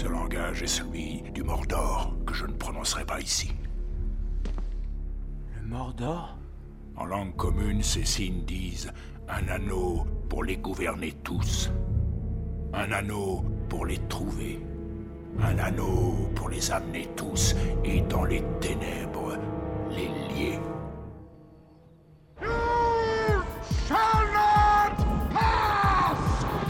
Ce langage est celui du Mordor que je ne prononcerai pas ici. Le Mordor? En langue commune, ces signes disent un anneau pour les gouverner tous. Un anneau pour les trouver. Un anneau pour les amener tous et dans les ténèbres les lier.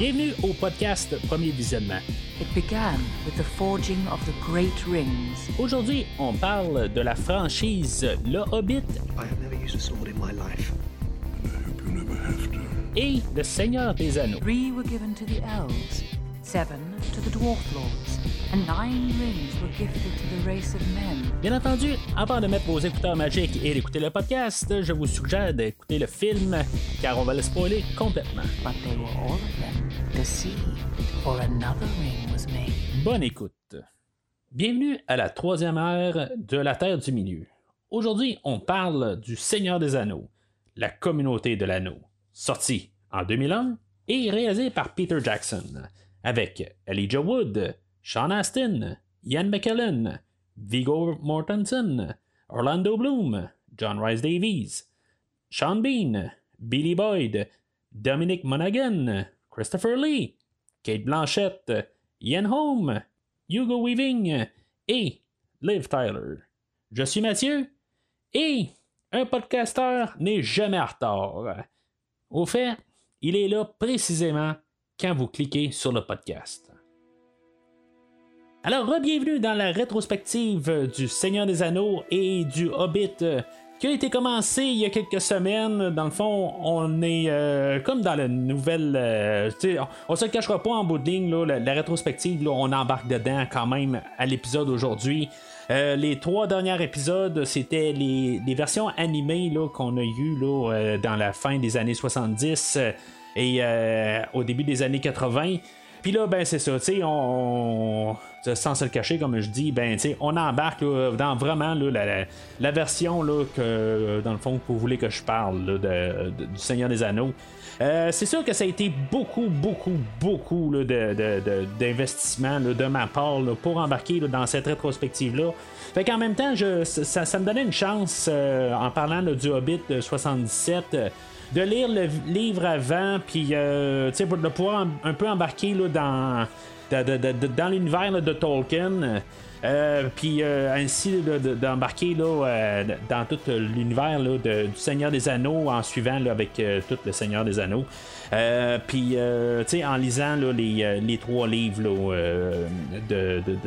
Bienvenue au podcast Premier Visionnement. It began with the forging of the Great Rings. Aujourd'hui, on parle de la franchise Le Hobbit I have never used a sword in my life. et Le Seigneur des Anneaux. Three were given to the elves, seven to the dwarf lords, and nine rings were gifted to the race of men. Bien entendu, avant de mettre vos écouteurs magiques et d'écouter le podcast, je vous suggère d'écouter le film car on va le spoiler complètement. But they were all of them Bonne écoute. Bienvenue à la troisième ère de la Terre du Milieu. Aujourd'hui, on parle du Seigneur des Anneaux, la communauté de l'anneau, sorti en 2001 et réalisé par Peter Jackson, avec Elijah Wood, Sean Astin, Ian McKellen, Viggo Mortensen, Orlando Bloom, John Rice Davies, Sean Bean, Billy Boyd, Dominic Monaghan, Christopher Lee, Kate Blanchett, Ian Holm, Hugo Weaving et Liv Tyler. Je suis Mathieu et un podcasteur n'est jamais en retard. Au fait, il est là précisément quand vous cliquez sur le podcast. Alors, bienvenue dans la rétrospective du Seigneur des Anneaux et du Hobbit qui a été commencé il y a quelques semaines. Dans le fond, on est euh, comme dans la nouvelle. euh, tu sais, on, on se cachera pas en bout de ligne, là, la, rétrospective, on embarque dedans quand même à l'épisode aujourd'hui. Euh, les trois derniers épisodes, c'était les, versions animées qu'on a eues là, euh, dans la fin des années 70 euh, et euh, au début des années 80. Puis là, ben c'est ça, tu sais, on, sans se le cacher, comme je dis, ben tu on embarque dans vraiment la, version là, que, dans le fond, que vous voulez que je parle de- du Seigneur des Anneaux. Euh, c'est sûr que ça a été beaucoup, beaucoup, beaucoup là, de, de- de- d'investissement ma part pour embarquer dans cette rétrospective-là. Fait qu'en même temps, je, ça, me donnait une chance, euh, en parlant du Hobbit de 77, euh, de lire le livre avant, puis euh, pour- de pouvoir un, peu embarquer là, dans, dans l'univers de Tolkien. Euh, puis euh, ainsi d'embarquer euh, dans tout l'univers là, de- du Seigneur des Anneaux en suivant là, avec euh, tout le Seigneur des Anneaux. Euh, puis euh, tu sais, en lisant là, les, euh, les trois livres là, euh, de, de,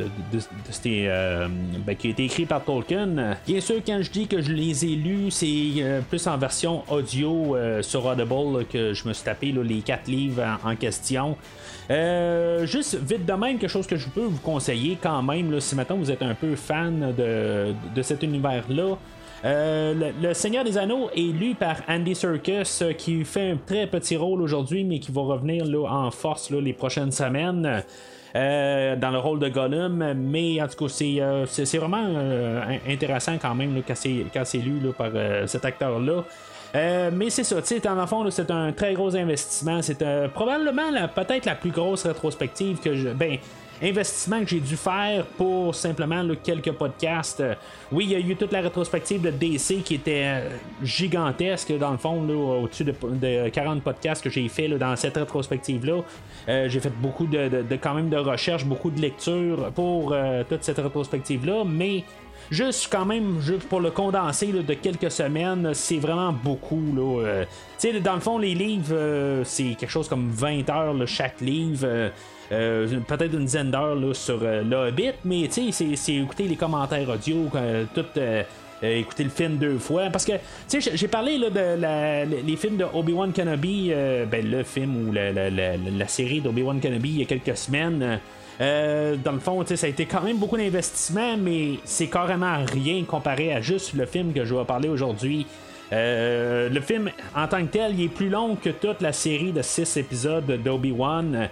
euh, ben, qui ont été écrits par Tolkien. Bien sûr, quand je dis que je les ai lus, c'est plus en version audio sur Audible que je me suis tapé les quatre livres en, question. Juste vite de même, quelque chose que je peux vous conseiller quand même, si maintenant vous êtes un peu fan de, de cet univers-là. Euh, le, Seigneur des Anneaux est lu par Andy Serkis, euh, qui fait un très petit rôle aujourd'hui, mais qui va revenir là, en force là, les prochaines semaines. euh, dans le rôle de Gollum, mais en tout cas, c'est, c'est, vraiment in- intéressant quand même quand, c'est, lu là, par cet acteur-là. Mais c'est ça, tu sais, le fond, c'est un très gros investissement. C'est probablement la- peut-être la plus grosse rétrospective que je. Ben, investissement que j'ai dû faire pour simplement quelques podcasts. Euh, oui, il y a eu toute la rétrospective de DC qui était euh, gigantesque, dans le fond, au-dessus de, de 40 podcasts que j'ai fait là, dans cette rétrospective-là. Euh, j'ai fait beaucoup de, quand même de recherches, beaucoup de lectures pour toute cette rétrospective-là, mais Juste quand même, juste pour le condenser de quelques semaines, c'est vraiment beaucoup. Là, euh. Dans le fond, les livres, c'est quelque chose comme 20 heures là, chaque livre. Peut-être une dizaine d'heures sur euh, le Hobbit, mais tu sais, c'est- écouter les commentaires audio, euh, tout. euh, euh, écouter le film deux fois parce que tu sais j'ai- parlé là, de la- les films de Obi-Wan Kenobi euh, ben le film ou la, la- la- série d'Obi-Wan Kenobi il y a quelques semaines euh, dans le fond, ça a été quand même beaucoup d'investissement, mais c'est carrément rien comparé à juste le film que je vais parler aujourd'hui. Euh, le film, en tant que tel, il est plus long que toute la série de six épisodes d'Obi-Wan.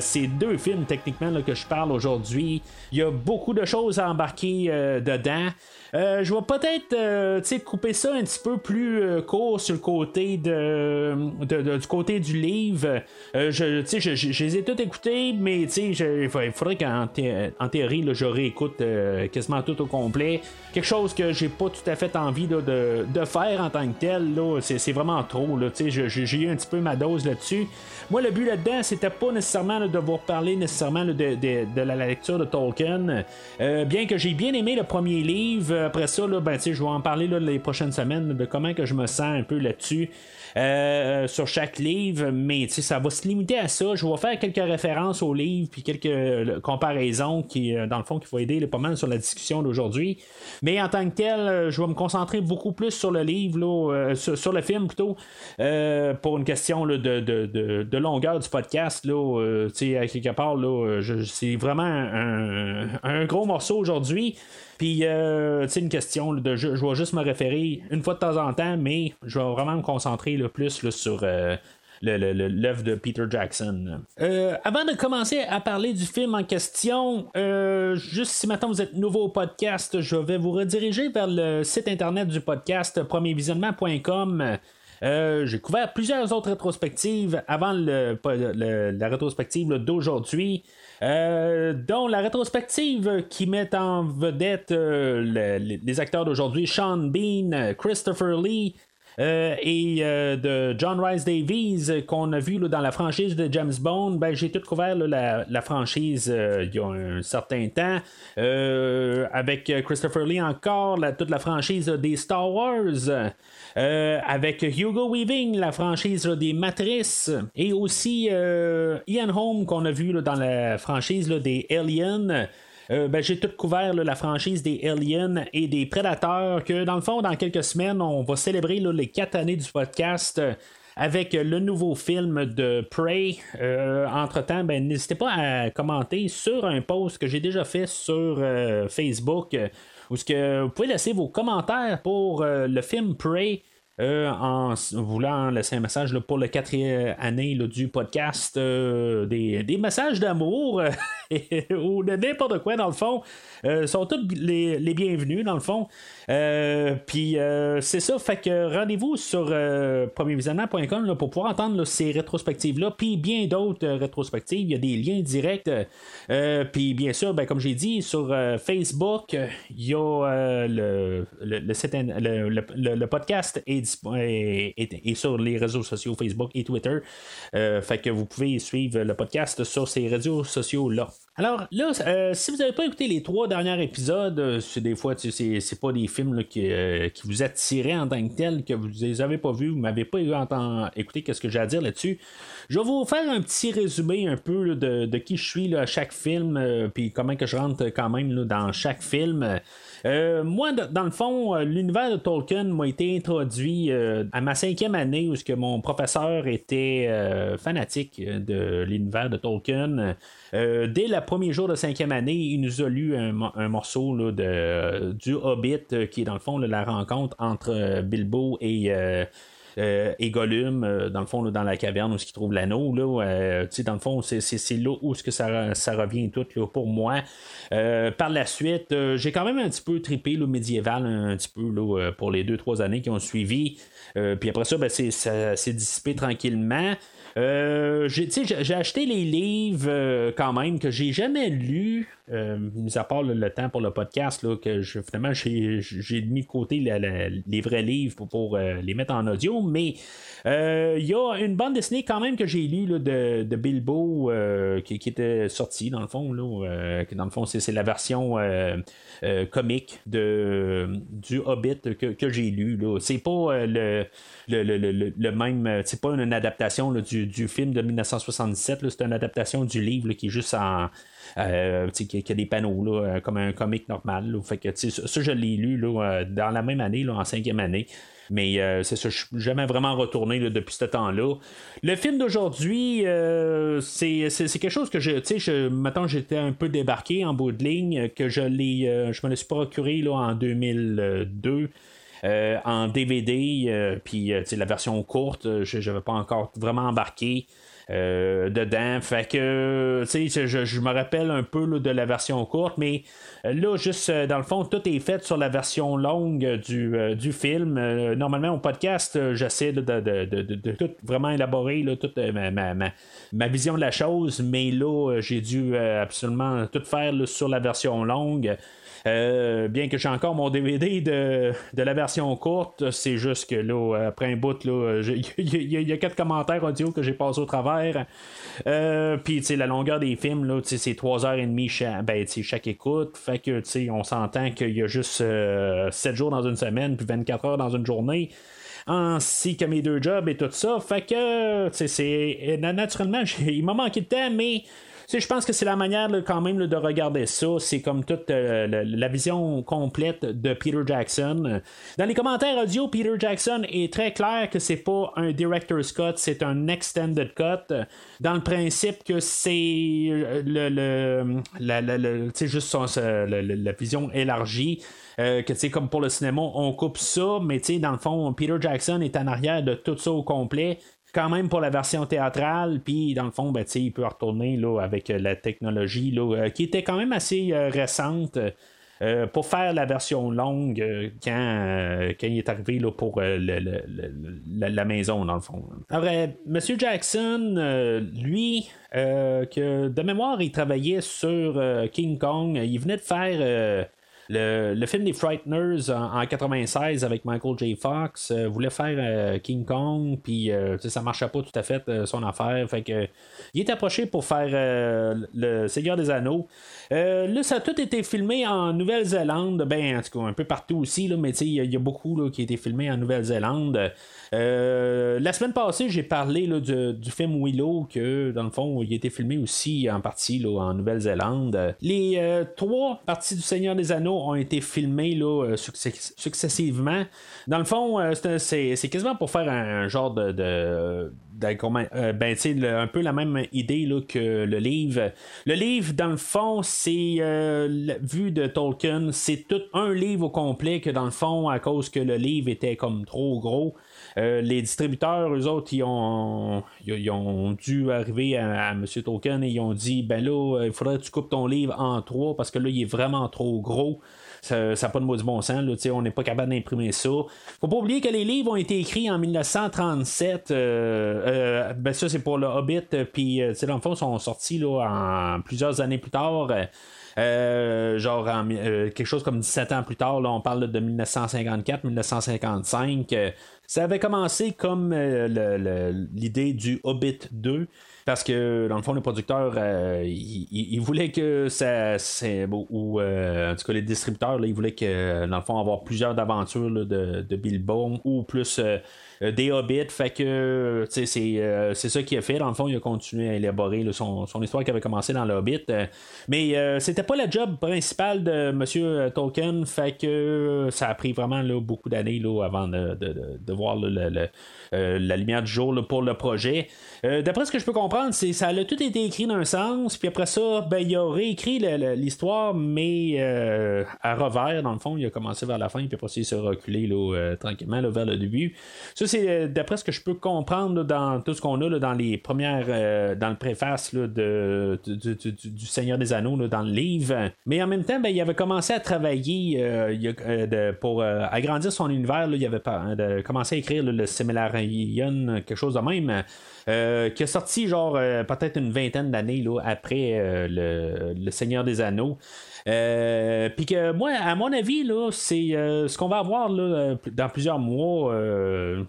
C'est deux films techniquement que je parle aujourd'hui. Il y a beaucoup de choses à embarquer dedans. Euh, je vais peut-être euh, couper ça un petit peu plus euh, court sur le côté de, du côté du livre. je, je, je, les ai tous écoutés, mais il faudrait qu'en en théorie, je réécoute quasiment tout au complet. Quelque chose que j'ai pas tout à fait envie de, de, faire en tant que tel. C'est, vraiment trop. j'ai eu un petit peu ma dose là-dessus. Moi, le but là-dedans, c'était pas nécessairement de vous reparler nécessairement de, de, la lecture de Tolkien. bien que j'ai bien aimé le premier livre, après ça, là, ben, je vais en parler là, les prochaines semaines de comment que je me sens un peu là-dessus. Euh, sur chaque livre, mais ça va se limiter à ça. Je vais faire quelques références au livre puis quelques euh, comparaisons qui, euh, dans le fond, qui vont aider pas mal sur la discussion d'aujourd'hui. Mais en tant que tel, je vais me concentrer beaucoup plus sur le livre, là, sur, le film plutôt, pour une question de, de, de, longueur du podcast. Là, à quelque part, c'est vraiment un, gros morceau aujourd'hui. Puis, euh, c'est une question de. Je, je, vais juste me référer une fois de temps en temps, mais je vais vraiment me concentrer le plus sur. Euh, l'œuvre de Peter Jackson. Euh, avant de commencer à parler du film en question, juste si maintenant vous êtes nouveau au podcast, je vais vous rediriger vers le site internet du podcast premiervisionnement.com. j'ai couvert plusieurs autres rétrospectives avant le, la rétrospective d'aujourd'hui. Euh, dont la rétrospective qui met en vedette euh, les, acteurs d'aujourd'hui, Sean Bean, Christopher Lee, euh, et de John Rice Davies qu'on a vu dans la franchise de James Bond, ben, j'ai tout couvert la, franchise il y a un certain temps. avec Christopher Lee encore, toute la franchise des Star Wars. Euh, avec Hugo Weaving, la franchise des Matrices, et aussi euh, Ian Holm qu'on a vu dans la franchise des Aliens. Euh, ben, j'ai tout couvert la franchise des Aliens et des Prédateurs, que dans le fond, dans quelques semaines, on va célébrer les quatre années du podcast avec le nouveau film de Prey. entre-temps, ben, n'hésitez pas à commenter sur un post que j'ai déjà fait sur Facebook où ce que vous pouvez laisser vos commentaires pour euh, le film Prey. Euh, en voulant laisser un message pour le quatrième année du podcast, euh, des, messages d'amour ou de n'importe quoi dans le fond, sont tous les, les, bienvenus dans le fond. Euh, puis euh, c'est ça, fait que rendez-vous sur euh, premiervisionnement.com pour pouvoir entendre ces rétrospectives-là, puis bien d'autres rétrospectives. Il y a des liens directs. puis bien sûr, ben, comme j'ai dit, sur Facebook, il y a le, le, podcast est, est, sur les réseaux sociaux Facebook et Twitter. fait que vous pouvez suivre le podcast sur ces réseaux sociaux-là. Alors là, si vous n'avez pas écouté les trois derniers épisodes, c'est des fois, c'est pas des films euh, qui, vous attiraient en tant que tel, que vous les avez pas vus, vous m'avez pas écouté qu'est-ce que j'ai à dire là-dessus. Je vais vous faire un petit résumé un peu de, qui je suis à chaque film, euh, puis comment que je rentre quand même dans chaque film. Euh, moi, dans le fond, l'univers de Tolkien m'a été introduit à ma cinquième année où que mon professeur était fanatique de l'univers de Tolkien. dès le premier jour de cinquième année, il nous a lu un, morceau de, du Hobbit qui est dans le fond la rencontre entre Bilbo et euh, et Gollum, euh, dans le fond, dans la caverne où il trouve l'anneau. Là, euh, dans le fond, c'est, là où que ça, ça revient tout pour moi. par la suite, j'ai quand même un petit peu trippé le médiéval un petit peu là, pour les deux, trois années qui ont suivi. puis après ça, ben, ça s'est dissipé tranquillement. Euh, j'ai acheté les livres euh, quand même que j'ai jamais lus, euh, mis à part le, temps pour le podcast, là, que finalement j'ai mis de côté les vrais livres pour, les mettre en audio, mais il y a une bande dessinée quand même que j'ai lue de, Bilbo qui, était sortie dans le fond. Là, dans le fond, c'est la version comique de, du Hobbit que, j'ai lu. C'est pas le, le, même, c'est pas une adaptation du du, film de 1977. C'est une adaptation du livre qui est juste en. Euh, qui, a des panneaux là, euh, comme un comic normal. Fait que, ça, je l'ai lu là, euh, dans la même année, là, en cinquième année. Mais c'est ça, je suis jamais vraiment retourné depuis ce temps-là. Le film d'aujourd'hui, c'est, quelque chose que je. Tu sais, je, j'étais un peu débarqué en bout de ligne, que je l'ai. je me l'ai procuré là, en 2002. Euh, en DVD, euh, puis euh, la version courte, je n'avais pas encore vraiment embarqué. Dedans. Fait que, tu sais, je, me rappelle un peu de la version courte, mais là, juste dans le fond, tout est fait sur la version longue du, du film. normalement, au podcast, j'essaie de, de, tout vraiment élaborer toute ma, ma, ma, vision de la chose, mais là, j'ai dû absolument tout faire sur la version longue. Euh, bien que j'ai encore mon DVD de, la version courte, c'est juste que là, après un bout, il y, a quatre commentaires audio que j'ai passé au travers. Euh, puis, la longueur des films, là, c'est 3h30 chaque, ben, chaque écoute. Fait que, on s'entend qu'il y a juste 7 euh, jours dans une semaine, puis 24 heures dans une journée ainsi que mes deux jobs et tout ça. Fait que, c'est naturellement, il m'a manqué de temps, mais je pense que c'est la manière quand même de regarder ça. C'est comme toute euh, la, vision complète de Peter Jackson. Dans les commentaires audio, Peter Jackson est très clair que c'est pas un director's cut, c'est un extended cut. Dans le principe que c'est euh, le, le, juste la vision élargie. Euh, que comme pour le cinéma, on coupe ça, mais dans le fond, Peter Jackson est en arrière de tout ça au complet quand même pour la version théâtrale, puis dans le fond, ben, il peut retourner là, avec euh, la technologie là, euh, qui était quand même assez euh, récente. pour faire la version longue quand, quand, il est arrivé là, pour la, maison, dans le fond. Alors, Monsieur Jackson, lui, que de mémoire, il travaillait sur King Kong. Il venait de faire le, film des Frighteners en, 96 avec Michael J. Fox euh, voulait faire euh, King Kong, puis euh, ça marchait pas tout à fait son affaire. Fait que il est approché pour faire le Seigneur des Anneaux. Là, ça a tout été filmé en Nouvelle-Zélande, ben en tout cas un peu partout aussi, là, mais il y, a beaucoup qui a été filmé en Nouvelle-Zélande. la semaine passée, j'ai parlé du, film Willow, que dans le fond, il a été filmé aussi en partie en Nouvelle-Zélande. Les trois parties du Seigneur des Anneaux ont été euh, successivement. Dans le fond, euh, c'est quasiment pour faire un genre de euh, ben, un peu la même idée là, que le livre. Le livre, dans le fond, c'est vu de Tolkien, c'est tout un livre au complet que dans le fond, à cause que le livre était comme trop gros. les distributeurs, eux autres, ils ont, ils, ont dû arriver à, M. Tolkien et ils ont dit ben là, il faudrait que tu coupes ton livre en trois parce que là, il est vraiment trop gros. Ça n'a pas de mot du bon sens. On n'est pas capable d'imprimer ça. Faut pas oublier que les livres ont été écrits en 1937. Euh, euh, ben ça, c'est pour le Hobbit. Puis, euh, dans le fond, sont sortis là, en plusieurs années plus tard. genre quelque chose comme 17 ans plus tard, là, on parle de 1954-1955. ça avait commencé comme l'idée du Hobbit 2. Parce que, dans le fond, le producteur, euh, il, que ça. Ou, euh, en tout cas, les distributeurs, ils voulaient que, dans le fond, avoir plusieurs aventures de, de Bilbo ou plus euh, des hobbits. Fait que euh, c'est ça qu'il a fait. Dans le fond, il a continué à élaborer son, histoire qui avait commencé dans le Hobbit. Euh, mais c'était pas le job principal de M. Tolkien. Fait que ça a pris vraiment beaucoup d'années avant de, voir la lumière du jour pour le projet. D'après ce que je peux comprendre, c'est ça a tout été écrit dans un sens, puis après ça, ben, il a réécrit l'histoire, mais à revers, dans le fond, il a commencé vers la fin, puis après ça, il s'est reculé tranquillement vers le début. C'est euh, d'après ce que je peux comprendre dans tout ce qu'on a dans les premières, euh, dans le préface de, du, Seigneur des Anneaux dans le livre. Mais en même temps, ben, il avait commencé à travailler euh, pour agrandir son univers. il avait commencé à écrire le Semillarion, quelque chose de même. qui a sorti genre peut-être une vingtaine d'années après le, Seigneur des Anneaux. Euh, puis que moi, à mon avis, là, c'est euh, ce qu'on va avoir là, dans plusieurs mois, euh,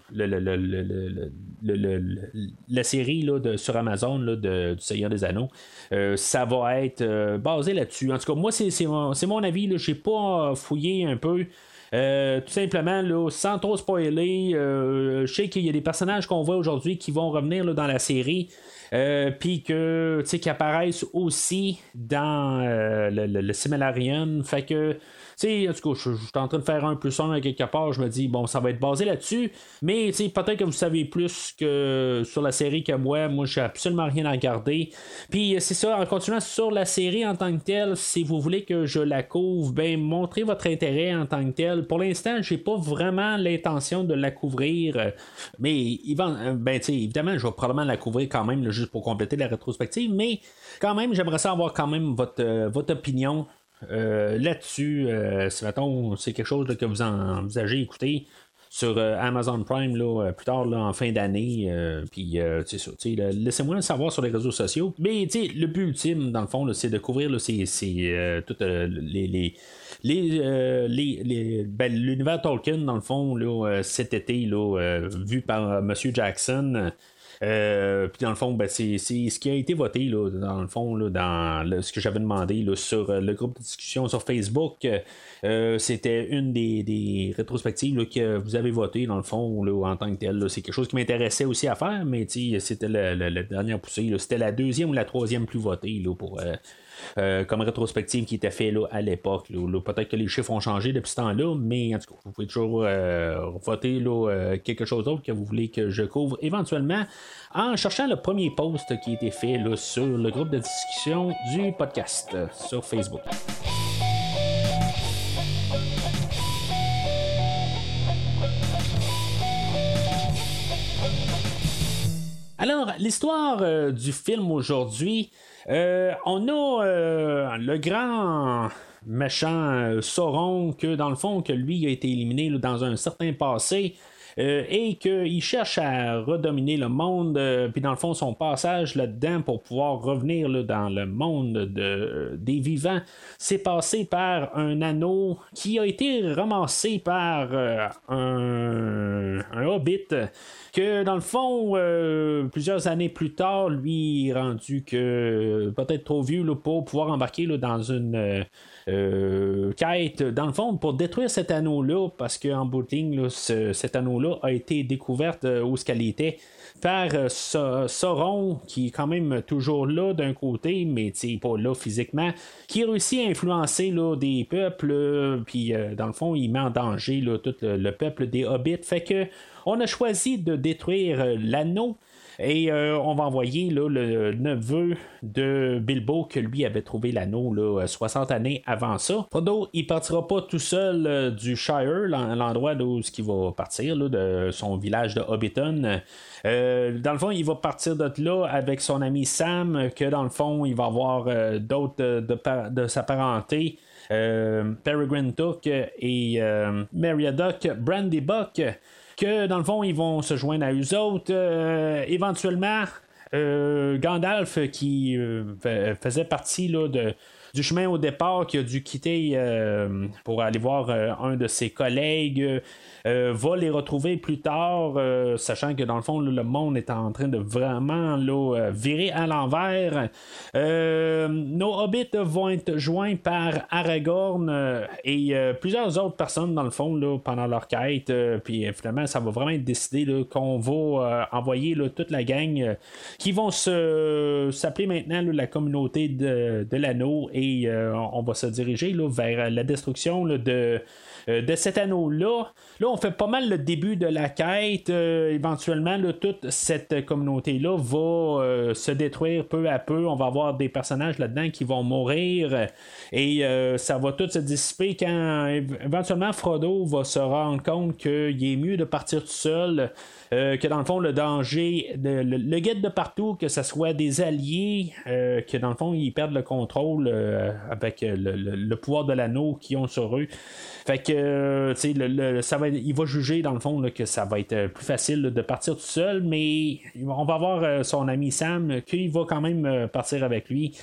la série là, de, sur Amazon de, du Seigneur des Anneaux. ça va être basé là-dessus. En tout cas, moi, c'est mon, mon, avis. Je n'ai pas fouillé un peu. Tout simplement, là, sans trop spoiler, je sais qu'il y a des personnages qu'on voit aujourd'hui qui vont revenir dans la série. Euh, puis que qui apparaissent aussi dans euh, le, le, Fait que sais, en tout cas, je, suis en train de faire un plus un quelque part. Je me dis, bon, ça va être basé là-dessus. Mais peut-être que vous savez plus que sur la série que moi. Moi, j'ai absolument rien à regarder. Puis c'est ça, en continuant sur la série en tant que telle, si vous voulez que je la couvre, ben montrez votre intérêt en tant que tel. Pour l'instant, j'ai pas vraiment l'intention de la couvrir. Mais ben, évidemment, je vais probablement la couvrir quand même, juste pour compléter la rétrospective. Mais quand même, j'aimerais savoir avoir quand même votre, votre opinion euh, là-dessus, euh, c'est quelque chose que vous envisagez écouter sur euh, Amazon Prime là, plus tard en fin d'année. puis c'est ça. Laissez-moi le savoir sur les réseaux sociaux. Mais le but ultime, dans le fond, c'est de couvrir les. l'univers Tolkien, dans le fond, là, cet été, là, vu par M. Jackson, euh, puis dans le fond, ben, c'est, ce qui a été voté, là, dans le fond, là, dans ce que j'avais demandé là, sur euh, le groupe de discussion sur Facebook. Euh, c'était une des, rétrospectives que vous avez voté, dans le fond, là, en tant que tel. C'est quelque chose qui m'intéressait aussi à faire, mais c'était la, dernière poussée. C'était la deuxième ou la troisième plus votée là, pour euh, comme rétrospective qui était fait là, à l'époque. Peut-être que les chiffres ont changé depuis ce temps-là, mais en tout cas, vous pouvez toujours euh, voter là, euh, quelque chose d'autre que vous voulez que je couvre éventuellement en cherchant le premier post qui a été fait là, sur le groupe de discussion du podcast sur Facebook. Alors, l'histoire du film aujourd'hui, euh, on a euh, le grand méchant euh, Sauron que dans le fond que lui a été éliminé dans un certain passé et qu'il cherche à redominer le monde, puis dans le fond, son passage là-dedans pour pouvoir revenir dans le monde de, des vivants, c'est passé par un anneau qui a été ramassé par euh, un, hobbit que dans le fond, plusieurs années plus tard, lui rendu que peut-être trop vieux pour pouvoir embarquer dans une euh, quête, dans le fond, pour détruire cet anneau-là, parce qu'en bout de ligne, cet anneau-là a été découvert euh, où ce qu'elle était par euh, Sauron, qui est quand même toujours là d'un côté, mais pas là physiquement, qui réussit à influencer là, des peuples, puis dans le fond, il met en danger là, tout le, peuple des hobbits. Fait que on a choisi de détruire l'anneau et euh, on va envoyer le neveu de Bilbo que lui avait trouvé l'anneau 60 années avant ça. Frodo, il partira pas tout seul euh, du Shire, l'endroit d'où il va partir, de son village de Hobbiton. Euh, dans le fond, il va partir de là avec son ami Sam, que dans le fond, il va avoir d'autres de, sa parenté. Peregrine Took et Meriadoc Brandy Buck que dans le fond, ils vont se joindre à eux autres. Euh, éventuellement, euh, Gandalf, qui euh, faisait partie de, du chemin au départ, qui a dû quitter pour aller voir un de ses collègues, euh, va les retrouver plus tard, euh, sachant que dans le fond, le monde est en train de vraiment euh, virer à l'envers. nos hobbits vont être joints par Aragorn et plusieurs autres personnes, dans le fond, là, pendant leur quête. puis finalement, ça va vraiment être décidé qu'on va envoyer toute la gang qui vont s'appeler maintenant la communauté de, l'anneau on va se diriger vers la destruction de euh, de cet anneau-là. Là, on fait pas mal le début de la quête. Euh, éventuellement, toute cette communauté-là va euh, se détruire peu à peu. On va avoir des personnages là-dedans qui vont mourir. Et ça va tout se dissiper quand éventuellement Frodo va se rendre compte qu'il est mieux de partir tout seul. que dans le fond, le danger, le, guide de partout, que ce soit des alliés, que dans le fond, ils perdent le contrôle avec le, pouvoir de l'anneau qu'ils ont sur eux. Fait que, euh, va, il va juger dans le fond que ça va être plus facile de partir tout seul, mais on va voir euh, son ami Sam qu'il va quand même euh, partir avec lui.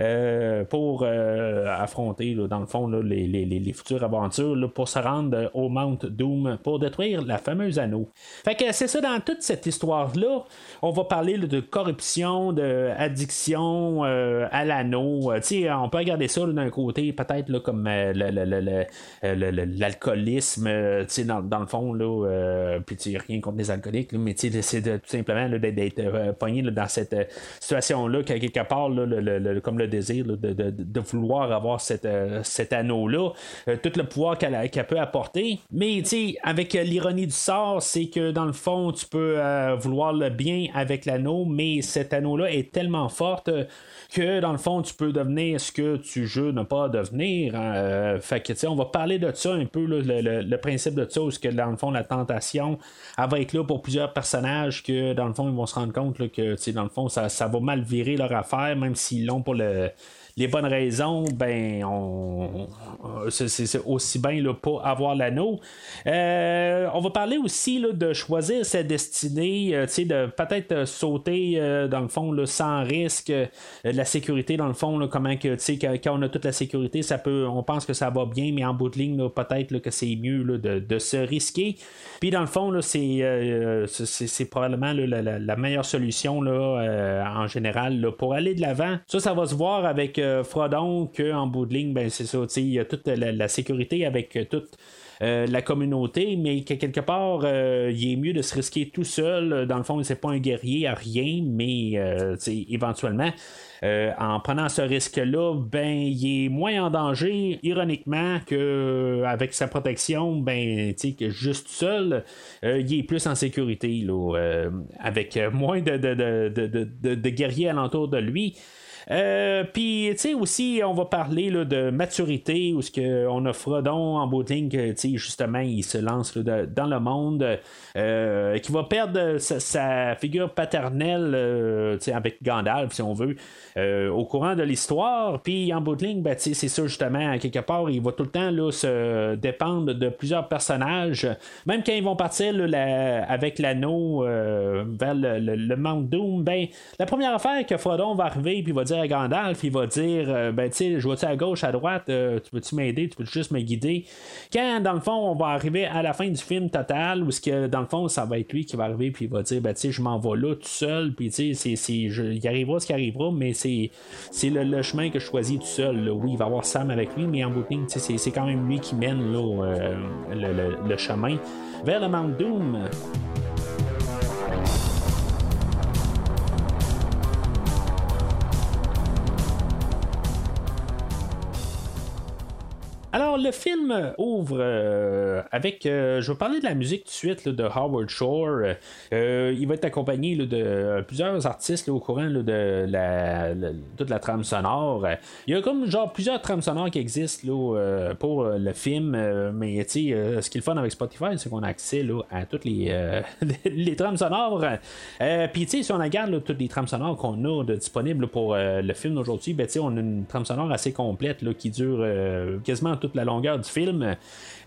Euh, pour euh, affronter, dans le fond, les, futures aventures pour se rendre au Mount Doom pour détruire la fameuse anneau. Fait que c'est ça, dans toute cette histoire-là, on va parler de corruption, d'addiction euh, à l'anneau. on peut regarder ça d'un côté, peut-être comme l'alcoolisme, dans, dans, le fond, là, puis rien contre les alcooliques, mais c'est tout simplement d'être pogné dans cette situation-là, quelque part, comme le désir de, vouloir avoir cette, cet anneau-là, tout le pouvoir qu'elle peut apporter. Mais avec l'ironie du sort, c'est que dans le fond, tu peux vouloir le bien avec l'anneau, mais cet anneau-là est tellement forte que dans le fond, tu peux devenir ce que tu veux ne pas devenir. Hein. Euh, fait que, on va parler de ça un peu, le, principe de ça, où que dans le fond, la tentation, elle va être là pour plusieurs personnages que dans le fond, ils vont se rendre compte que, dans le fond, ça, ça va mal virer leur affaire, même s'ils l'ont pour le les bonnes raisons, ben, on, c'est, aussi bien là, pas avoir l'anneau. Euh, on va parler aussi là, de choisir sa destinée, euh, de peut-être euh, sauter dans le fond sans risque, la sécurité dans le fond, comment que quand, on a toute la sécurité, ça peut, on pense que ça va bien, mais en bout de ligne, peut-être que c'est mieux de, de, se risquer. Puis dans le fond, c'est, probablement la, la, meilleure solution en général pour aller de l'avant. Ça, ça va se voir avec Frodon qu'en bout de ligne, ben, c'est ça, il y a toute la, sécurité avec toute. Euh, la communauté, mais que quelque part, euh, il est mieux de se risquer tout seul. Dans le fond, c'est pas un guerrier à rien, mais euh, éventuellement, en prenant ce risque-là, ben, il est moins en danger, ironiquement, qu'avec sa protection, ben, que juste seul, il est plus en sécurité, avec moins de, de guerriers alentour de lui. Euh, puis, tu sais, aussi, on va parler là, de maturité, où ce que on a Frodon en bout que, justement, il se lance dans le monde, euh, qui va perdre sa, figure paternelle, euh, sais avec Gandalf, si on veut, au courant de l'histoire. Puis, en bout de ligne, ben, c'est ça, justement, quelque part, il va tout le temps là, se dépendre de plusieurs personnages. Même quand ils vont partir avec l'anneau vers le, le, Mount Doom, ben, la première affaire que Frodon va arriver, puis va dire à Gandalf, il va dire euh, Ben, tu je vois-tu à gauche, à droite, euh, tu peux-tu m'aider, tu peux juste me guider? Quand, dans le fond, on va arriver à la fin du film total, où que, dans le fond, ça va être lui qui va arriver, puis il va dire Ben, tu je m'en vais là tout seul, puis tu sais, il arrivera ce qui arrivera, mais c'est, c'est le, chemin que je choisis tout seul. Oui, il va avoir Sam avec lui, mais en bout de c'est, quand même lui qui mène là, euh, le, le chemin vers le Mount Doom. Le film ouvre euh, avec. Euh, je vais parler de la musique tout de suite de Howard Shore. Euh, il va être accompagné de plusieurs artistes au courant de toute la trame sonore. Il y a comme genre plusieurs trames sonores qui existent pour le film. mais tu sais, ce qui est le fun avec Spotify, c'est qu'on a accès à toutes les, les, trames sonores. Puis tu sais, si on regarde toutes les trames sonores qu'on a disponibles pour le film d'aujourd'hui, ben, on a une trame sonore assez complète qui dure quasiment toute la longueur du film.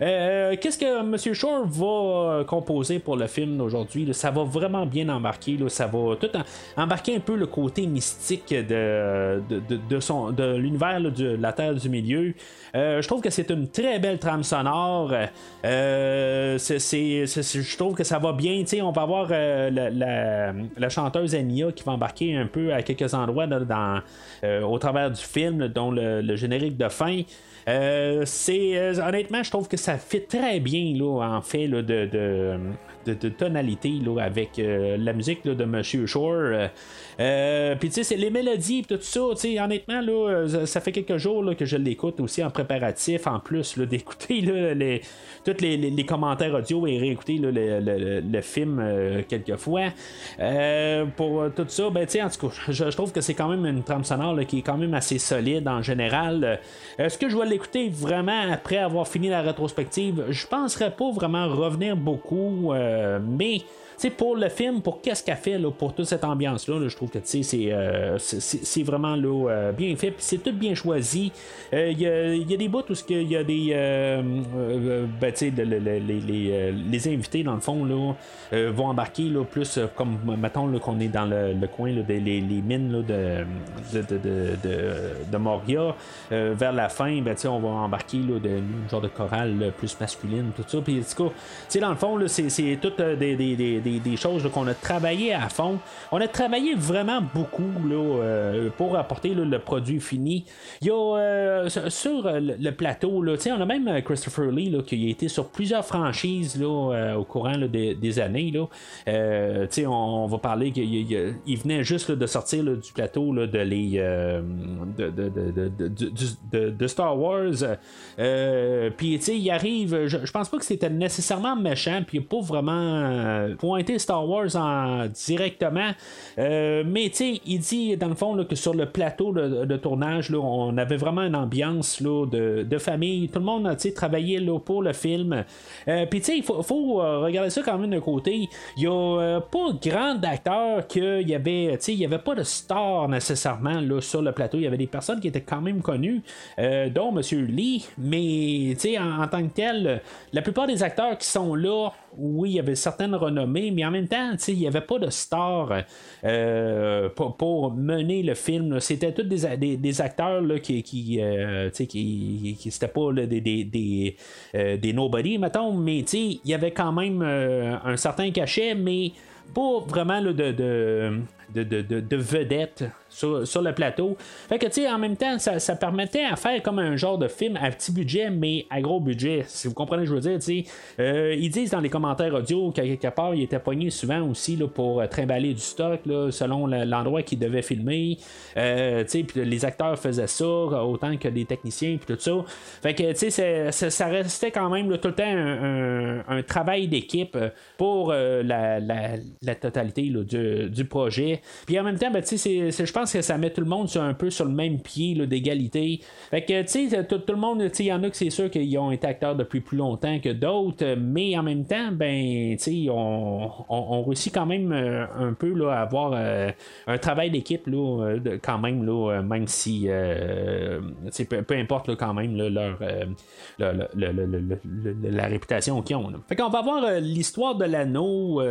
Euh, qu'est-ce que M. Shore va composer pour le film d'aujourd'hui? Ça va vraiment bien embarquer. Ça va tout embarquer un peu le côté mystique de, de, l'univers de la Terre du Milieu. Euh, je trouve que c'est une très belle trame sonore. Euh, je trouve que ça va bien. on va avoir la, chanteuse Ania qui va embarquer un peu à quelques endroits au travers du film, dont le générique de fin. Euh, c'est euh, honnêtement, je trouve que ça fait très bien là, en fait là, de, de, tonalité là, avec euh, la musique de Monsieur Shore. Euh, puis tu sais, c'est les mélodies tout ça, tu sais, honnêtement, là, ça fait quelques jours que je l'écoute aussi en préparatif, en plus d'écouter tous les, commentaires audio et réécouter le, film euh, quelques fois. Euh, pour tout ça, ben tu sais, en tout cas, je, trouve que c'est quand même une trame sonore qui est quand même assez solide en général. Est-ce que je vais l'écouter vraiment après avoir fini la rétrospective? Je penserais pas vraiment revenir beaucoup, mais c'est pour le film, pour qu'est-ce qu'elle fait là, pour toute cette ambiance-là, je trouve que c'est, euh, c'est, vraiment là, euh, bien fait. Puis c'est tout bien choisi. Euh, il y, a, des bouts où il y a des. Ben, les, les, invités, dans le fond, là, vont embarquer là, plus comme, mettons, qu'on est dans le, coin des les, mines de, de, de, de, Moria. vers la fin, ben, on va embarqué là, de genre de chorale plus masculine, tout ça. Puis, tout dans le fond, c'est des, des, des choses qu'on a travaillé à fond. On a travaillé vraiment beaucoup là, pour apporter le produit fini. Il y a sur le, plateau, là, on a même Christopher Lee qui a été sur plusieurs franchises là, au courant des, années. Là. on, on, va parler qu'il venait juste de sortir du plateau de, les, de, Star Wars. Euh, puis, il arrive, je, pense pas que c'était nécessairement méchant, puis pas vraiment euh, Star Wars en, directement. Euh, mais, tu il dit, dans le fond, que sur le plateau de, tournage, là, on avait vraiment une ambiance là, de, famille. Tout le monde a travaillé pour le film. puis, tu sais, il faut, regarder ça quand même d'un côté. Il n'y a pas grand d'acteurs qu'il y avait, il n'y avait pas de star nécessairement sur le plateau. Il y avait des personnes qui étaient quand même connues, euh, dont M. Lee, mais en, en tant que tel, la plupart des acteurs qui sont là, oui, il y avait certaines renommées, mais en même temps, il n'y avait pas de star euh, pour, mener le film. C'était tous des, des, acteurs là, qui, qui, euh, qui, c'était pas des, des, des, nobody, mettons, mais il y avait quand même un certain cachet, mais pas vraiment de, de, de, de, vedettes sur, le plateau. Fait que, tu sais, en même temps, ça, permettait à faire comme un genre de film à petit budget, mais à gros budget. Si vous comprenez je veux dire, tu sais. Euh, ils disent dans les commentaires audio qu'à quelque part, il était pogné souvent aussi là, pour euh, trimballer du stock là, selon l'endroit qu'ils devaient filmer. Euh, tu sais, puis les acteurs faisaient ça autant que les techniciens, puis tout ça. Fait que, tu sais, ça restait quand même tout le temps un, travail d'équipe pour la, totalité du, projet. Puis en même temps, ben, je pense que ça met tout le monde sur un peu sur le même pied d'égalité. Fait que, tu sais, tout, le monde, il y en a que c'est sûr qu'ils ont été acteurs depuis plus longtemps que d'autres, mais en même temps, ben, tu sais, on, réussit quand même euh, un peu là, à avoir euh, un travail d'équipe, là, euh, quand même, là, même si, peu, peu, importe quand même leur, la réputation qu'ils ont. Fait qu'on va voir l'histoire de l'anneau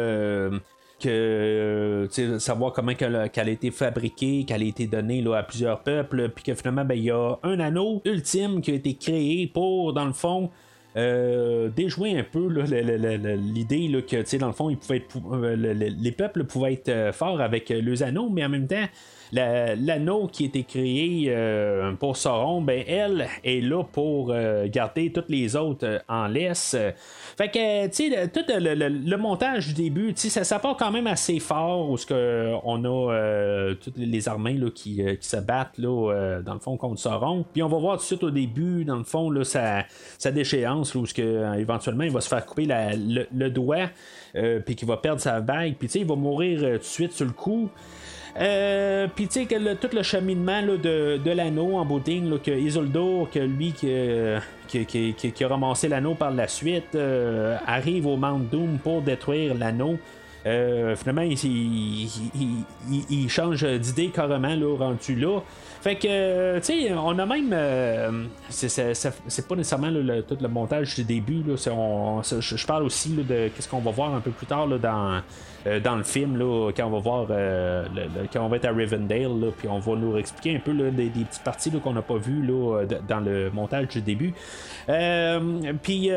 que savoir comment qu'elle a, été fabriquée, qu'elle a été donnée là, à plusieurs peuples, puis que finalement ben, il y a un anneau ultime qui a été créé pour, dans le fond, euh, déjouer un peu l'idée que dans le fond, euh, les peuples pouvaient être euh, forts avec les anneaux, mais en même temps, l'anneau qui a été créé euh, pour Sauron, ben elle est là pour euh, garder toutes les autres euh, en laisse. Fait que, tu sais, tout le, montage du début, tu sais, ça, part quand même assez fort où que on a toutes les armées là, qui, se battent là, dans le fond contre Sauron. Puis on va voir tout de suite au début, dans le fond, là, sa, déchéance, où éventuellement il va se faire couper le, doigt, puis qu'il va perdre sa bague, puis tu sais, il va mourir tout de suite sur le coup. Euh, puis tu sais, tout le cheminement de, de l'anneau en bouting, que Isoldo, que lui qui, qui, qui, a ramassé l'anneau par la suite, euh, arrive au Mount Doom pour détruire l'anneau. Euh, finalement, il, il, change d'idée carrément là, rendu là. Fait que, tu sais, on a même. c'est pas nécessairement tout le montage du début. Je parle aussi de qu'est-ce qu'on va voir un peu plus tard dans euh, dans le film, quand on va voir, euh, quand on va être à Rivendale, puis on va nous expliquer un peu des, petites parties qu'on n'a pas vues dans le montage du début. Euh, puis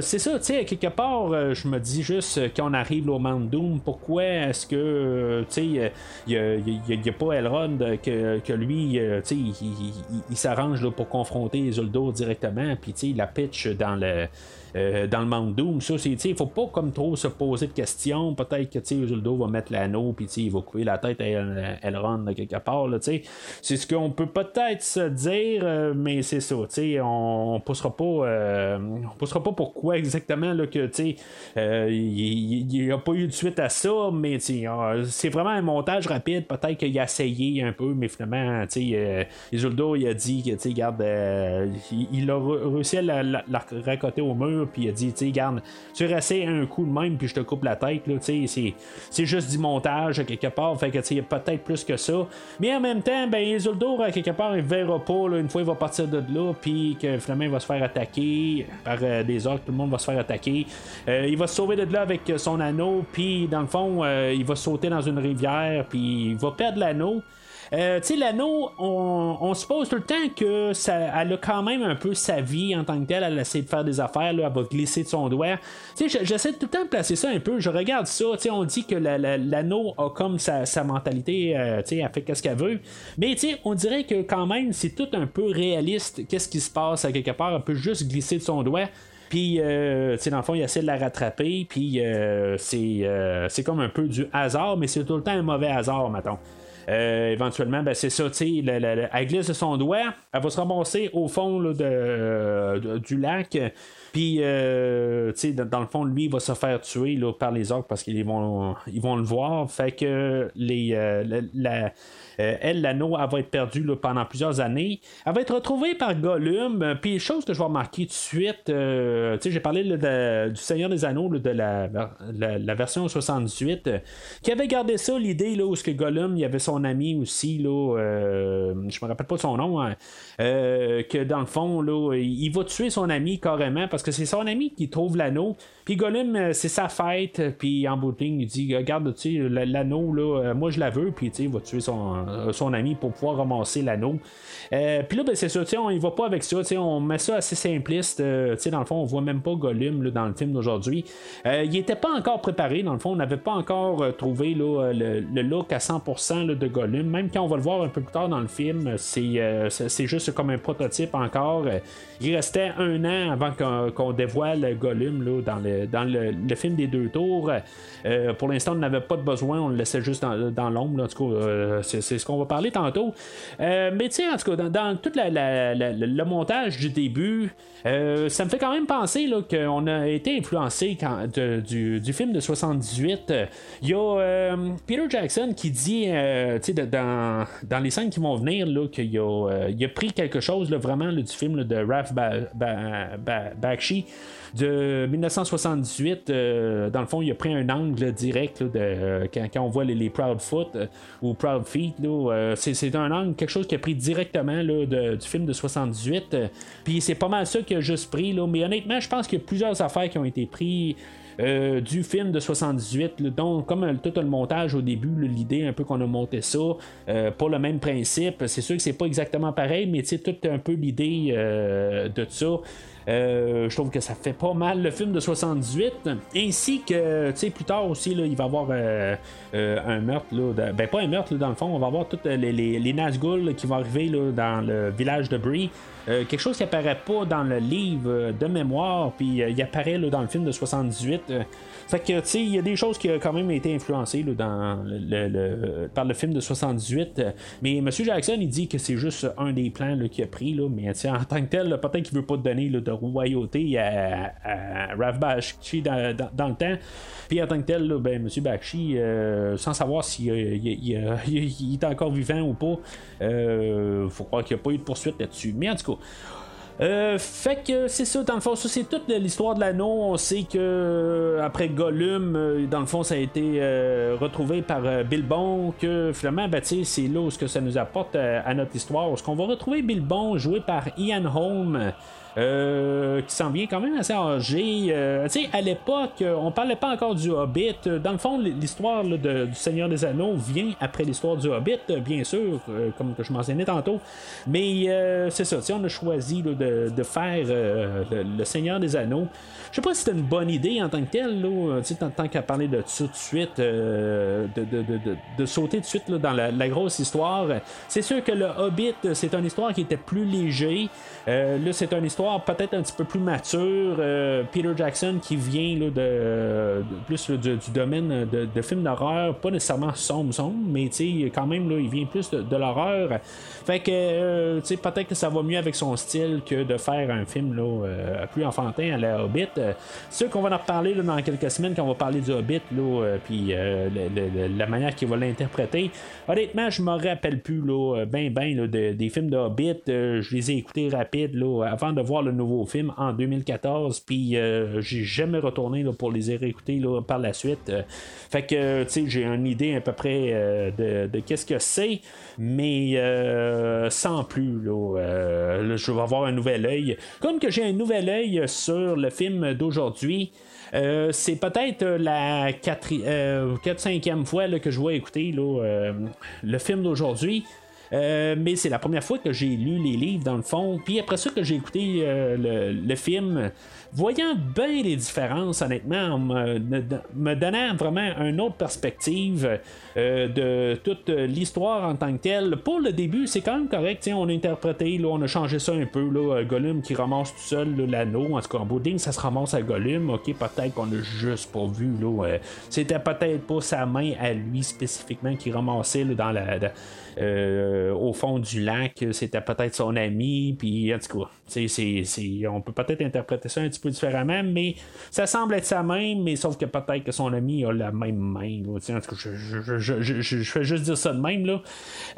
c'est ça, tu sais, quelque part, je me dis juste quand on arrive au Mount Doom, pourquoi est-ce que, tu sais, il n'y a, pas Elrond que, que lui, sais, il, s'arrange pour confronter Isildur directement, puis sais, la pitch dans le euh, dans le Mount Doom. Ça, c'est, il faut pas comme trop se poser de questions. Peut-être que Usuldo va mettre l'anneau, puis il va couper la tête à Elrond quelque part. Là, c'est ce qu'on peut peut-être se dire, euh, mais c'est ça. On ne poussera pas, euh, on poussera pas pourquoi exactement que il n'y a pas eu de suite à ça, mais ah, c'est vraiment un montage rapide. Peut-être qu'il a essayé un peu, mais finalement, Isuldo il a dit que, garde, il, a réussi à la, la, racoter au mur puis il a dit, tu garde, tu restais un coup de même, puis je te coupe la tête, là, tu c'est juste du montage, quelque part, fait que, tu sais, peut-être plus que ça. Mais en même temps, ben, Isildur, quelque part, il verra pas, là, une fois il va partir de là, puis que finalement, il va se faire attaquer par euh, des orques, tout le monde va se faire attaquer. Euh, il va se sauver de là avec son anneau, puis dans le fond, euh, il va sauter dans une rivière, puis il va perdre l'anneau. Euh, tu sais, l'anneau, on, suppose tout le temps que ça, elle a quand même un peu sa vie en tant que telle. Elle essaie de faire des affaires, là, elle va glisser de son doigt. Tu sais, j'essaie tout le temps de placer ça un peu. Je regarde ça, tu sais, on dit que l'anneau a comme sa, mentalité, euh, tu sais, elle fait ce qu'elle veut. Mais tu sais, on dirait que quand même, c'est tout un peu réaliste. Qu'est-ce qui se passe à quelque part? Elle peut juste glisser de son doigt. Puis, euh, dans le fond, il essaie de la rattraper. Puis, euh, c'est comme un peu du hasard, mais c'est tout le temps un mauvais hasard, mettons. Éventuellement, ben, c'est ça, tu sais, elle glisse de son doigt, elle va se ramasser au fond de, du lac. Puis, euh, tu sais, dans, le fond, lui, il va se faire tuer là, par les orques parce qu'ils vont, ils vont le voir. Fait que les, euh, la, euh, elle, l'anneau, elle va être perdue pendant plusieurs années. Elle va être retrouvée par Gollum. Puis, chose que je vais remarquer tout de suite, sais, j'ai parlé du Seigneur des Anneaux, de la, la, version 78, qui avait gardé ça, l'idée, là, où ce que Gollum, il y avait son ami aussi, là, je me rappelle pas son nom, hein, que dans le fond, là, il va tuer son ami carrément parce que c'est son ami qui trouve l'anneau. Puis Gollum, euh, c'est sa fête. Puis en bout il dit Regarde, l'anneau, là, euh, moi je la veux. Puis il va tuer son, euh, son ami pour pouvoir ramasser l'anneau. puis là, ben, c'est ça, on y va pas avec ça. On met ça assez simpliste. sais, dans le fond, on voit même pas Gollum là, dans le film d'aujourd'hui. il était pas encore préparé. Dans le fond, on n'avait pas encore trouvé là, le, look à 100% de Gollum. Même quand on va le voir un peu plus tard dans le film, c'est, c'est juste comme un prototype encore. Il restait un an avant qu'on, dévoile Gollum dans le dans le, film des deux tours. Euh, pour l'instant, on n'avait pas de besoin, on le laissait juste dans, l'ombre. En tout cas, euh, c'est, ce qu'on va parler tantôt. Euh, mais tu sais, en tout cas, dans, tout le montage du début, ça me fait quand même penser qu'on a été influencé du, film de 78. Il y a Peter Jackson qui dit, tu sais, dans, dans les scènes qui vont venir, qu'il a, il a pris quelque chose vraiment du film de Ralph Bakshi de 1978, euh, dans le fond, il a pris un angle direct de, euh, quand, on voit les, Proud Foot euh, ou Proud Feet. C'est, un angle, quelque chose qui a pris directement du film de 78. Puis c'est pas mal ça qu'il a juste pris. Là, mais honnêtement, je pense qu'il y a plusieurs affaires qui ont été prises. du film de 78, donc comme tout le montage au début, l'idée un peu qu'on a monté ça, pas le même principe, c'est sûr que c'est pas exactement pareil, mais c'est tout un peu l'idée de ça. Euh, je trouve que ça fait pas mal le film de 78. Ainsi que, tu sais, plus tard aussi, là, il va y avoir euh, euh, un meurtre. Là, ben, pas un meurtre, dans le fond. On va avoir tous les, les, les Nazgûl qui vont arriver là, dans le village de Brie. quelque chose qui apparaît pas dans le livre de mémoire, puis il apparaît dans le film de 78. Fait que, tu sais, il y a des choses qui ont quand même été influencées dans le, par le film de 78. Mais M. Jackson, il dit que c'est juste un des plans qu'il a pris. Là, mais en tant que tel, peut-être qu'il veut pas donner de royauté à, Rav Bakshi dans, le temps. Puis en tant que tel, ben, M. Bakshi, euh, sans savoir s'il il, est encore vivant ou pas, euh, faut croire qu'il n'y a pas eu de poursuite là-dessus. Mais en tout cas, euh, fait que c'est ça, dans le fond, ça c'est toute l'histoire de l'anneau. On sait que euh, après Gollum, dans le fond, ça a été retrouvé par Bilbon. Que finalement, ben, c'est là où ce que ça nous apporte à notre histoire. Ce qu'on va retrouver Bilbon joué par Ian Holm. Euh, qui s'en vient quand même assez âgé. Euh, tu sais, à l'époque, on parlait pas encore du Hobbit. Dans le fond, l'histoire du Seigneur des Anneaux vient après l'histoire du Hobbit, bien sûr, euh, comme que je mentionnais tantôt. Mais c'est ça, on a choisi de, faire le, Seigneur des Anneaux. Je sais pas si c'était une bonne idée en tant que tel, là, tant, tant qu'à parler de ça tout de suite, de, de, sauter tout de suite dans la, grosse histoire. C'est sûr que le Hobbit, c'est une histoire qui était plus léger. là, c'est une histoire peut-être un petit peu plus mature. Euh, Peter Jackson qui vient là, de, plus du, domaine de, films d'horreur, pas nécessairement sombre, sombre, mais quand même, là, il vient plus de, l'horreur. Fait que euh, peut-être que ça va mieux avec son style que de faire un film là, euh, plus enfantin à la Hobbit. C'est sûr qu'on va en reparler dans quelques semaines quand on va parler du Hobbit, puis la manière qu'il va l'interpréter. Honnêtement, je me rappelle plus là, ben ben des films de Hobbit. je les ai écoutés rapides là, avant de voir le nouveau film en 2014, puis euh, j'ai jamais retourné là, pour les réécouter là, par la suite. Euh, fait que, tu sais, j'ai une idée à peu près euh, de, qu'est-ce que c'est, mais sans plus, là, je vais avoir un nouvel œil. Comme que j'ai un nouvel œil sur le film d'aujourd'hui. c'est peut-être la 4-5e fois que je vais écouter le film d'aujourd'hui. mais c'est la première fois que j'ai lu les livres dans le fond. Puis après ça que j'ai écouté le, film, voyant bien les différences, honnêtement, me, donnant vraiment une autre perspective de toute l'histoire en tant que telle. Pour le début, c'est quand même correct. On a interprété, là, on a changé ça un peu. Là, Gollum qui ramasse tout seul l'anneau. En tout cas, en bout ça se ramasse à Gollum. Ok, peut-être qu'on a juste pas vu. Là, c'était peut-être pas sa main à lui spécifiquement qui ramassait dans la, euh, au fond du lac, c'était peut-être son ami, puis en tout cas, on peut peut-être interpréter ça un petit peu différemment, mais ça semble être sa main, mais sauf que peut-être que son ami a la même main. je, fais juste dire ça de même. Là.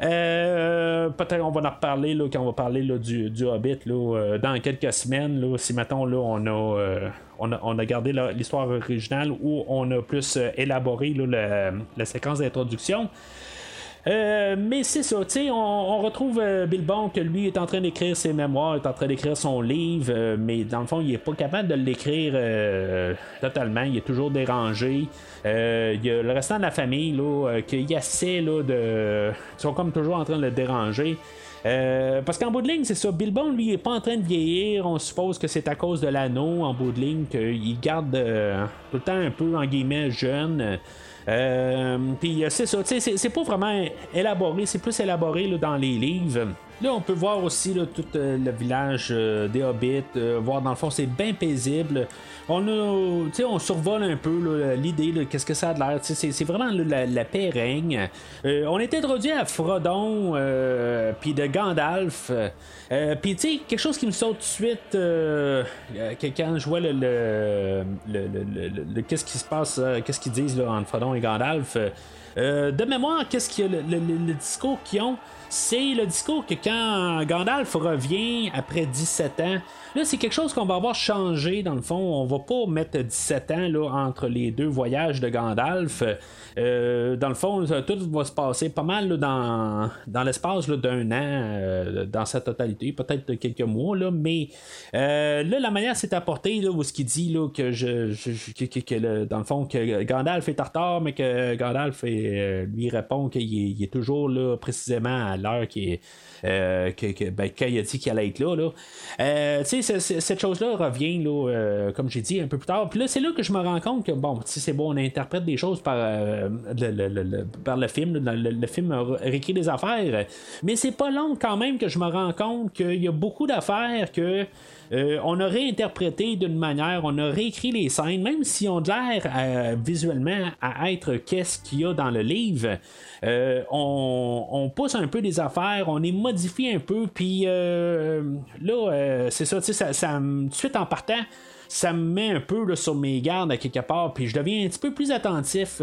Euh, peut-être on va en reparler là, quand on va parler là, du, du Hobbit là, euh, dans quelques semaines. Là, si maintenant là, on a. on a, on a, gardé l'histoire originale où on a plus élaboré la, la, séquence d'introduction. Euh, mais c'est ça, tu sais, on, retrouve euh, Bill Bond que lui est en train d'écrire ses mémoires, est en train d'écrire son livre, euh, mais dans le fond, il est pas capable de l'écrire totalement, il est toujours dérangé. Il y a le restant de la famille là, qui essaie là, de. Ils sont comme toujours en train de le déranger. parce qu'en bout de ligne, c'est ça. Bill Bond, lui, est pas en train de vieillir. On suppose que c'est à cause de l'anneau, en bout de ligne, qu'il garde tout le temps un peu, en guillemets, jeune. Euh, puis euh, c'est ça, c'est pas vraiment élaboré, c'est plus élaboré dans les livres. Là, on peut voir aussi tout euh, le village des Hobbits, voir dans le fond, c'est bien paisible. On a, on survole un peu l'idée, qu'est-ce que ça a de l'air. C'est vraiment la, la, paix règne. on est introduit à Frodon, puis de Gandalf. puis, tu sais, quelque chose qui me saute tout de suite, quand je vois le, le, qu'est-ce qui se passe, qu'est-ce qu'ils disent là, entre Frodon et Gandalf. Euh, de mémoire, qu'est-ce qu'il le, le, discours qu'ils ont C'est le discours que quand Gandalf revient après 17 ans, là c'est quelque chose qu'on va avoir changé dans le fond. On va pas mettre 17 ans là, entre les deux voyages de Gandalf. Euh, dans le fond, tout va se passer pas mal dans, dans l'espace d'un an, euh, dans sa totalité, peut-être quelques mois, là, mais euh, là, la manière c'est apporté, là, où ce qu'il dit là, que, je, que, dans le fond, que Gandalf est en retard, mais que Gandalf lui répond qu'il est, toujours là, précisément à l'heure qui est. que, ben, quand il a dit qu'il allait être là. là. tu sais, cette chose-là revient, là, comme j'ai dit, un peu plus tard. Puis là, c'est là que je me rends compte que, bon, c'est bon, on interprète des choses par, le, par le film. Le, film réécrit des affaires. Mais c'est pas long quand même que je me rends compte qu'il y a beaucoup d'affaires que. Euh, on a réinterprété d'une manière, on a réécrit les scènes, même si on l'air euh, visuellement à être qu'est-ce qu'il y a dans le livre. Euh, on, pousse un peu des affaires, on les modifie un peu, puis là, c'est ça, ça, ça, tout suite en partant, ça me met un peu sur mes gardes à quelque part, puis je deviens un petit peu plus attentif.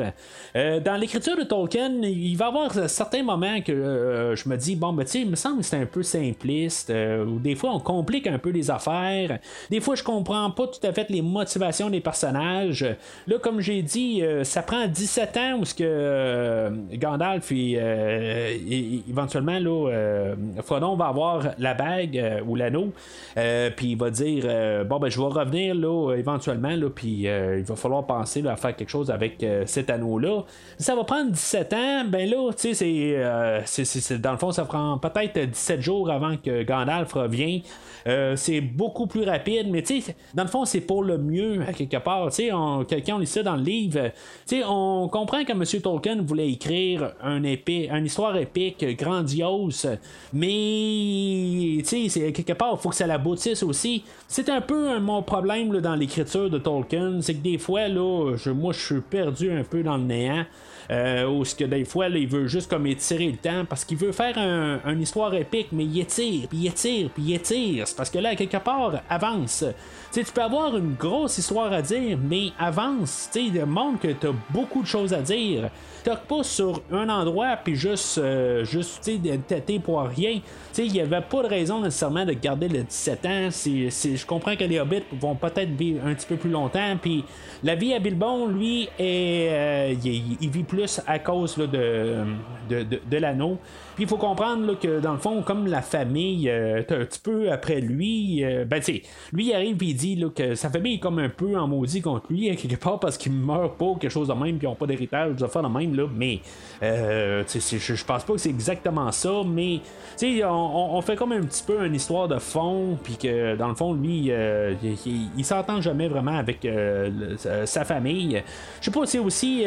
Euh, dans l'écriture de Tolkien, il va y avoir certains moments que euh, je me dis, bon, ben, tu sais, il me semble que c'est un peu simpliste, euh, ou des fois on complique un peu les affaires, des fois je comprends pas tout à fait les motivations des personnages. Là, comme j'ai dit, ça prend 17 ans où ce que Gandalf, éventuellement, là, Frodon va avoir la bague ou l'anneau, puis il va dire, bon, ben, je vais revenir éventuellement, là, puis euh, il va falloir penser à faire quelque chose avec euh, cet anneau-là. Ça va prendre 17 ans, ben là, tu sais, euh, c'est, dans le fond, ça prend peut-être 17 jours avant que Gandalf revienne. c'est beaucoup plus rapide, mais tu sais, dans le fond, c'est pour le mieux, quelque part. Tu sais, quelqu'un lit ça dans le livre, tu sais, on comprend que M. Tolkien voulait écrire un épée, une histoire épique, grandiose, mais tu sais, quelque part, il faut que ça l'aboutisse aussi. C'est un peu mon problème dans l'écriture de Tolkien, c'est que des fois, là, je, moi, je suis perdu un peu dans le néant. Euh, ou ce que des fois, là, il veut juste comme étirer le temps parce qu'il veut faire un, une histoire épique, mais il étire, puis il étire, puis il étire. C'est parce que là, quelque part, avance. Tu peux avoir une grosse histoire à dire, mais avance. Tu sais, montre que tu as beaucoup de choses à dire toque pas sur un endroit puis juste, euh, juste têter pour rien. Il n'y avait pas de raison nécessairement de garder le 17 ans. je comprends que les hobbits vont peut peut-être vivre un petit peu plus longtemps. Puis la vie à Bilbon, lui, est, il, vit plus à cause de, de, de l'anneau. Puis il faut comprendre que dans le fond, comme la famille, euh, un petit peu après lui, euh, ben tu lui il arrive et il dit là, que sa famille est comme un peu en maudit contre lui, hein, quelque part parce qu'il meurt pas, quelque chose de même, puis ils n'ont pas d'héritage, de faire de même, là, mais euh, je pense pas que c'est exactement ça, mais tu sais, on, fait comme un petit peu une histoire de fond, puis que dans le fond, lui, euh, il, s'entend jamais vraiment avec sa famille. Je sais pas, c'est aussi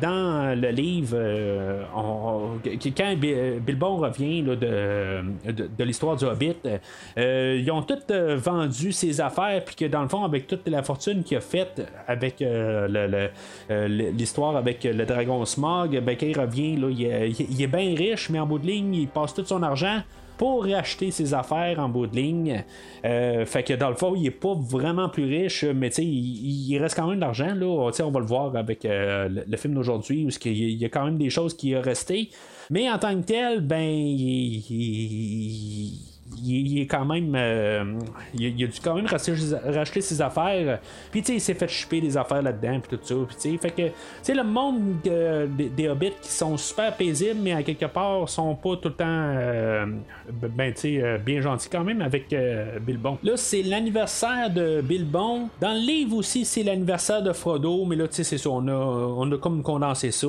dans le livre, on, quand Bilbon revient de, de, l'histoire du Hobbit. Euh, ils ont tous euh, vendu ses affaires, puis que dans le fond, avec toute la fortune qu'il a faite avec euh, l'histoire avec le dragon Smog, ben, revient, là, il, est bien riche, mais en bout de ligne, il passe tout son argent pour racheter ses affaires en bout de ligne. fait que dans le fond, il est pas vraiment plus riche, mais il, il, reste quand même de l'argent. On va le voir avec le, film d'aujourd'hui, où il y a quand même des choses qui ont resté. Mais en tant que tel, ben, il, est quand même. Euh, il, a dû quand même racheter, ses affaires. Puis, tu sais, il s'est fait chipper des affaires là-dedans. Puis tout ça. Puis, tu sais, fait que. Tu sais, le monde des, hobbits qui sont super paisibles, mais à quelque part, sont pas tout le temps. Euh, ben, tu sais, euh, bien gentils quand même avec Bilbon. Là, c'est l'anniversaire de Bilbon. Dans le livre aussi, c'est l'anniversaire de Frodo. Mais là, tu sais, c'est ça. On a, on a comme condensé ça.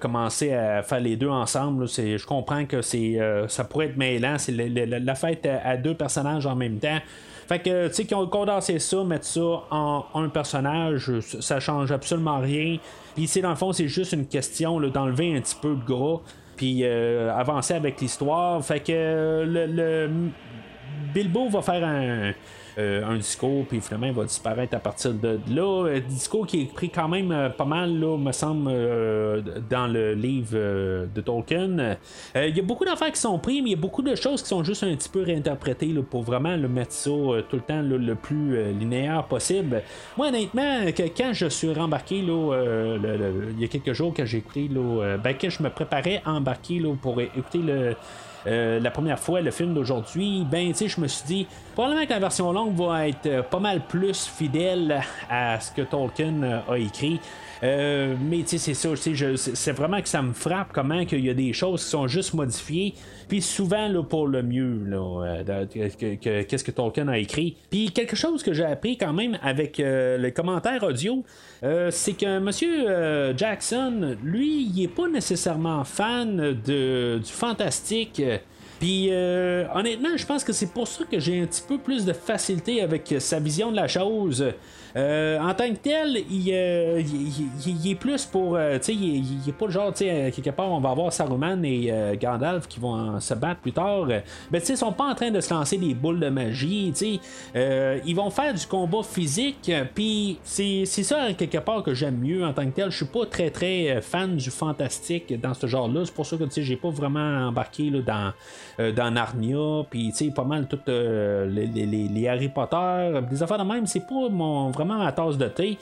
Commencer à faire les deux ensemble. Je comprends que c'est ça pourrait être mêlant. C'est la, fête à, deux personnages en même temps. Fait que, tu sais, qu'ils ont condensé ça, mettre ça en un personnage, ça change absolument rien. Puis, c'est dans le fond, c'est juste une question d'enlever un petit peu de gras, puis euh, avancer avec l'histoire. Fait que le, Bilbo va faire un euh, un discours, puis finalement il va disparaître à partir de là. Un discours qui est pris quand même euh, pas mal, là, me semble, euh, dans le livre de Tolkien. Il y a beaucoup d'affaires qui sont prises, mais il y a beaucoup de choses qui sont juste un petit peu réinterprétées pour vraiment le mettre ça tout le temps le plus linéaire possible. Moi, honnêtement, quand je suis rembarqué, là, il y a quelques jours que j'ai écouté, là, ben, que je me préparais à embarquer là, pour écouter le euh, la première fois le film d'aujourd'hui, ben tu sais, je me suis dit probablement que la version longue va être euh, pas mal plus fidèle à ce que Tolkien euh, a écrit. Mais tu sais, c'est ça, c'est vraiment que ça me frappe comment qu'il y a des choses qui sont juste modifiées, puis souvent là, pour le mieux, qu'est-ce que Tolkien a écrit. Puis quelque chose que j'ai appris quand même avec le commentaire audio, c'est que Monsieur Jackson, lui, il est pas nécessairement fan du fantastique. Puis euh, honnêtement, je pense que c'est pour ça que j'ai un petit peu plus de facilité avec sa vision de la chose. Euh, en tant que tel, il, euh, est plus pour. tu sais, il, est pas le genre, tu sais, quelque part, on va avoir Saruman et Gandalf qui vont se battre plus tard. Mais tu sais, ils sont pas en train de se lancer des boules de magie, tu sais. ils vont faire du combat physique, puis c'est ça, quelque part, que j'aime mieux en tant que tel. Je suis pas très, très fan du fantastique dans ce genre-là. C'est pour ça que, tu sais, j'ai pas vraiment embarqué là, dans euh, dans Narnia, puis tu sais, pas mal toutes euh, les, les, Harry Potter, des affaires de même, c'est pas mon, vraiment ma tasse de thé.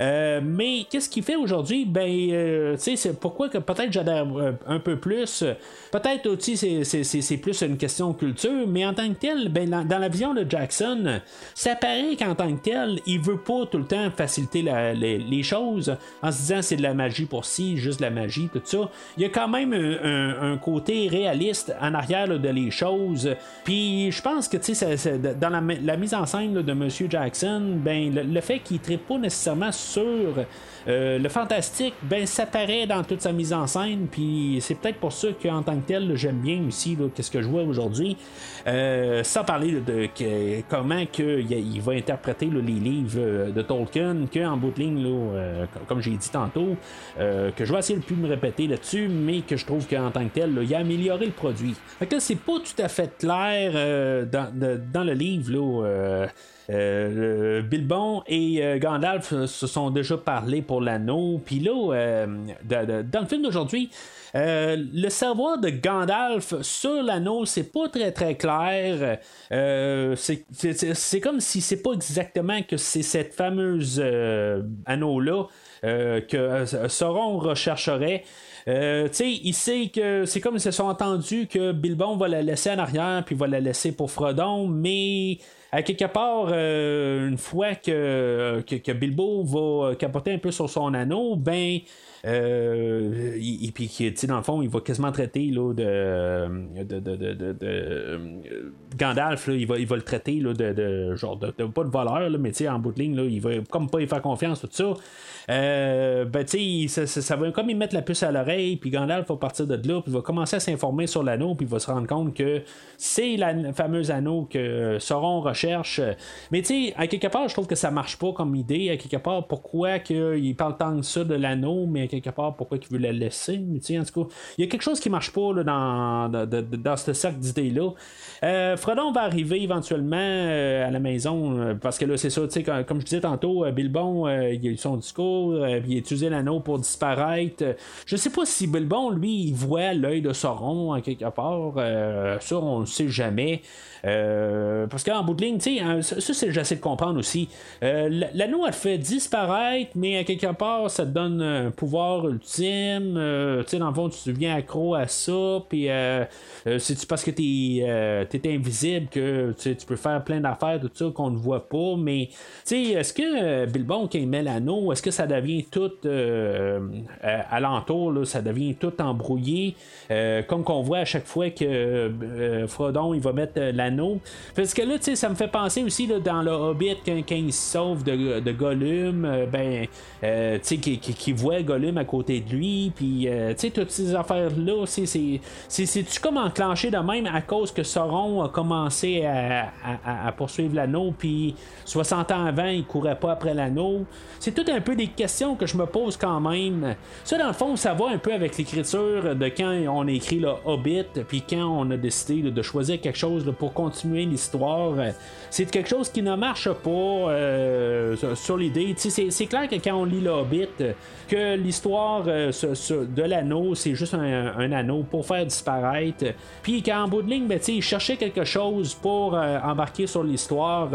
Euh, mais qu'est-ce qu'il fait aujourd'hui? Ben, tu sais, c'est pourquoi que peut-être j'adhère un peu plus. Peut-être aussi c'est plus une question culture, mais en tant que tel, ben, dans, la vision de Jackson, ça paraît qu'en tant que tel, il veut pas tout le temps faciliter les, choses en se disant c'est de la magie pour ci, juste de la magie, tout ça. Il y a quand même un, côté réaliste en arrière de les choses. Puis je pense que tu sais, dans la, mise en scène de M. Jackson, ben le, fait qu'il ne pas nécessairement sur euh, le fantastique, ben ça paraît dans toute sa mise en scène, puis c'est peut-être pour ça qu'en tant que tel, j'aime bien aussi qu'est-ce que je vois aujourd'hui. Euh, sans parler de, comment il, va interpréter les livres euh, de Tolkien, qu'en bout de ligne, comme j'ai dit tantôt, que je vais essayer de plus me répéter là-dessus, mais que je trouve qu'en tant que tel, il a amélioré le produit. Fait que c'est pas tout à fait clair dans, le livre. Bilbon et Gandalf se sont déjà parlé pour l'anneau. Puis là, euh, dans le film d'aujourd'hui, le savoir de Gandalf sur l'anneau, c'est pas très très clair. c'est comme si c'est pas exactement que c'est cette fameuse anneau-là que Sauron rechercherait. Euh, tu sais, il sait que c'est comme ils se sont entendus que Bilbon va la laisser en arrière, puis va la laisser pour Frodon, mais à quelque part, une fois que, que, Bilbo va capoter un peu sur son anneau, ben euh, et puis, dans le fond, il va quasiment traiter là, de, de, de, de, Gandalf, là, il, va, il va le traiter là, de, genre de, pas de voleur, là, mais en bout de ligne, là, il va comme pas y faire confiance, tout ça. Euh, ben, ça, ça, ça, va comme il mettre la puce à l'oreille, puis Gandalf va partir de là, puis il va commencer à s'informer sur l'anneau, puis il va se rendre compte que c'est la fameuse anneau que Sauron recherche. Mais tu sais, à quelque part, je trouve que ça marche pas comme idée. À quelque part, pourquoi qu'il parle tant de ça de l'anneau, mais quelque part, pourquoi il veut la laisser. Mais en tout cas, il y a quelque chose qui marche pas là, dans, dans, ce cercle d'idées-là. Euh, Frodon va arriver éventuellement euh, à la maison, euh, parce que là, c'est ça, tu sais, comme, je disais tantôt, Bilbon, il a eu son discours, il a utilisé l'anneau pour disparaître. Je sais pas si Bilbon, lui, il voit l'œil de Sauron, en quelque part. ça, on le sait jamais. Euh, parce qu'en bout de ligne, hein, ça, c'est j'essaie de comprendre aussi. Euh, l'anneau, elle fait disparaître, mais à quelque part, ça te donne un pouvoir ultime. Euh, tu sais, dans le fond, tu deviens accro à ça, puis c'est-tu parce que tu es, invisible que tu peux faire plein d'affaires, tout ça, qu'on ne voit pas, mais est-ce que Bilbon, qui met l'anneau, est-ce que ça devient tout alentour, là, ça devient tout embrouillé, comme qu'on voit à chaque fois que Frodon, il va mettre l'anneau parce que là, tu sais, ça me fait penser aussi là, dans le Hobbit, quand, il se sauve de, Gollum, euh, ben, euh, tu sais, qui, voit Gollum à côté de lui, puis, euh, tu sais, toutes ces affaires-là, c'est-tu comme enclenché de même à cause que Sauron a commencé à, poursuivre l'anneau, puis 60 ans avant, il courait pas après l'anneau? C'est tout un peu des questions que je me pose quand même. Ça, dans le fond, ça va un peu avec l'écriture de quand on écrit le Hobbit, puis quand on a décidé de choisir quelque chose pour continuer l'histoire. C'est quelque chose qui ne marche pas euh, sur l'idée. C'est clair que quand on lit le Hobbit, que l'histoire euh, de l'anneau, c'est juste un, anneau pour faire disparaître. Puis qu'en bout de ligne, ben, il cherchait quelque chose pour euh, embarquer sur l'histoire,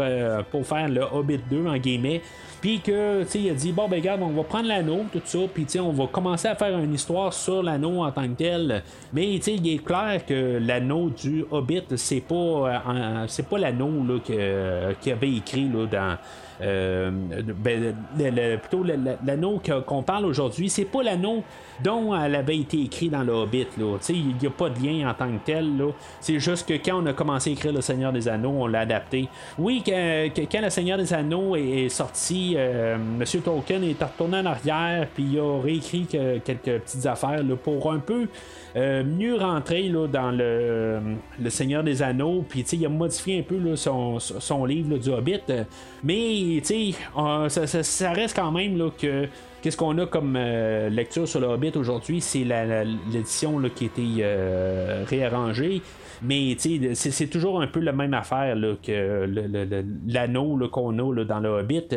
pour faire le Hobbit 2 en guillemets. Puis que, il a dit, bon, ben, regarde, on va prendre l'anneau, tout ça, puis, on va commencer à faire une histoire sur l'anneau en tant que tel. Mais, il est clair que l'anneau du Hobbit, c'est pas, euh, pas l'anneau, là, qu'il avait écrit, là, dans euh, ben, plutôt l'anneau qu'on parle aujourd'hui, c'est pas l'anneau dont elle avait été écrit dans le Hobbit. Il n'y a pas de lien en tant que tel. C'est juste que quand on a commencé à écrire Le Seigneur des Anneaux, on l'a adapté. Oui, quand, Le Seigneur des Anneaux est, sorti, euh, M. Tolkien est retourné en arrière, puis il a réécrit quelques petites affaires pour un peu euh, mieux rentrer là, dans le, le, Seigneur des Anneaux, puis il a modifié un peu là, son, son, livre du Hobbit. Mais euh, ça, ça, ça, reste quand même là, que Qu'est-ce qu'on a comme euh, lecture sur le Hobbit aujourd'hui? C'est l'édition qui a été réarrangée. Mais c'est toujours un peu la même affaire que l'anneau qu'on a dans le Hobbit.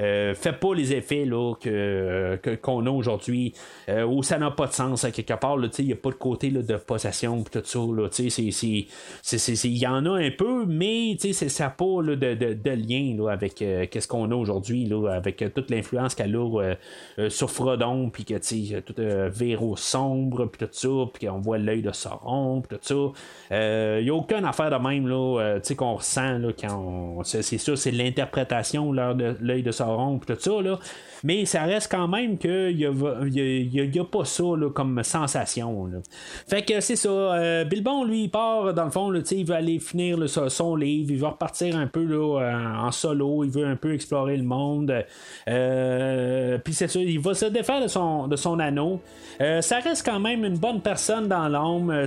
Euh, fait pas les effets là, que, qu'on a aujourd'hui, euh, où ça n'a pas de sens à quelque part. Il n'y a pas de côté là, de possession tout ça. Il y en a un peu, mais ça n'a pas là, de, de, de, lien là, avec euh, qu'est-ce qu'on a aujourd'hui, avec toute l'influence qu'elle a sur Frodon, puis que tout Véro sombre, puis tout ça, puis qu'on voit l'œil de Sauron, puis tout ça. Il n'y a aucune affaire de même là, qu'on ressent là, quand c'est, ça, c'est l'interprétation de l'œil de Sauron tout ça, là. Mais ça reste quand même qu'il n'y a, a, pas ça comme sensation. Fait que c'est ça. Euh, Bilbon, lui, il part, dans le fond, il veut aller finir son livre, il veut repartir un peu là, euh, en solo, il veut un peu explorer le monde. Euh, puis c'est ça, il va se défaire de son, de son anneau. ça reste quand même une bonne personne dans l'ombre.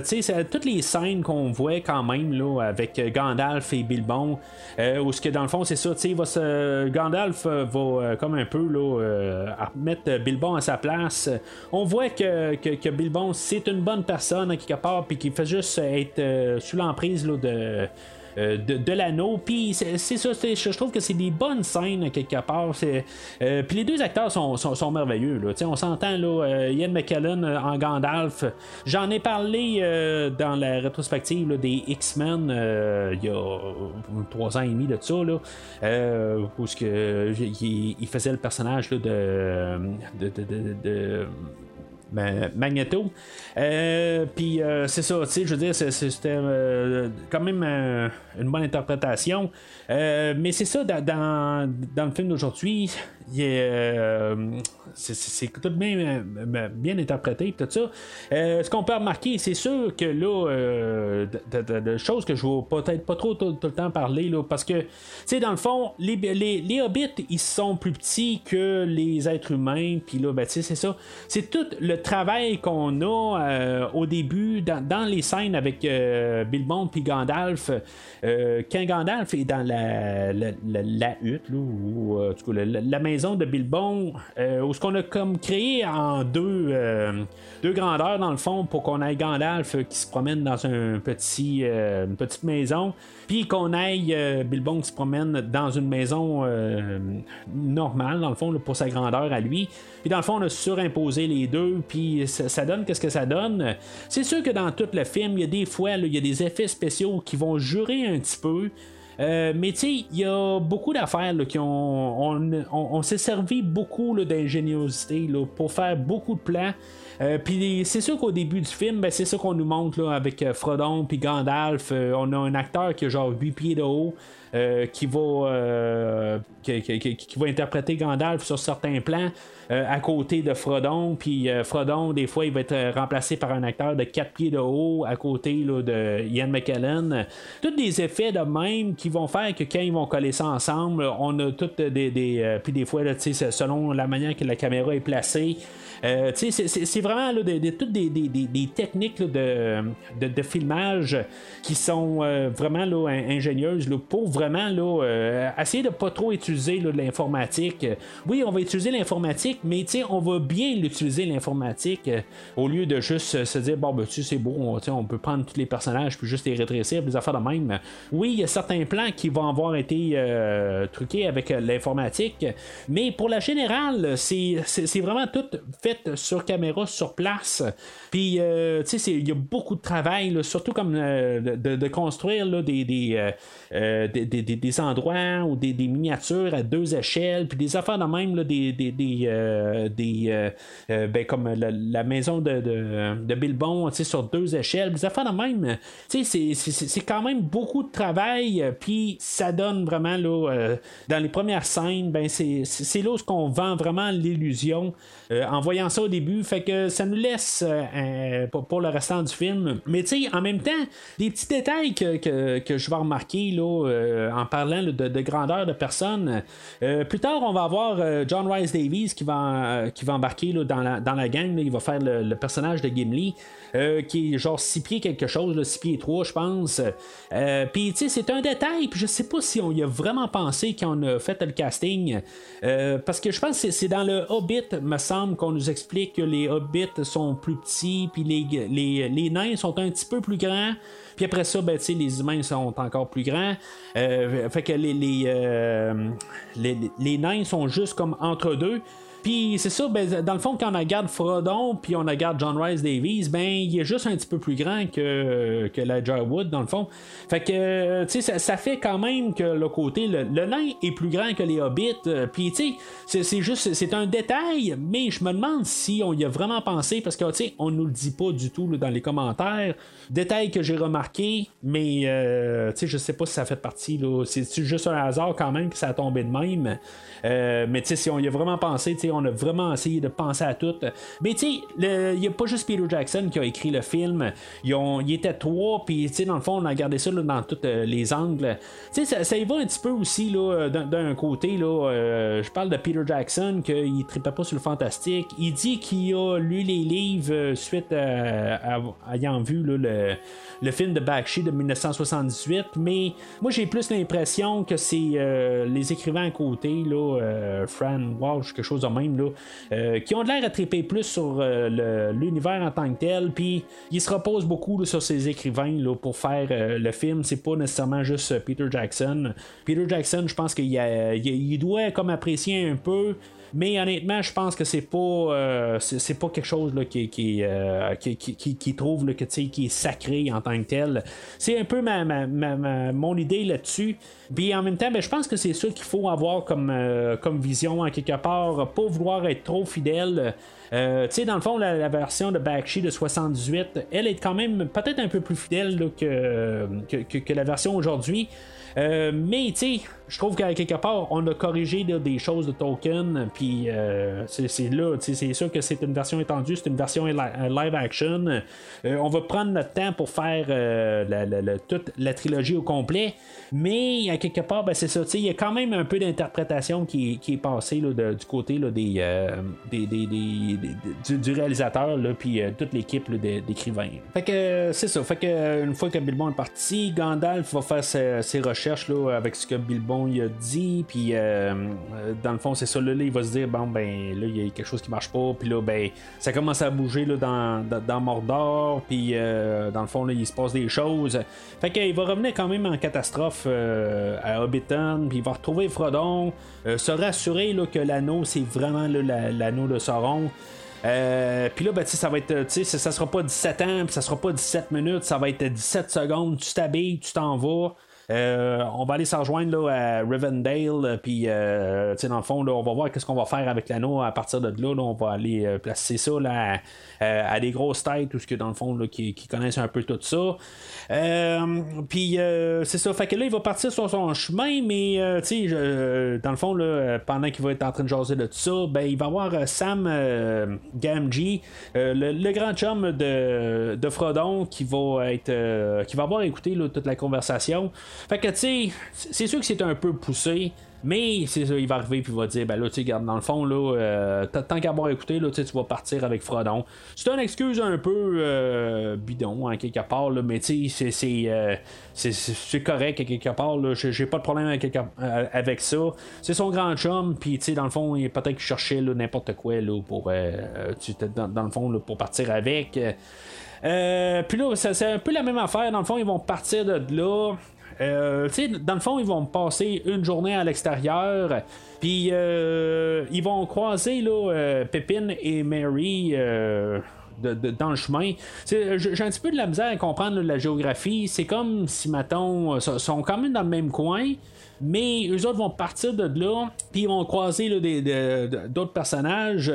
toutes les scènes qu'on voit quand même là, avec Gandalf et Bilbon, où ce que dans le fond, c'est ça, va se, Gandalf va comme un peu là, à mettre Bilbon à sa place. On voit que, que, Bilbon, c'est une bonne personne, quelque part, puis qu'il fait juste être euh, sous l'emprise de euh, de, l'anneau. Puis c'est ça, je trouve que c'est des bonnes scènes quelque part. Euh, puis les deux acteurs sont, sont, merveilleux. Là. On s'entend là, euh, Ian McKellen en Gandalf. J'en ai parlé dans la rétrospective des X-Men il y a trois ans et demi de ça. Là, où il, faisait le personnage de Magneto. Puis c'est ça, tu sais, je veux dire, c'était quand même une bonne interprétation. mais c'est ça, dans, dans, le film d'aujourd'hui, c'est tout bien, bien interprété, tout ça. ce qu'on peut remarquer, c'est sûr que là, de, choses que je vais peut-être pas trop tout, le temps parler, là, parce que, tu dans le fond, les, les, les, hobbits, ils sont plus petits que les êtres humains, puis là, ben, tu c'est ça. C'est tout le travail qu'on a euh, au début dans, les scènes avec euh, Bilbon puis Gandalf. Euh, quand Gandalf est dans la, la, hutte, ou, la, maison de Bilbon, où ce qu'on a comme créé en deux, deux grandeurs, dans le fond, pour qu'on ait Gandalf qui se promène dans petit, une petite maison. Puis qu'on aille euh, Bilbon qui se promène dans une maison euh, normale, dans le fond, pour sa grandeur à lui. Puis dans le fond, on a surimposé les deux, puis ça, donne qu'est-ce que ça donne? C'est sûr que dans tout le film, il y a des fois, il y a des effets spéciaux qui vont jurer un petit peu. Euh, mais tu sais, il y a beaucoup d'affaires qui ont. On, s'est servi beaucoup d'ingéniosité pour faire beaucoup de plans. Euh, puis c'est sûr qu'au début du film, ben, c'est ça qu'on nous montre là, avec euh, Frodon puis Gandalf. Euh, on a un acteur qui a genre 8 pieds de haut. qui va qui, va interpréter Gandalf sur certains plans à côté de Frodon puis Frodon des fois il va être remplacé par un acteur de 4 pieds de haut à côté de Ian McKellen tous des effets de même qui vont faire que quand ils vont coller ça ensemble on a toutes des, puis des fois selon la manière que la caméra est placée euh, c'est vraiment là, toutes des, techniques de, de, filmage qui sont euh, vraiment là, ingénieuses pour vraiment euh, essayer de pas trop utiliser de l'informatique. Oui, on va utiliser l'informatique, mais on va bien l'utiliser l'informatique au lieu de juste se dire bon ben tu c'est beau, on, on peut prendre tous les personnages puis juste les rétrécir, les affaires de même. Oui, il y a certains plans qui vont avoir été truqués avec l'informatique, mais pour la générale, c'est vraiment tout fait sur caméra sur place. Puis, euh, tu sais, il y a beaucoup de travail, surtout comme euh, de, construire euh, des, des, des, endroits ou des, miniatures à deux échelles, puis des affaires de même, là, des, des, ben, comme la, maison de, de, de Bilbon, sur deux échelles, des affaires de même. Tu sais, c'est quand même beaucoup de travail, puis ça donne vraiment, là, dans les premières scènes, ben, c'est là où on vend vraiment l'illusion en voyant ça au début. Fait que ça nous laisse euh, pour, le restant du film. Mais tu sais, en même temps, des petits détails que, je vais remarquer là, euh, en parlant de, grandeur de personnes. Euh, plus tard, on va avoir John Rice Davies qui va, qui va embarquer dans, la, dans la gang. il va faire le, personnage de Gimli. qui est genre 6 pieds quelque chose, 6 pieds 3 je pense. puis tu sais, c'est un détail, puis je sais pas si on y a vraiment pensé quand on a fait le casting. parce que je pense que c'est dans le Hobbit, me semble, qu'on nous explique que les hobbits sont plus petits, puis les, les, les nains sont un petit peu plus grands. Puis après ça, ben, les humains sont encore plus grands. Euh, fait que les, euh, les, les, nains sont juste comme entre deux. Puis c'est ça, ben, dans le fond, quand on regarde Frodon, puis on regarde John Rice Davies, ben, il est juste un petit peu plus grand que, que Elijah Wood, dans le fond. Fait que, tu sais, ça, fait quand même que le côté, le, nain est plus grand que les hobbits. Euh, puis, tu sais, c'est juste, c'est un détail, mais je me demande si on y a vraiment pensé, parce que, tu sais, on nous le dit pas du tout dans les commentaires. Détail que j'ai remarqué, mais, euh, tu sais, je sais pas si ça fait partie, là. C'est juste un hasard quand même que ça a tombé de même. Euh, mais, tu sais, si on y a vraiment pensé, tu sais, on a vraiment essayé de penser à tout. Mais tu sais, il n'y a pas juste Peter Jackson qui a écrit le film. Ils, ont, étaient trois, puis tu sais, dans le fond, on a gardé ça dans tous euh, les angles. Tu sais, ça, y va un petit peu aussi, là, d'un côté, là, euh, je parle de Peter Jackson, qu'il ne tripait pas sur le fantastique. Il dit qu'il a lu les livres euh, suite à, ayant vu le, le, film de Bakshi de 1978, mais moi j'ai plus l'impression que c'est les écrivains à côté, là, Fran Walsh, quelque chose de même, euh, qui ont l'air à triper plus sur euh, l'univers en tant que tel. Puis il se repose beaucoup sur ses écrivains là, pour faire euh, le film. C'est pas nécessairement juste Peter Jackson. Peter Jackson, je pense qu'il il doit comme apprécier un peu mais honnêtement, je pense que c'est pas euh, c'est pas quelque chose euh, qui, qui, trouve que, est sacré en tant que tel. C'est un peu ma, mon idée là-dessus. Puis en même temps, ben, je pense que c'est ça qu'il faut avoir comme, euh, comme vision en quelque part. Pas vouloir être trop fidèle. Tu sais, dans le fond, la, version de Bakshi de 78, elle est quand même peut-être un peu plus fidèle que, que, la version aujourd'hui. Euh, mais tu sais, je trouve qu'à quelque part, on a corrigé des choses de token, puis euh, c'est là, c'est sûr que c'est une version étendue, c'est une version live action. Euh, on va prendre notre temps pour faire euh, toute la trilogie au complet, mais à quelque part, ben, c'est ça, il y a quand même un peu d'interprétation qui, est passée du côté des, du, réalisateur, puis toute l'équipe d'écrivains. Fait que c'est ça, fait que une fois que Bilbon est parti, Gandalf va faire ses, recherches là, avec ce que Bilbon il a dit, puis euh, dans le fond, c'est ça, là, il va se dire, bon, ben, là, il y a quelque chose qui marche pas, puis là, ben, ça commence à bouger là, dans, dans, Mordor, puis euh, dans le fond, là, il se passe des choses. Fait qu'il va revenir quand même en catastrophe euh, à Hobbiton, puis il va retrouver Frodon, se rassurer là, que l'anneau, c'est vraiment l'anneau de Sauron. puis là, ben, ça va être, ça sera pas 17 ans, puis ça sera pas 17 minutes, ça va être 17 secondes, tu t'habilles, tu t'en vas. Euh, on va aller s'en rejoindre à Rivendale, euh, puis euh, dans le fond, on va voir qu'est-ce qu'on va faire avec l'anneau à partir de là. on va aller placer ça là, à, des grosses têtes, tout ce que dans le fond, qui, connaissent un peu tout ça. puis c'est ça, fait que là, il va partir sur son chemin, mais dans le fond, pendant qu'il va être en train de jaser de tout ça, ben, il va voir Sam Gamgee, le, grand chum de, de Frodon, qui va être qui va avoir écouté toute la conversation. Fait que, tu sais, c'est sûr que c'est un peu poussé. Mais c'est ça, il va arriver puis il va dire ben là tu garde dans le fond là euh, tant qu'à avoir écouté là tu vas partir avec Frodon. C'est une excuse un peu euh, bidon en quelque part là, mais tu sais euh, c'est c'est correct à quelque part j'ai pas de problème avec, avec ça. C'est son grand chum puis tu sais dans le fond il peut-être qu'il cherchait n'importe quoi là pour dans, dans, le fond là, pour partir avec. puis là, c'est un peu la même affaire. Dans le fond, ils vont partir de là. Euh, dans le fond, ils vont passer une journée à l'extérieur. Puis euh, ils vont croiser là, euh, et Mary. dans le chemin. J'ai un petit peu de la misère à comprendre la géographie. C'est comme si, mettons, sont quand même dans le même coin, mais eux autres vont partir de là, puis ils vont croiser d'autres personnages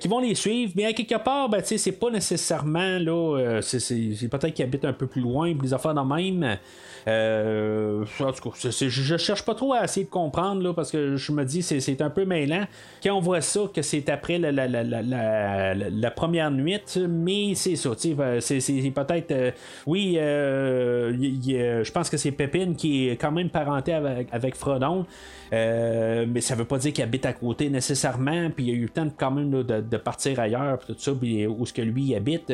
qui vont les suivre. Mais à quelque part, ben, c'est pas nécessairement là, c'est peut-être qu'ils habitent un peu plus loin, puis les affaires dans même. Euh, en tout cas, je cherche pas trop à essayer de comprendre là, parce que je me dis c'est un peu mêlant. Quand on voit ça, que c'est après la, la, la, la, première nuit, mais c'est ça, c'est peut-être. Euh, oui, euh, je pense que c'est Pépine qui est quand même parenté avec, avec Frodon. Euh, mais ça veut pas dire qu'il habite à côté nécessairement. Puis il a eu le temps quand même de, partir ailleurs, tout ça, puis où ce que lui habite.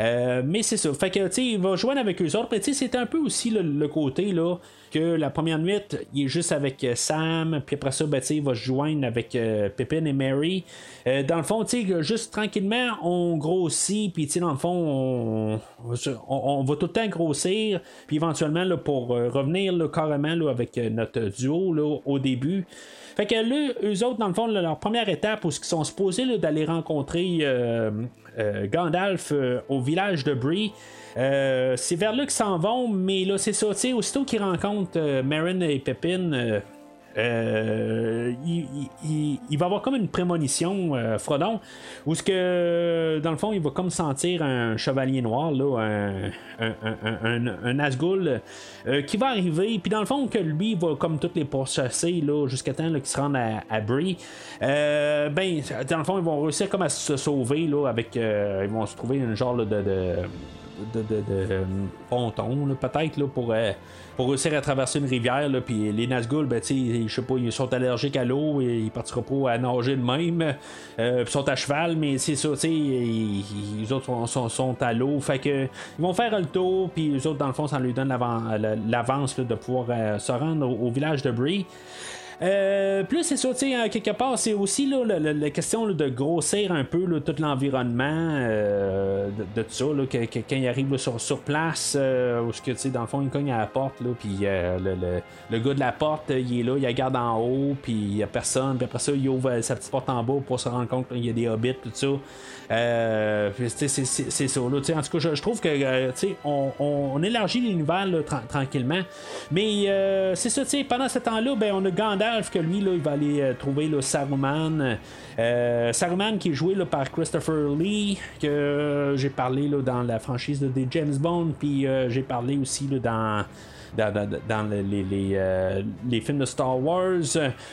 Euh, mais c'est ça. Fait que tu sais, il va joindre avec eux autres. c'est un peu aussi le, côté là que la première nuit, il est juste avec euh, Sam, puis après ça, ben, il va se joindre avec euh, Pippin et Mary. Euh, dans le fond, juste tranquillement, on grossit, puis dans le fond, on, va tout le temps grossir, puis éventuellement, là, pour revenir là, carrément là, avec notre duo là, au début. Fait que là, eux autres, dans le fond, leur première étape où ils sont supposés d'aller rencontrer Gandalf au village de Bree. Euh, c'est vers là qu'ils s'en vont, mais là, c'est ça. Aussitôt qu'ils rencontrent euh, Marin et Pepin, euh, il, va avoir comme une prémonition, Frodon, où ce que, dans le fond, il va comme sentir un chevalier noir, là, un, un, un, Nazgûl, qui va arriver, puis dans le fond, que lui va comme toutes les pourchasser, là, jusqu'à temps qu'il se rende à, à Brie. ben, dans le fond, ils vont réussir comme à se sauver, là, avec, ils vont se trouver une genre de, de, de ponton, peut-être, pour, euh, pour réussir à traverser une rivière. Puis les Nazgûl, ben, je sais pas, ils sont allergiques à l'eau et ils partiront pas à nager de même. Euh, ils sont à cheval, mais c'est ça, ils, les autres sont, à l'eau. Fait que ils vont faire le tour, puis les autres, dans le fond, ça lui donne l'avance de pouvoir euh, se rendre au, village de Bree. Euh, plus c'est ça, tu sais, quelque part, c'est aussi là, la, question de grossir un peu tout l'environnement euh, de, tout ça, quand il arrive sur, place, euh, où que, tu sais, dans le fond, il cogne à la porte, puis le, gars de la porte, il est là, il regarde en haut, puis il n'y a personne, puis après ça, il ouvre sa petite porte en bas pour se rendre compte qu'il y a des hobbits, tout ça. c'est ça, là, en tout cas, je, trouve que, tu sais, on, élargit l'univers tranquillement, mais c'est ça, tu sais, pendant ce temps-là, ben, on a Gandalf Que lui, là, il va aller trouver le Saruman. Saruman qui est joué par Christopher Lee, que j'ai parlé là, dans la franchise des James Bond, puis j'ai parlé aussi dans dans, euh, les, films de Star Wars.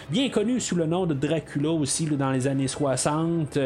Bien connu sous le nom de Dracula aussi dans les années 60.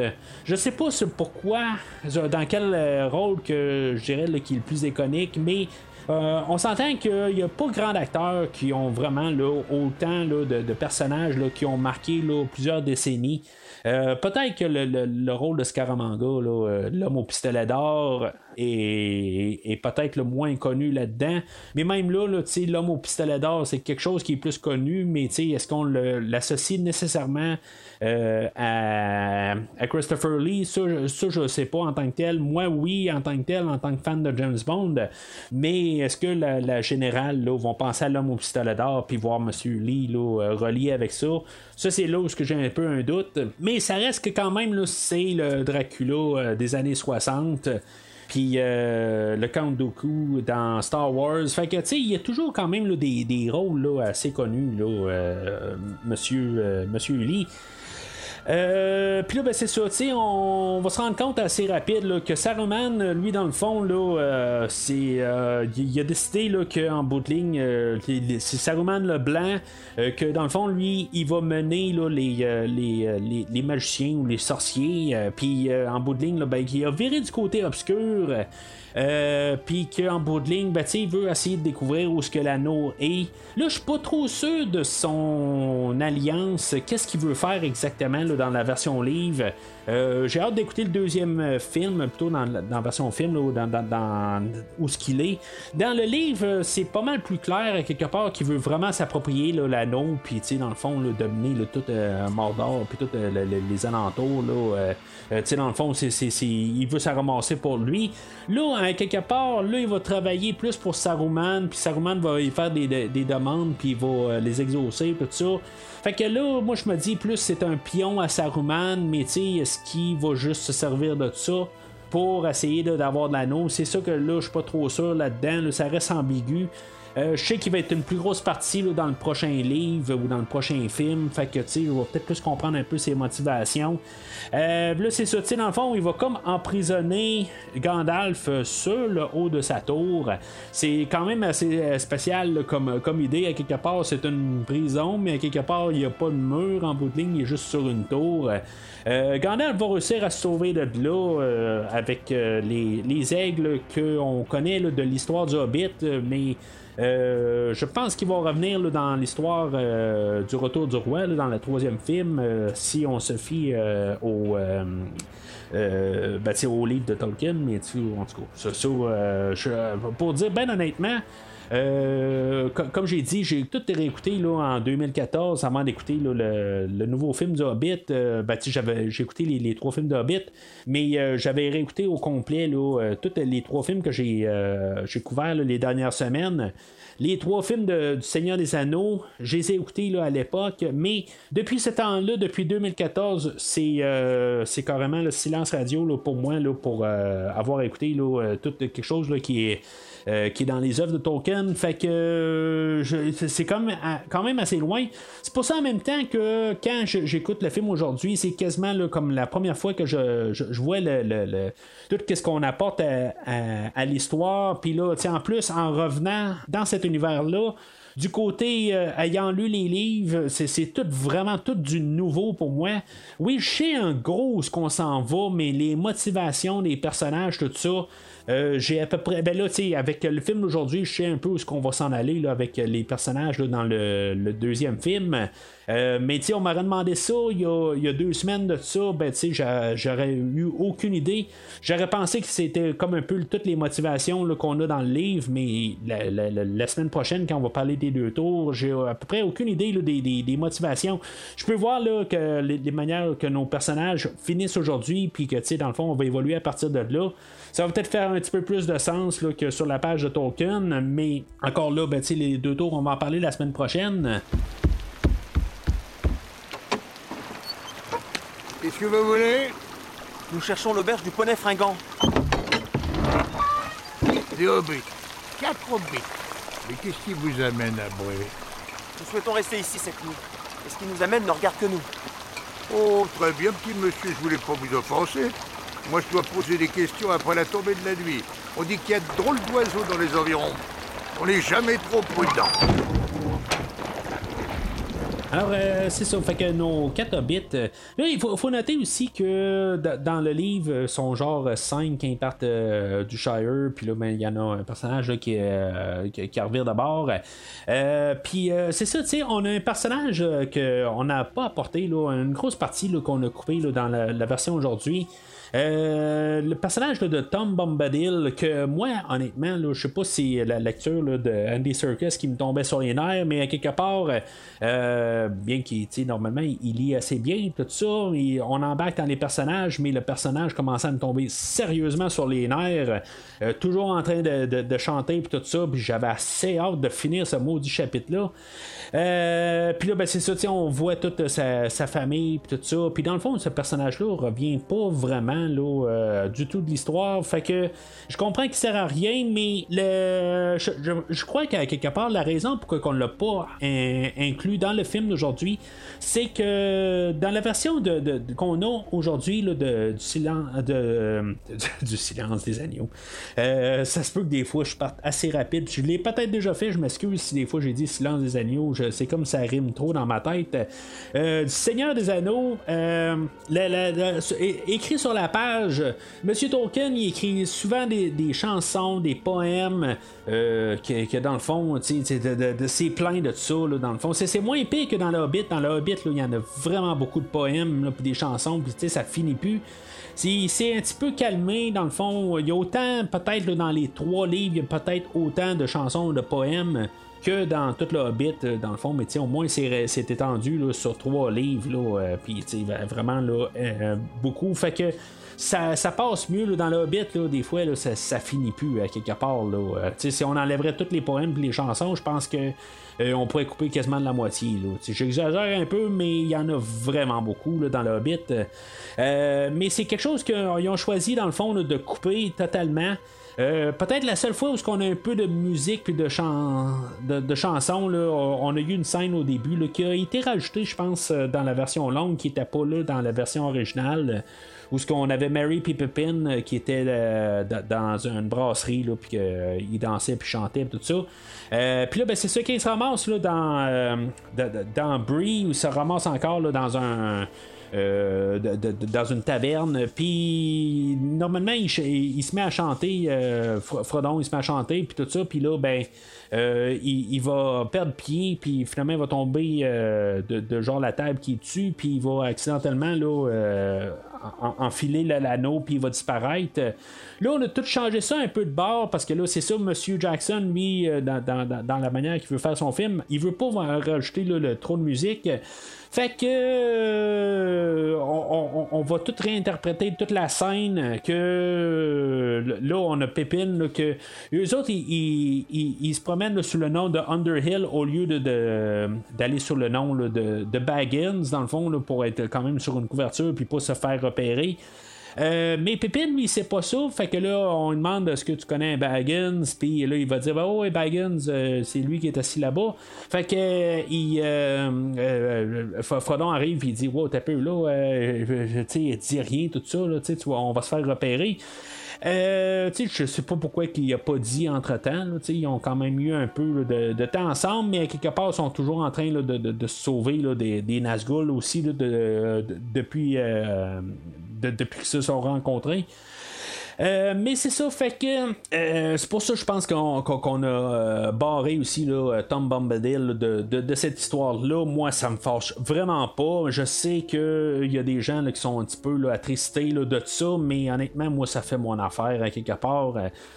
Je sais pas pourquoi, dans quel euh, rôle que je dirais qui est le plus iconique, mais euh, on s'entend qu'il n'y a pas grand d'acteurs qui ont vraiment autant de, personnages qui ont marqué plusieurs décennies. Euh, peut-être que le, rôle de Scaramanga, euh, l'homme au pistolet d'or, est, peut-être le moins connu là-dedans. Mais même là, l'homme au pistolet d'or, c'est quelque chose qui est plus connu, mais est-ce qu'on l'associe nécessairement euh, à, Christopher Lee, ça, je sais pas en tant que tel. Moi, oui, en tant que tel, en tant que fan de James Bond. Mais est-ce que la, générale là, vont penser à l'homme au pistolet d'or puis voir M. Lee là, relié avec ça? Ça, c'est là où j'ai un peu un doute. Mais ça reste que quand même, c'est le Dracula euh, des années 60 puis euh, le Count Dooku dans Star Wars. Fait que, tu sais, il y a toujours quand même des, des, rôles là, assez connus, là, euh, monsieur, monsieur Lee. Euh, puis là, ben, c'est ça, on va se rendre compte assez rapide que Saruman, lui, dans le fond, là, euh, c'est, euh, il a décidé qu'en bout de ligne, c'est Saruman le blanc, que dans le fond, lui, il va mener là, les, les, les, magiciens ou les sorciers, puis en bout de ligne, ben, il a viré du côté obscur. Euh, puis qu'en bout de ligne, ben, il veut essayer de découvrir où ce que l'anneau est. Là, je suis pas trop sûr de son alliance. Qu'est-ce qu'il veut faire exactement dans la version livre? Euh, j'ai hâte d'écouter le deuxième euh, film, plutôt dans, la version film, là, dans, où ce qu'il est. Dans le livre, c'est pas mal plus clair, quelque part, qu'il veut vraiment s'approprier l'anneau, puis dans le fond, là, dominer tout euh, Mordor, puis tous les alentours. Là, dans le fond, c'est, il veut se ramasser pour lui. Là, quelque part, là, il va travailler plus pour Saruman, puis Saruman va y faire des, des demandes, puis il va les exaucer, tout ça. Fait que là, moi je me dis plus c'est un pion à Saruman, mais tu sais, qu'il va juste se servir de ça pour essayer d'avoir de l'anneau? C'est ça que là, je suis pas trop sûr là-dedans, ça reste ambigu. Euh, je sais qu'il va être une plus grosse partie dans le prochain livre ou dans le prochain film. Fait que, tu sais, va peut-être plus comprendre un peu ses motivations. Euh, là, c'est ça, tu sais, dans le fond, il va comme emprisonner Gandalf euh, sur le haut de sa tour. C'est quand même assez spécial comme, idée. À quelque part, c'est une prison, mais à quelque part, il n'y a pas de mur en bout de ligne, il est juste sur une tour. Gandalf va réussir à se sauver de là avec les, les, aigles qu'on connaît de l'histoire du Hobbit, mais euh, je pense qu'ils vont revenir dans l'histoire euh, du retour du roi, dans le troisième film, euh, si on se fie au, ben, livre de Tolkien, mais en tout cas, pour dire bien honnêtement, comme j'ai dit, j'ai tout réécouté là, en 2014 avant d'écouter le, nouveau film du Hobbit. Ben, j'ai écouté les, trois films de Hobbit, mais j'avais réécouté au complet là, tous les trois films que j'ai couverts les dernières semaines. Les trois films du Seigneur des Anneaux, je les ai écoutés là, à l'époque, mais depuis ce temps-là, depuis 2014, c'est, euh, c'est carrément le silence radio là, pour moi, là, pour euh, avoir écouté là, euh, tout quelque chose qui est euh, qui est dans les œuvres de Tolkien. Fait que c'est quand même, quand même assez loin. C'est pour ça en même temps que quand j'écoute le film aujourd'hui, c'est quasiment comme la première fois que je, vois le, tout ce qu'on apporte à, l'histoire. Puis là, en plus, en revenant dans cet univers-là, du côté euh, ayant lu les livres, c'est tout vraiment tout du nouveau pour moi. Oui, je sais en gros ce qu'on s'en va, mais les motivations des personnages, tout ça, euh, j'ai à peu près. Ben là, tu sais, avec le film d'aujourd'hui, je sais un peu où est-ce qu'on va s'en aller là, avec les personnages dans le, deuxième film. Euh, mais on m'aurait demandé ça il y, a, deux semaines de ça, ben j'aurais eu aucune idée. J'aurais pensé que c'était comme un peu toutes les motivations qu'on a dans le livre, mais la, semaine prochaine, quand on va parler des deux tours, j'ai à peu près aucune idée des, motivations. Je peux voir que les, manières que nos personnages finissent aujourd'hui, puis que dans le fond, on va évoluer à partir de là. Ça va peut-être faire un petit peu plus de sens là, que sur la page de Tolkien, mais encore là, ben, les deux tours, on va en parler la semaine prochaine. Qu'est-ce que vous voulez? Nous cherchons l'auberge du poney fringant. Des hobbits. Quatre hobbits. Mais qu'est-ce qui vous amène à Bré Nous souhaitons rester ici cette nuit. Et ce qui nous amène ne regarde que nous. Oh, très bien, petit monsieur, je voulais pas vous offenser. Moi, je dois poser des questions après la tombée de la nuit. On dit qu'il y a de drôles d'oiseaux dans les environs. On n'est jamais trop prudent. Alors, euh, c'est ça. Fait que nos 4 hobbits. euh, il faut, noter aussi que dans le livre, euh, sont genre 5 qui partent euh, du Shire. Puis là, ben, il y en a un personnage qui, qui, qui revire de bord. Euh, puis c'est ça, tu sais, on a un personnage qu'on n'a pas apporté, là, une grosse partie qu'on a coupé là, dans la version aujourd'hui. Euh, le personnage de Tom Bombadil, que moi, honnêtement, je sais pas si la lecture de Andy Serkis qui me tombait sur les nerfs, mais quelque part, euh, bien qu'il, normalement, il, lit assez bien, tout ça, et on embarque dans les personnages, mais le personnage commençait à me tomber sérieusement sur les nerfs, euh, toujours en train de, chanter, puis tout ça, puis j'avais assez hâte de finir ce maudit chapitre-là. Euh, puis là, ben, c'est ça, on voit toute sa, famille, puis tout ça. Puis dans le fond, ce personnage-là revient pas vraiment là, euh, du tout de l'histoire. Fait que je comprends qu'il sert à rien, mais le, je, je- crois qu'à quelque part, la raison pourquoi on l'a pas in- inclus dans le film d'aujourd'hui, c'est que dans la version de, qu'on a aujourd'hui du, silence, de, du silence des agneaux, euh, ça se peut que des fois je parte assez rapide. Je l'ai peut-être déjà fait, je m'excuse si des fois j'ai dit silence des agneaux, c'est comme ça rime trop dans ma tête. Euh, Seigneur des Anneaux, euh, écrit sur la page, Monsieur Tolkien il écrit souvent des, chansons, des poèmes, euh, que, dans le fond, c'est plein de ça, là, dans le fond. C'est, moins pire que dans le Hobbit. Dans le Hobbit, il y en a vraiment beaucoup de poèmes, là, des chansons, puis ça finit plus. C'est, un petit peu calmé, dans le fond. Il y a autant, peut-être, dans les trois livres, il y a peut-être autant de chansons, de poèmes que dans tout le Hobbit, euh, dans le fond, mais au moins c'est, étendu sur trois livres, là, euh, puis vraiment là, euh, beaucoup. Fait que ça, ça passe mieux dans le Hobbit, là, des fois, ça, finit plus à quelque part. Là, si on enlèverait tous les poèmes et les chansons, je pense que on pourrait couper quasiment de la moitié. J'exagère un peu, mais il y en a vraiment beaucoup dans le Hobbit. Mais c'est quelque chose qu'ils ont choisi, dans le fond, de couper totalement. Euh, peut-être la seule fois où on a un peu de musique puis de, chan- de, chansons, là, on a eu une scène au début là, qui a été rajoutée, je pense, euh, dans la version longue, qui n'était pas là dans la version originale, euh, où ce qu'on avait Mary puis Pippin qui était da- dans une brasserie, là, puis qu'ils dansaient puis chantaient puis tout ça. Puis là, ben, c'est ça qui se ramasse là, dans, da- da- dans Brie, où il se ramasse encore là, dans un. Euh, dans une taverne. Puis normalement, il, se met à chanter, euh, Fro- Frodon, il se met à chanter, puis tout ça. Puis là, ben, euh, il, va perdre pied, puis finalement, il va tomber euh, de, genre la table qui dessus, puis il va accidentellement là, euh, en- enfiler le- l'anneau, puis il va disparaître. Là, on a tout changé ça un peu de bord, parce que là, c'est ça, Monsieur Jackson, lui, dans la manière qu'il veut faire son film, il veut pas rajouter là, le trop de musique. Fait que euh, on, on- on va tout réinterpréter toute la scène que euh, là on a Pépine là, que eux autres ils, ils- ils- se promènent sous le nom de Underhill au lieu de, d'aller sur le nom là, de, de Baggins dans le fond pour être quand même sur une couverture puis pas se faire repérer. Euh, mais Pépine, lui, sait pas ça. Fait que là, on lui demande est-ce que tu connais Baggins? Puis là, il va dire Oh, Baggins, euh, c'est lui qui est assis là-bas. Fait que euh, il, euh, Frodon arrive il dit Wow, t'as peu là. tu sais, dit rien, tout ça. Là, tu vois, on va se faire repérer. Euh, je sais pas pourquoi il a pas dit entre temps. là, ils ont quand même eu un peu de, de temps ensemble, mais quelque part, ils sont toujours en train de, de- de se sauver des, des Nazgûl aussi depuis, euh, de- depuis qu'ils se sont rencontrés. Euh, mais c'est ça, fait que euh, c'est pour ça je pense qu'on a euh, barré aussi Tom Bombadil de, de- cette histoire-là. Moi, ça me fâche vraiment pas. Je sais qu'il y a des gens là, qui sont un petit peu là, attristés de ça, mais honnêtement, moi, ça fait mon affaire quelque part.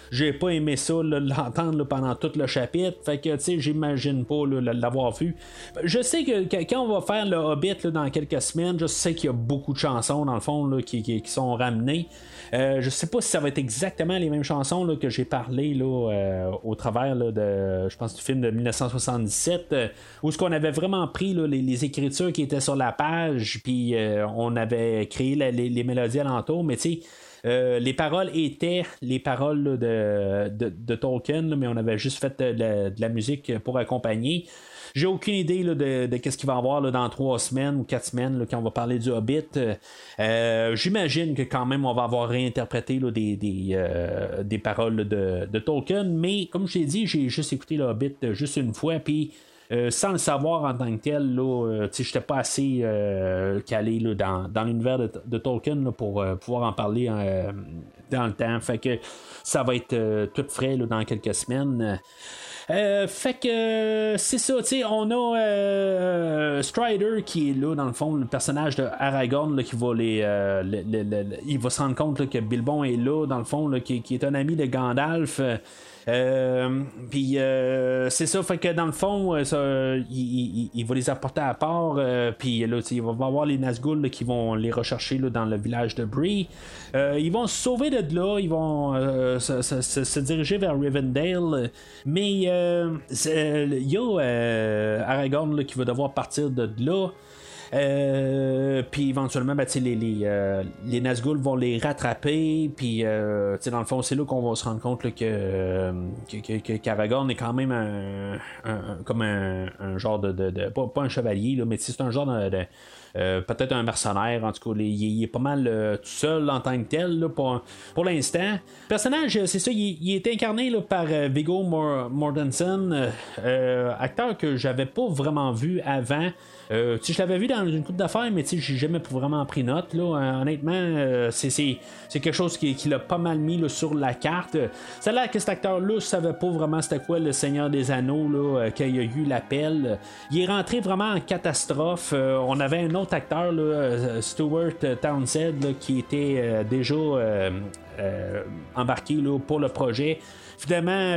J'ai pas aimé ça, l'entendre pendant tout le chapitre. Fait que, tu sais, j'imagine pas l'avoir vu. Je sais que que- quand on va faire le Hobbit dans quelques semaines, je sais qu'il y a beaucoup de chansons, dans le fond, là, qui- qui sont ramenées. Euh, je sais pas si ça va être exactement les mêmes chansons là, que j'ai parlé là, euh, au travers là, de, je pense, du film de 1977, euh, où ce qu'on avait vraiment pris les, les écritures qui étaient sur la page, puis euh, on avait créé les, les mélodies alentour, mais tu sais. euh, les paroles étaient les paroles là, de, de, Tolkien, là, mais on avait juste fait la- de la musique pour accompagner. J'ai aucune idée de, de qu'est-ce qu'il va y avoir là, dans trois semaines ou quatre semaines là, quand on va parler du Hobbit. Euh, j'imagine que quand même on va avoir réinterprété des, des, euh, des, paroles de, de, Tolkien, mais comme je l'ai dit, j'ai juste écouté le Hobbit juste une fois, puis euh, sans le savoir en tant que tel, je n'étais pas assez calé dans, dans l'univers de, Tolkien pour pouvoir en parler dans le temps. Fait que ça va être tout frais dans quelques semaines. Euh, fait que c'est ça, tu sais, on a euh, Strider qui est là, dans le fond, le personnage de Aragorn qui va les, euh, il va se rendre compte que Bilbon est là, dans le fond, qui, qui, est un ami de Gandalf. Euh, puis euh, c'est ça, fait que dans le fond, euh, il, va les apporter à part. puis là, il va avoir les Nazgûl qui vont les rechercher dans le village de Bree. ils vont se sauver de là, ils vont se, diriger vers Rivendell. Mais il y a Aragorn qui va devoir partir de là. Euh, puis éventuellement, ben, les, les, euh, les Nazgûl vont les rattraper. Puis euh, dans le fond, c'est là qu'on va se rendre compte que, que, que, est quand même un, comme un, genre de. pas, un chevalier, là, mais c'est un genre de peut-être un mercenaire, en tout cas, il, est pas mal tout seul en tant que tel pour, pour l'instant. Le personnage, c'est ça, il, est incarné par euh, Viggo Mortensen, acteur que j'avais pas vraiment vu avant. Je l'avais vu dans une coupe d'affaires, mais j'ai jamais vraiment pris note. Là. honnêtement, c'est, quelque chose qui, qui l'a pas mal mis sur la carte. Ça a l'air que cet acteur-là, je savais pas vraiment c'était quoi le Seigneur des Anneaux, là, qu'il y a eu l'appel. Il est rentré vraiment en catastrophe. on avait un autre acteur, euh, Stuart Townsend, qui était euh, déjà euh, embarqué pour le projet. Finalement,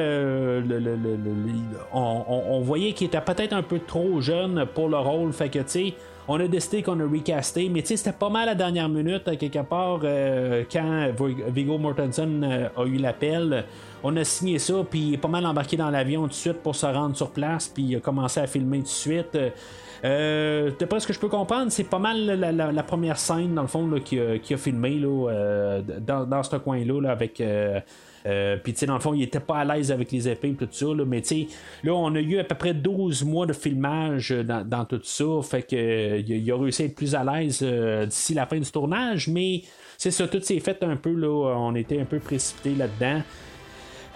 on, voyait qu'il était peut-être un peu trop jeune pour le rôle. Fait que, tu on a décidé qu'on a recasté, mais c'était pas mal la dernière minute, à quelque part, quand Viggo Mortensen a eu l'appel. On a signé ça, puis il est pas mal embarqué dans l'avion tout de suite pour se rendre sur place, puis il a commencé à filmer tout de suite. Euh, D'après ce que je peux comprendre, c'est pas mal la, première scène, dans le fond, qui, a, filmé là, euh, dans, ce coin-là, avec. Euh, euh, puis, tu sais, dans le fond, il était pas à l'aise avec les épées tout ça. Là, mais, tu sais, là, on a eu à peu près 12 mois de filmage dans, tout ça. Fait que il a réussi à être plus à l'aise d'ici la fin du tournage. Mais, c'est ça, tout s'est fait un peu, là. On était un peu précipité là-dedans.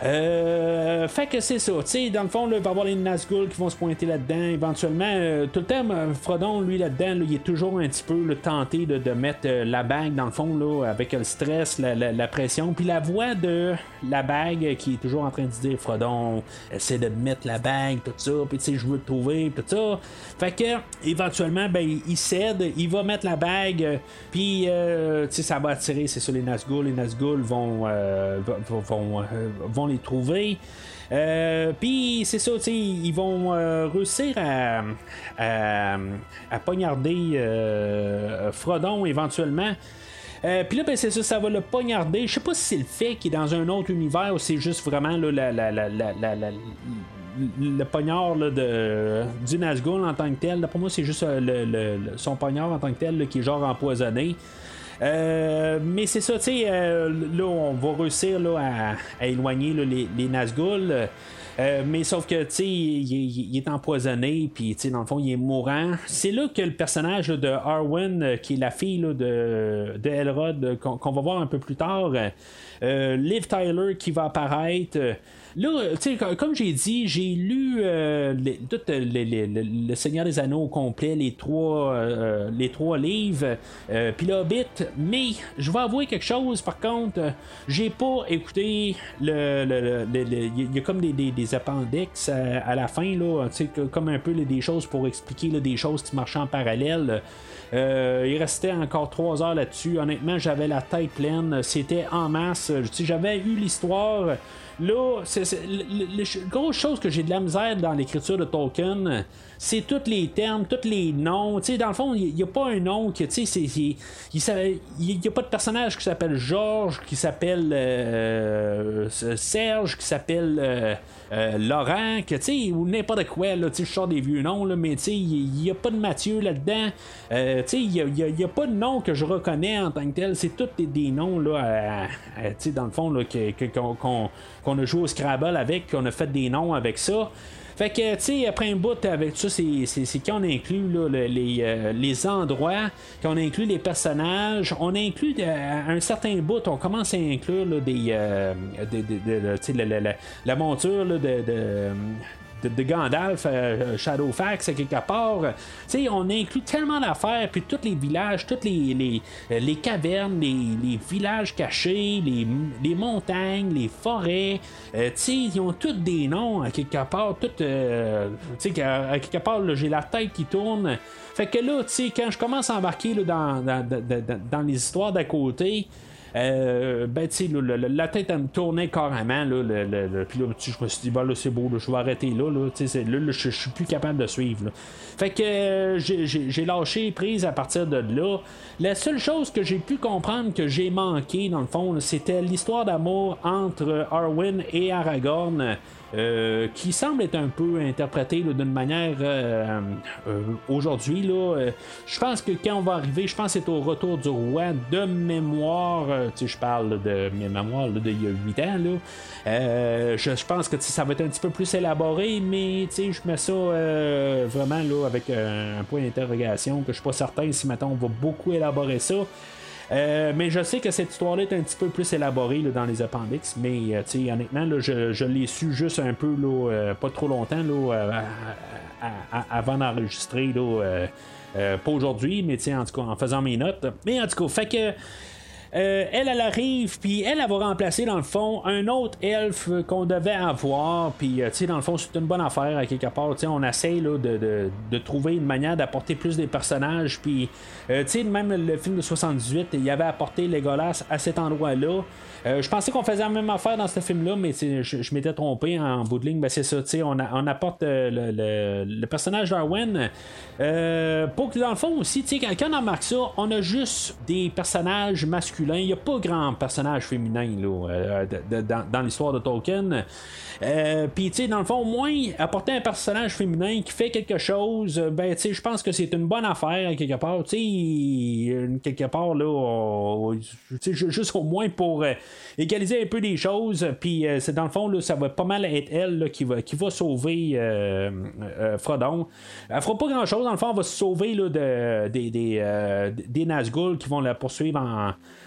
Euh, fait que c'est ça, tu sais, dans le fond, il va y avoir les Nazgûl qui vont se pointer là-dedans éventuellement. Euh, tout le temps, euh, Frodon, lui, là-dedans, il est toujours un petit peu tenté de, mettre euh, la bague, dans le fond, là, avec le stress, la, pression. Puis la voix de la bague qui est toujours en train de dire Frodon, essaie de mettre la bague, tout ça, puis tu sais, je veux te trouver, tout ça. Fait que, éventuellement, ben, il cède, il va mettre la bague, puis, tu sais, ça va attirer, c'est ça, les Nazgûl. Les Nazgûl vont, vont, vont les trouver. Euh, puis c'est ça, ils vont euh, réussir à, à, poignarder euh, Frodon éventuellement. Puis là, ben, c'est ça, ça va le poignarder. Je sais pas si c'est le fait qu'il est dans un autre univers ou c'est juste vraiment le poignard de, du Nazgûl en tant que tel. Pour moi, c'est juste son poignard en tant que tel qui est genre empoisonné. Euh, mais c'est ça, tu sais, euh, là, on va réussir là, à, éloigner les, les Nazgûl. Euh, mais sauf que, tu sais, il, est empoisonné, puis, tu sais, dans le fond, il est mourant. C'est là que le personnage de Arwen, qui est la fille de, de Elrod, qu'on va voir un peu plus tard, Liv Tyler qui va apparaître. Là, comme j'ai dit, j'ai lu euh, tout euh, le Seigneur des Anneaux au complet, les trois, euh, les trois livres, puis le Hobbit, mais je vais avouer quelque chose, par contre, j'ai pas écouté le. Il y a comme des, des, appendix à, la fin, là, comme un peu des choses pour expliquer des choses qui marchent en parallèle. il restait encore trois heures là-dessus. Honnêtement, j'avais la tête pleine. C'était en masse. J'avais eu l'histoire. Là, c'est, la grosse chose que j'ai de la misère dans l'écriture de Tolkien, c'est tous les termes, tous les noms. Dans le fond, il n'y a pas un nom qui, tu sais, il n'y a pas de personnage qui s'appelle Georges, qui s'appelle euh, Serge, qui s'appelle euh, euh, Laurent, que, tu sais, ou n'importe quoi, là, tu je sors des vieux noms, mais il n'y a pas de Mathieu là-dedans. tu sais, il n'y a, pas de nom que je reconnais en tant que tel. C'est tous des, noms, là, tu sais, dans le fond, qu'on a joué au Scrabble avec, qu'on a fait des noms avec ça. Fait que, tu sais, après un bout avec ça, c'est, c'est, quand on inclut là, les, les endroits, quand on inclut les personnages, on inclut à un certain bout, on commence à inclure des, la, monture de de, Gandalf, euh, Shadowfax, quelque part. sais on inclut tellement d'affaires, puis tous les villages, toutes les, les, euh, cavernes, les, villages cachés, les, montagnes, les forêts. Euh, ils ont tous des noms, à quelque part. Tout, euh, à, quelque part, j'ai la tête qui tourne. Fait que là, quand je commence à embarquer dans, dans, dans, dans, les histoires d'à côté, euh, ben, tu sais, la tête, elle me tournait carrément. Là, le, puis là, je me suis dit, bah, là, c'est beau, je vais arrêter là. Là, là, je suis plus capable de suivre. Fait que euh, j'ai lâché prise à partir de là. La seule chose que j'ai pu comprendre que j'ai manqué, dans le fond, c'était l'histoire d'amour entre Arwen et Aragorn. Euh, qui semble être un peu interprété d'une manière euh, euh, aujourd'hui. je pense que quand on va arriver, je pense que c'est au retour du roi de mémoire. je parle de mes mémoires d'il y a 8 ans. Là. Je, pense que ça va être un petit peu plus élaboré, mais je mets ça vraiment là, avec un, point d'interrogation que je suis pas certain si maintenant on va beaucoup élaborer ça. Euh, mais je sais que cette histoire-là est un petit peu plus élaborée dans les appendix. Mais euh, honnêtement, je, l'ai su juste un peu, euh, pas trop longtemps, avant d'enregistrer. pas aujourd'hui, mais en tout cas en faisant mes notes. Mais en tout cas, fait que euh, elle, elle arrive, puis elle, elle va remplacer dans le fond un autre elfe qu'on devait avoir, puis euh, tu sais, dans le fond, c'est une bonne affaire à quelque part. Tu sais, on essaye là, de, de, trouver une manière d'apporter plus des personnages, puis euh, tu sais, même le film de 78, il y avait apporté Legolas à cet endroit-là. Je pensais qu'on faisait la même affaire dans ce film-là, mais je, m'étais trompé en bout de ligne. Ben, c'est ça, on, on apporte le, le, personnage d'Arwen. pour que dans le fond aussi, quand on remarque ça, on a juste des personnages masculins il n'y a pas grand personnage féminin euh, dans, l'histoire de Tolkien. Euh, Puis, tu sais, dans le fond, au moins, apporter un personnage féminin qui fait quelque chose, euh, ben, je pense que c'est une bonne affaire, quelque part. Tu sais, quelque part, là, juste au moins pour égaliser un peu des choses. Puis, c'est dans le fond, là, ça va pas mal être elle qui, va, qui va sauver Frodon. Elle fera pas grand chose, dans le fond, elle va se sauver là, de, des, des, des Nazgûl qui vont la poursuivre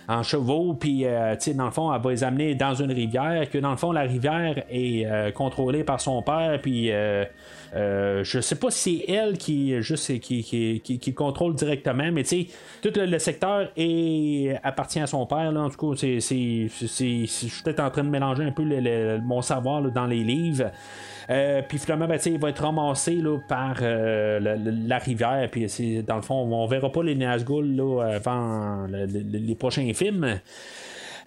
en chevaux, puis euh, dans le fond, elle va les amener dans une rivière, que dans le fond, la rivière est euh, contrôlée par son père, puis euh, je sais pas si c'est elle qui juste qui, qui, qui, contrôle directement, mais tu sais, tout le, secteur est, appartient à son père, là, en tout cas, c'est, je suis peut-être en train de mélanger un peu mon savoir dans les livres. Euh, puis finalement, ben, il va être ramassé là, par euh, la, rivière. Puis dans le fond, on verra pas les Nazgûl avant les prochains films.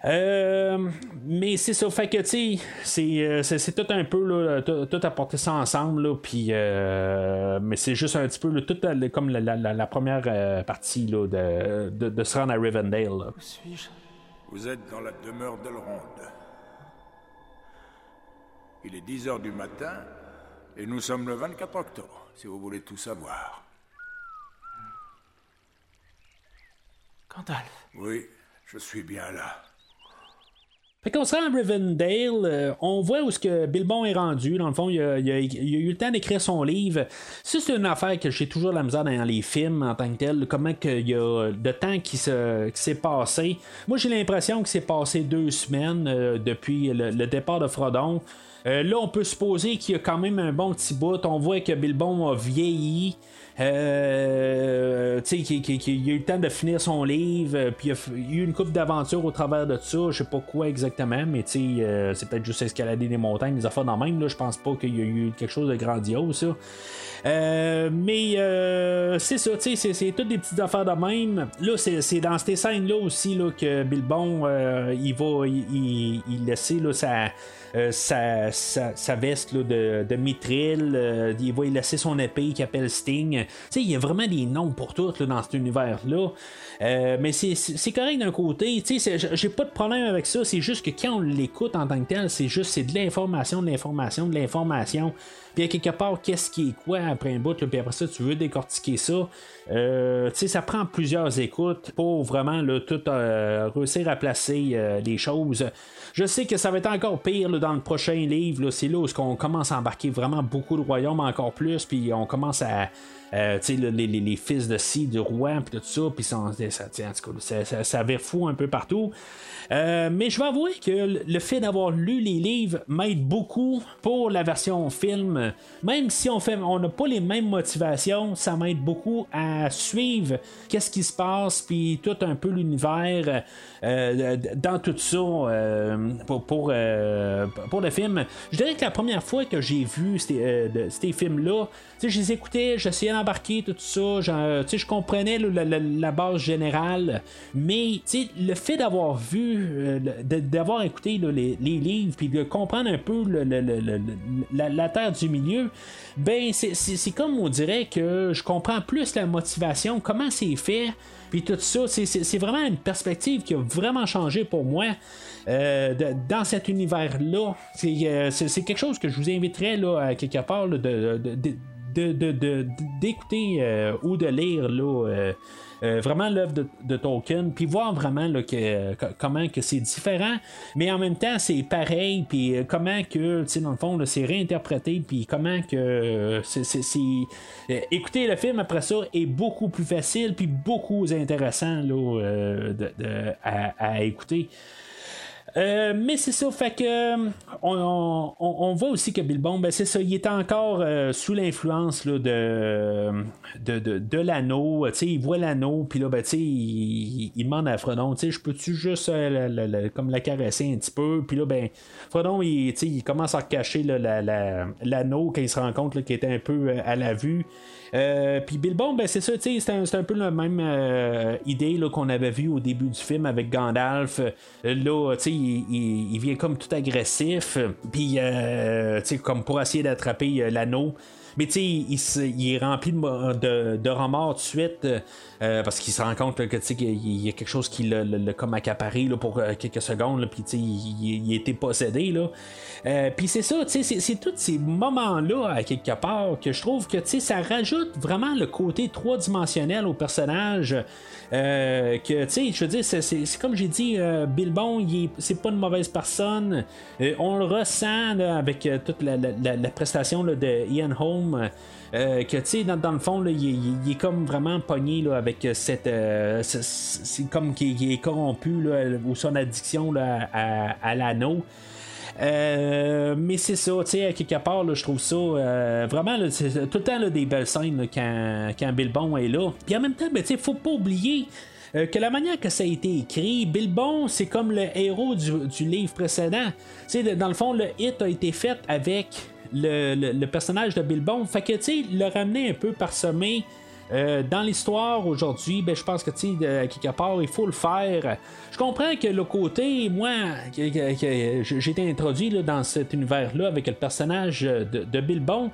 Euh, mais c'est ça, fait que tu sais, c'est tout un peu là, tout, apporter ça ensemble, puis mais c'est juste un petit peu tout comme la, première partie là, de, de, de, se rendre à Rivendell. Où suis-je? Vous êtes dans la demeure d'Elrond. Il est 10 heures du matin et nous sommes le 24 octobre, si vous voulez tout savoir. Gandalf Oui, je suis bien là. Fait qu'on sera à Rivendale, euh, on voit où ce que Bilbon est rendu. Dans le fond, il a, a, eu le temps d'écrire son livre. Ça, c'est une affaire que j'ai toujours la misère dans les films en tant que tel. Comment il y a de temps qui, s'est passé. Moi, j'ai l'impression que c'est passé deux semaines euh, depuis le, départ de Frodon. Euh, là, on peut supposer qu'il y a quand même un bon petit bout. On voit que Bilbon a vieilli. Euh, tu sais, qu'il a eu le temps de finir son livre, puis il y a eu une coupe d'aventure au travers de ça, je sais pas quoi exactement, mais tu sais, euh, c'est peut-être juste escalader des montagnes, des affaires dans même, là, je pense pas qu'il y a eu quelque chose de grandiose, ça. Euh, mais euh, c'est ça, tu sais, c'est toutes des petites affaires de même. Là, c'est dans ces scènes-là aussi là, que Bilbon, euh, il va il, il, laisser là, sa, sa, sa, veste là, de, de mithril. il va y laisser son épée qui appelle Sting. sais, il y a vraiment des noms pour tout dans cet univers-là. Euh, mais c'est correct d'un côté, tu sais, j'ai pas de problème avec ça, c'est juste que quand on l'écoute en tant que tel, c'est juste c'est de l'information, de l'information, de l'information. Puis à quelque part, qu'est-ce qui est quoi après un bout, puis après ça, tu veux décortiquer ça. Euh, tu sais, ça prend plusieurs écoutes pour vraiment tout euh, réussir à placer euh, les choses. Je sais que ça va être encore pire dans le prochain livre. C'est là où on commence à embarquer vraiment beaucoup de royaumes encore plus, puis on commence à euh, les, les, les, fils de ci, du roi, puis tout ça, puis ça, ça, ça, ça, fou un peu partout. Euh, mais je vais avouer que le fait d'avoir lu les livres m'aide beaucoup pour la version film. Même si on fait, on n'a pas les mêmes motivations, ça m'aide beaucoup à suivre qu'est-ce qui se passe, puis tout un peu l'univers euh, dans tout ça pour, pour, pour, le film. Je dirais que la première fois que j'ai vu ces, ces films-là, je les écoutais, j'essayais d'embarquer tout ça, je comprenais la, base générale, mais le fait d'avoir vu, euh, d'avoir écouté les, livres, puis de comprendre un peu la, terre du milieu, ben c'est comme on dirait que je comprends plus la motivation, comment c'est fait, puis tout ça, c'est vraiment une perspective qui a vraiment changé pour moi. Euh, dans cet univers-là, euh, c'est quelque chose que je vous inviterais à quelque part de, d'écouter euh, ou de lire là, euh, euh, vraiment l'œuvre de, Tolkien, puis voir vraiment que, comment que c'est différent, mais en même temps c'est pareil, puis comment que, dans le fond, c'est réinterprété, puis comment que c'est, écouter le film après ça est beaucoup plus facile, puis beaucoup intéressant là, à, écouter. Euh, mais c'est ça, fait que on, voit aussi que Bilbon, ben c'est ça, il est encore euh, sous l'influence de, de, de, l'anneau. Il voit l'anneau, puis là, ben, il, il, demande à Frodon, je peux-tu juste euh, comme la caresser un petit peu? Puis là, ben, Frodon, il, il commence à cacher l'anneau quand il se rend compte qu'il était un peu à la vue. Euh, puis Bilbon, ben c'est ça, c'est un, peu la même euh, idée qu'on avait vu au début du film avec Gandalf. Euh, là, il, il, vient comme tout agressif, puis comme pour essayer d'attraper l'anneau. Mais tu sais, il, est rempli de, de, remords tout de suite parce qu'il se rend compte que qu'il y a quelque chose qui l'a comme accaparé là, pour quelques secondes, puis il, il, était possédé. Là. Euh, puis c'est ça, c'est tous ces moments-là, à quelque part, que je trouve que ça rajoute vraiment le côté trois-dimensionnel au personnage. Euh, que, tu sais, je veux dire, c'est comme j'ai dit, euh, Bilbon, c'est pas une mauvaise personne. on le ressent avec toute la, prestation de Ian Holm. Que tu sais dans, le fond il, est comme vraiment pogné là, avec cette c'est comme qu'il est corrompu là, ou son addiction là, à, l'anneau euh, mais c'est ça, tu sais, à quelque part, je trouve ça euh, vraiment tout le temps des belles scènes quand, quand Bilbon est là. Puis en même temps, ben, tu faut pas oublier. Euh, que la manière que ça a été écrit, Bilbon, c'est comme le héros du, livre précédent. sais dans le fond, le hit a été fait avec le, personnage de Bilbon. Fait que, tu sais, le ramener un peu parsemé euh, dans l'histoire aujourd'hui, ben, je pense que quelque part, il faut le faire. Je comprends que le côté, moi, j'ai été introduit dans cet univers-là avec le personnage de, de Bilbon.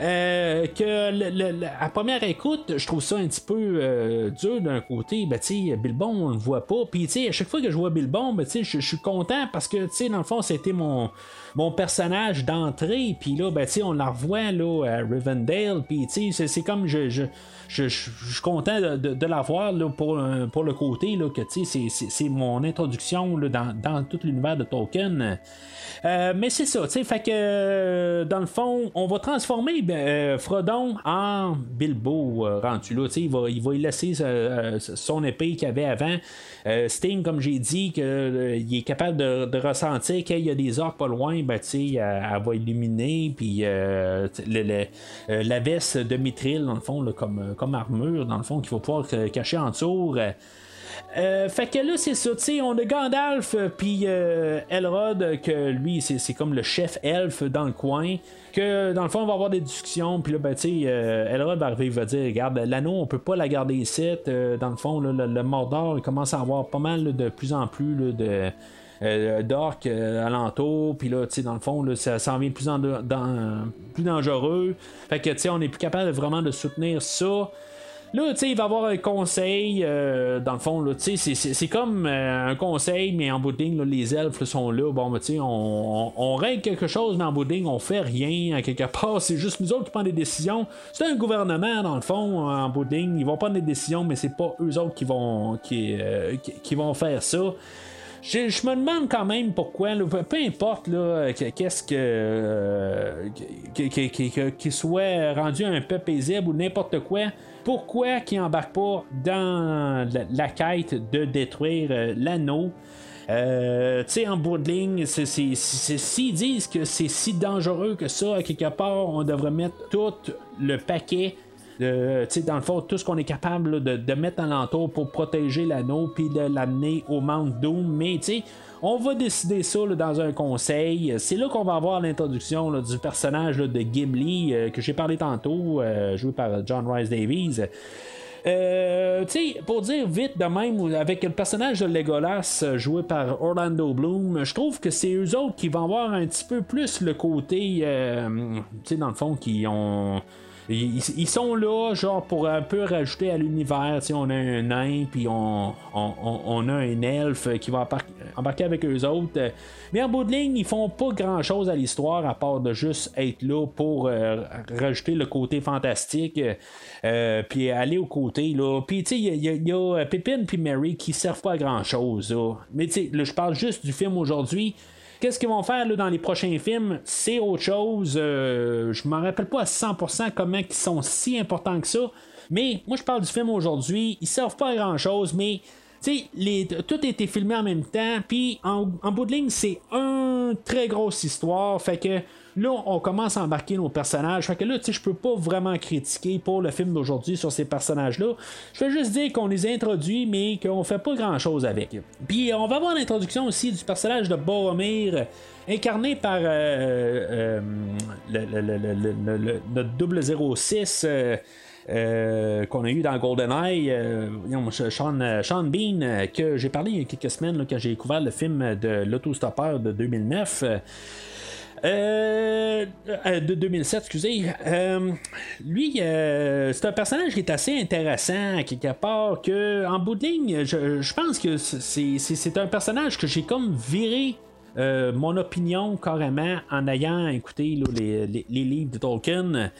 Euh, que à première écoute, je trouve ça un petit peu euh, dur d'un côté. Ben, Bilbon, on le voit pas. Puis, à chaque fois que je vois Bilbon, ben, je suis content parce que, dans le fond, c'était mon, mon personnage d'entrée. Puis là, ben, on la revoit là, à Rivendell. Puis, c'est comme je je, suis content de, de, l'avoir pour, pour le côté là, que c'est mon introduction dans, dans, tout l'univers de Tolkien. Euh, mais c'est ça, fait que euh, dans le fond, on va transformer ben, euh, Frodon en Bilbo rendu là, il va, il va y laisser son épée qu'il avait avant. Sting, comme j'ai dit, que, il est capable de, ressentir qu'il y a des orques pas loin, ben, sais, elle, va illuminer, puis la veste de Mithril, dans le fond, comme, comme armure, dans le fond, qu'il va pouvoir cacher en. Euh, fait que là, c'est ça, tu on a Gandalf, euh, puis euh, Elrod, que lui, c'est comme le chef elfe dans le coin. Que dans le fond, on va avoir des discussions, puis là, ben, tu sais, Elrod va arriver, il va dire Regarde, l'anneau, on peut pas la garder ici. dans le fond, le, Mordor, il commence à avoir pas mal de plus en plus de euh, d'orques alentour, puis là, tu sais, dans le fond, là, ça s'en vient plus, en, plus dangereux. Fait que, tu sais, on n'est plus capable vraiment de soutenir ça. Là, tu sais, il va avoir un conseil, euh, dans le fond, là, tu sais, c'est comme euh, un conseil, mais en bout les elfes sont là. Bon, ben, tu sais, on, règle quelque chose, mais en bout on fait rien, à quelque part. C'est juste nous autres qui prenons des décisions. C'est un gouvernement, dans le fond, en bout. Ils vont prendre des décisions, mais c'est pas eux autres qui vont, qui, euh, qui, vont faire ça. Je, me demande quand même pourquoi, peu, importe qu'est-ce que, qu'il soit rendu un peu paisible ou n'importe quoi, pourquoi qu'ils embarquent pas dans la, quête de détruire euh, l'anneau? Euh, tu sais, en bout de ligne, s'ils disent que c'est si dangereux que ça, quelque part, on devrait mettre tout le paquet dans le fond, tout ce qu'on est capable de, de, mettre l'entour pour protéger l'anneau puis de l'amener au Mount Doom. Mais tu sais, on va décider ça dans un conseil. C'est là qu'on va avoir l'introduction du personnage de Gimli euh, que j'ai parlé tantôt, euh, joué par John Rice Davies. Euh, pour dire vite de même, avec le personnage de Legolas joué par Orlando Bloom, je trouve que c'est eux autres qui vont avoir un petit peu plus le côté, tu sais, dans le fond, qui ont ils, sont là, genre, pour un peu rajouter à l'univers. On a un nain, puis on, on, a un elfe qui va embarquer avec eux autres. Mais en bout de ligne, ils font pas grand chose à l'histoire à part de juste être là pour euh, rajouter le côté fantastique, euh, puis aller au côté. Là. Puis, tu sais, il y, a, Pippin puis Mary qui servent pas à grand chose. Mais, tu sais, je parle juste du film aujourd'hui. Qu'est-ce qu'ils vont faire là, dans les prochains films? C'est autre chose. Euh, je ne me rappelle pas à 100% comment ils sont si importants que ça. Mais moi, je parle du film aujourd'hui. Ils servent pas à grand-chose, mais les, tout a été filmé en même temps. Puis en, en bout de ligne, c'est une très grosse histoire. Fait que Là, on commence à embarquer nos personnages. Fait que là, tu sais, je peux pas vraiment critiquer pour le film d'aujourd'hui sur ces personnages-là. Je vais juste dire qu'on les introduit, mais qu'on fait pas grand-chose avec. Puis on va avoir l'introduction aussi du personnage de Boromir, incarné par euh, euh, notre 006. Euh, qu'on a eu dans GoldenEye, euh, Sean, Sean, Bean, que j'ai parlé il y a quelques semaines là, quand j'ai découvert le film de l'autostoppeur de 2009. Euh, euh, de 2007, excusez. Euh, lui, c'est un personnage qui est assez intéressant, à quelque part, que, en bout de ligne, je, pense que c'est un personnage que j'ai comme viré mon opinion carrément en ayant écouté les, livres de Tolkien.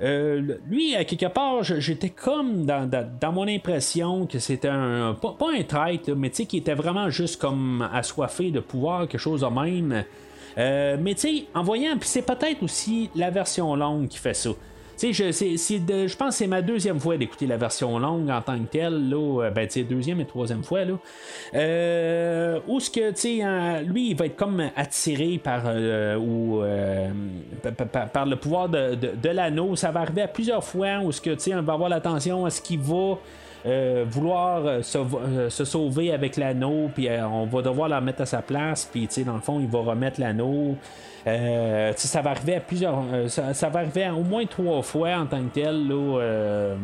lui, à quelque part, j'étais comme dans, mon impression que c'était un. Pas, un traître, mais tu sais, qui était vraiment juste comme assoiffé de pouvoir, quelque chose de même. Euh, mais tu sais, en voyant, puis c'est peut-être aussi la version longue qui fait ça. Tu sais, je, je pense que c'est ma deuxième fois d'écouter la version longue en tant que telle, là, euh, ben, tu sais, deuxième et troisième fois, là. Euh, où ce que, tu sais, lui, il va être comme attiré par, ou, par, le pouvoir de, de, l'anneau. Ça va arriver à plusieurs fois où ce que, tu sais, on va avoir l'attention à ce qu'il va euh, vouloir euh, euh, se, sauver avec l'anneau, puis on va devoir la mettre à sa place, puis dans le fond, il va remettre l'anneau. ça va arriver à plusieurs. Ça, va arriver au moins trois fois en tant que tel,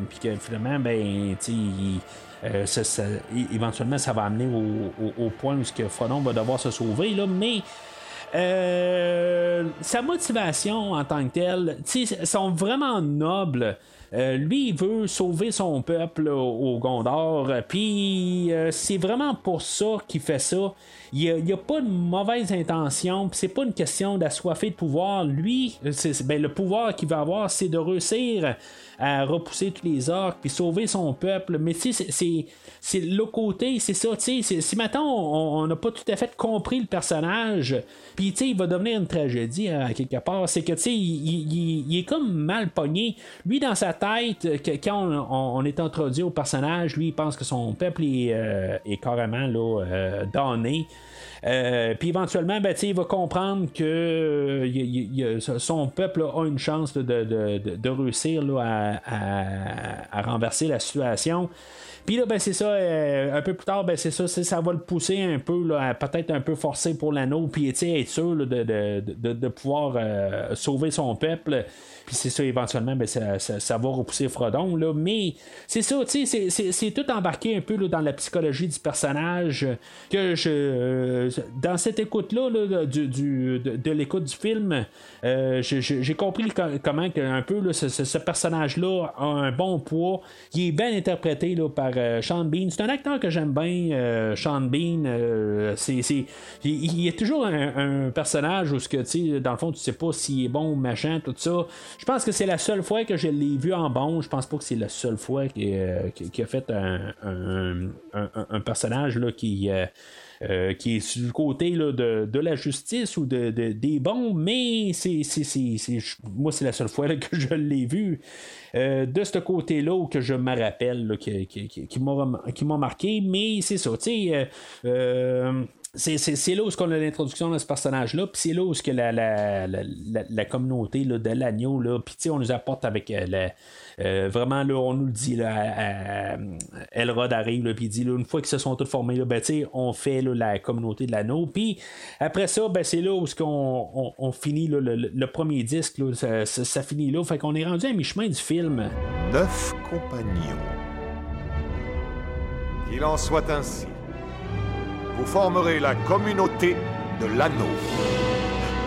puis que finalement, ben, éventuellement, ça va amener au, point où que Frodon va devoir se sauver, là, mais. sa motivation en tant que telle, sont vraiment nobles. Euh, lui, il veut sauver son peuple au Gondor. Puis euh, c'est vraiment pour ça qu'il fait ça. Il n'y a, pas de mauvaise intention. C'est pas une question d'assoiffer de pouvoir. Lui, ben, le pouvoir qu'il va avoir, c'est de réussir à repousser tous les orques puis sauver son peuple. Mais tu sais, c'est le côté, c'est ça. Si maintenant on n'a pas tout à fait compris le personnage, puis tu sais, il va devenir une tragédie à quelque part. C'est que tu sais, il, est comme mal pogné. Lui, dans sa tête, quand on, est introduit au personnage, lui, il pense que son peuple est, euh, carrément là, euh, donné. Euh, puis éventuellement, ben, il va comprendre que son peuple a une chance de, réussir à, renverser la situation. Puis là, ben, c'est ça, un peu plus tard, ben, c'est ça, ça va le pousser un peu, peut-être un peu forcer pour l'anneau, puis être sûr de, pouvoir sauver son peuple. Puis c'est ça, éventuellement, ben, ça, va repousser Frodon, là, mais c'est ça, c'est tout embarqué un peu dans la psychologie du personnage que je. dans cette écoute-là, de, l'écoute du film, j'ai compris comment que, un peu ce, personnage-là a un bon poids, qui est bien interprété par Sean Bean. C'est un acteur que j'aime bien, Sean Bean. il, a toujours un, personnage où, ce que, dans le fond, tu sais pas s'il est bon ou machin, tout ça. Je pense que c'est la seule fois que je l'ai vu en bon. Je pense pas que c'est la seule fois qu'il a fait un, personnage là, qui. Euh, euh, qui est du côté de, la justice ou de, des bons, mais c'est, moi, c'est la seule fois que je l'ai vu. Euh, de ce côté-là que je me rappelle qui, qui, m'a, marqué, mais c'est ça, tu sais. C'est, là où on a l'introduction de ce personnage-là, puis c'est là où que la, la, la, communauté de l'agneau, puis on nous apporte avec la euh, vraiment, là, on nous le dit, là, Elrod arrive, puis dit, une fois qu'ils se sont tous formés, là, ben, on fait la communauté de l'anneau. Puis après ça, ben, c'est là où on, on, finit le, premier disque, ça, finit là. Fait qu'on est rendu à mi-chemin du film. Neuf compagnons. Qu'il en soit ainsi. Vous formerez la communauté de l'anneau.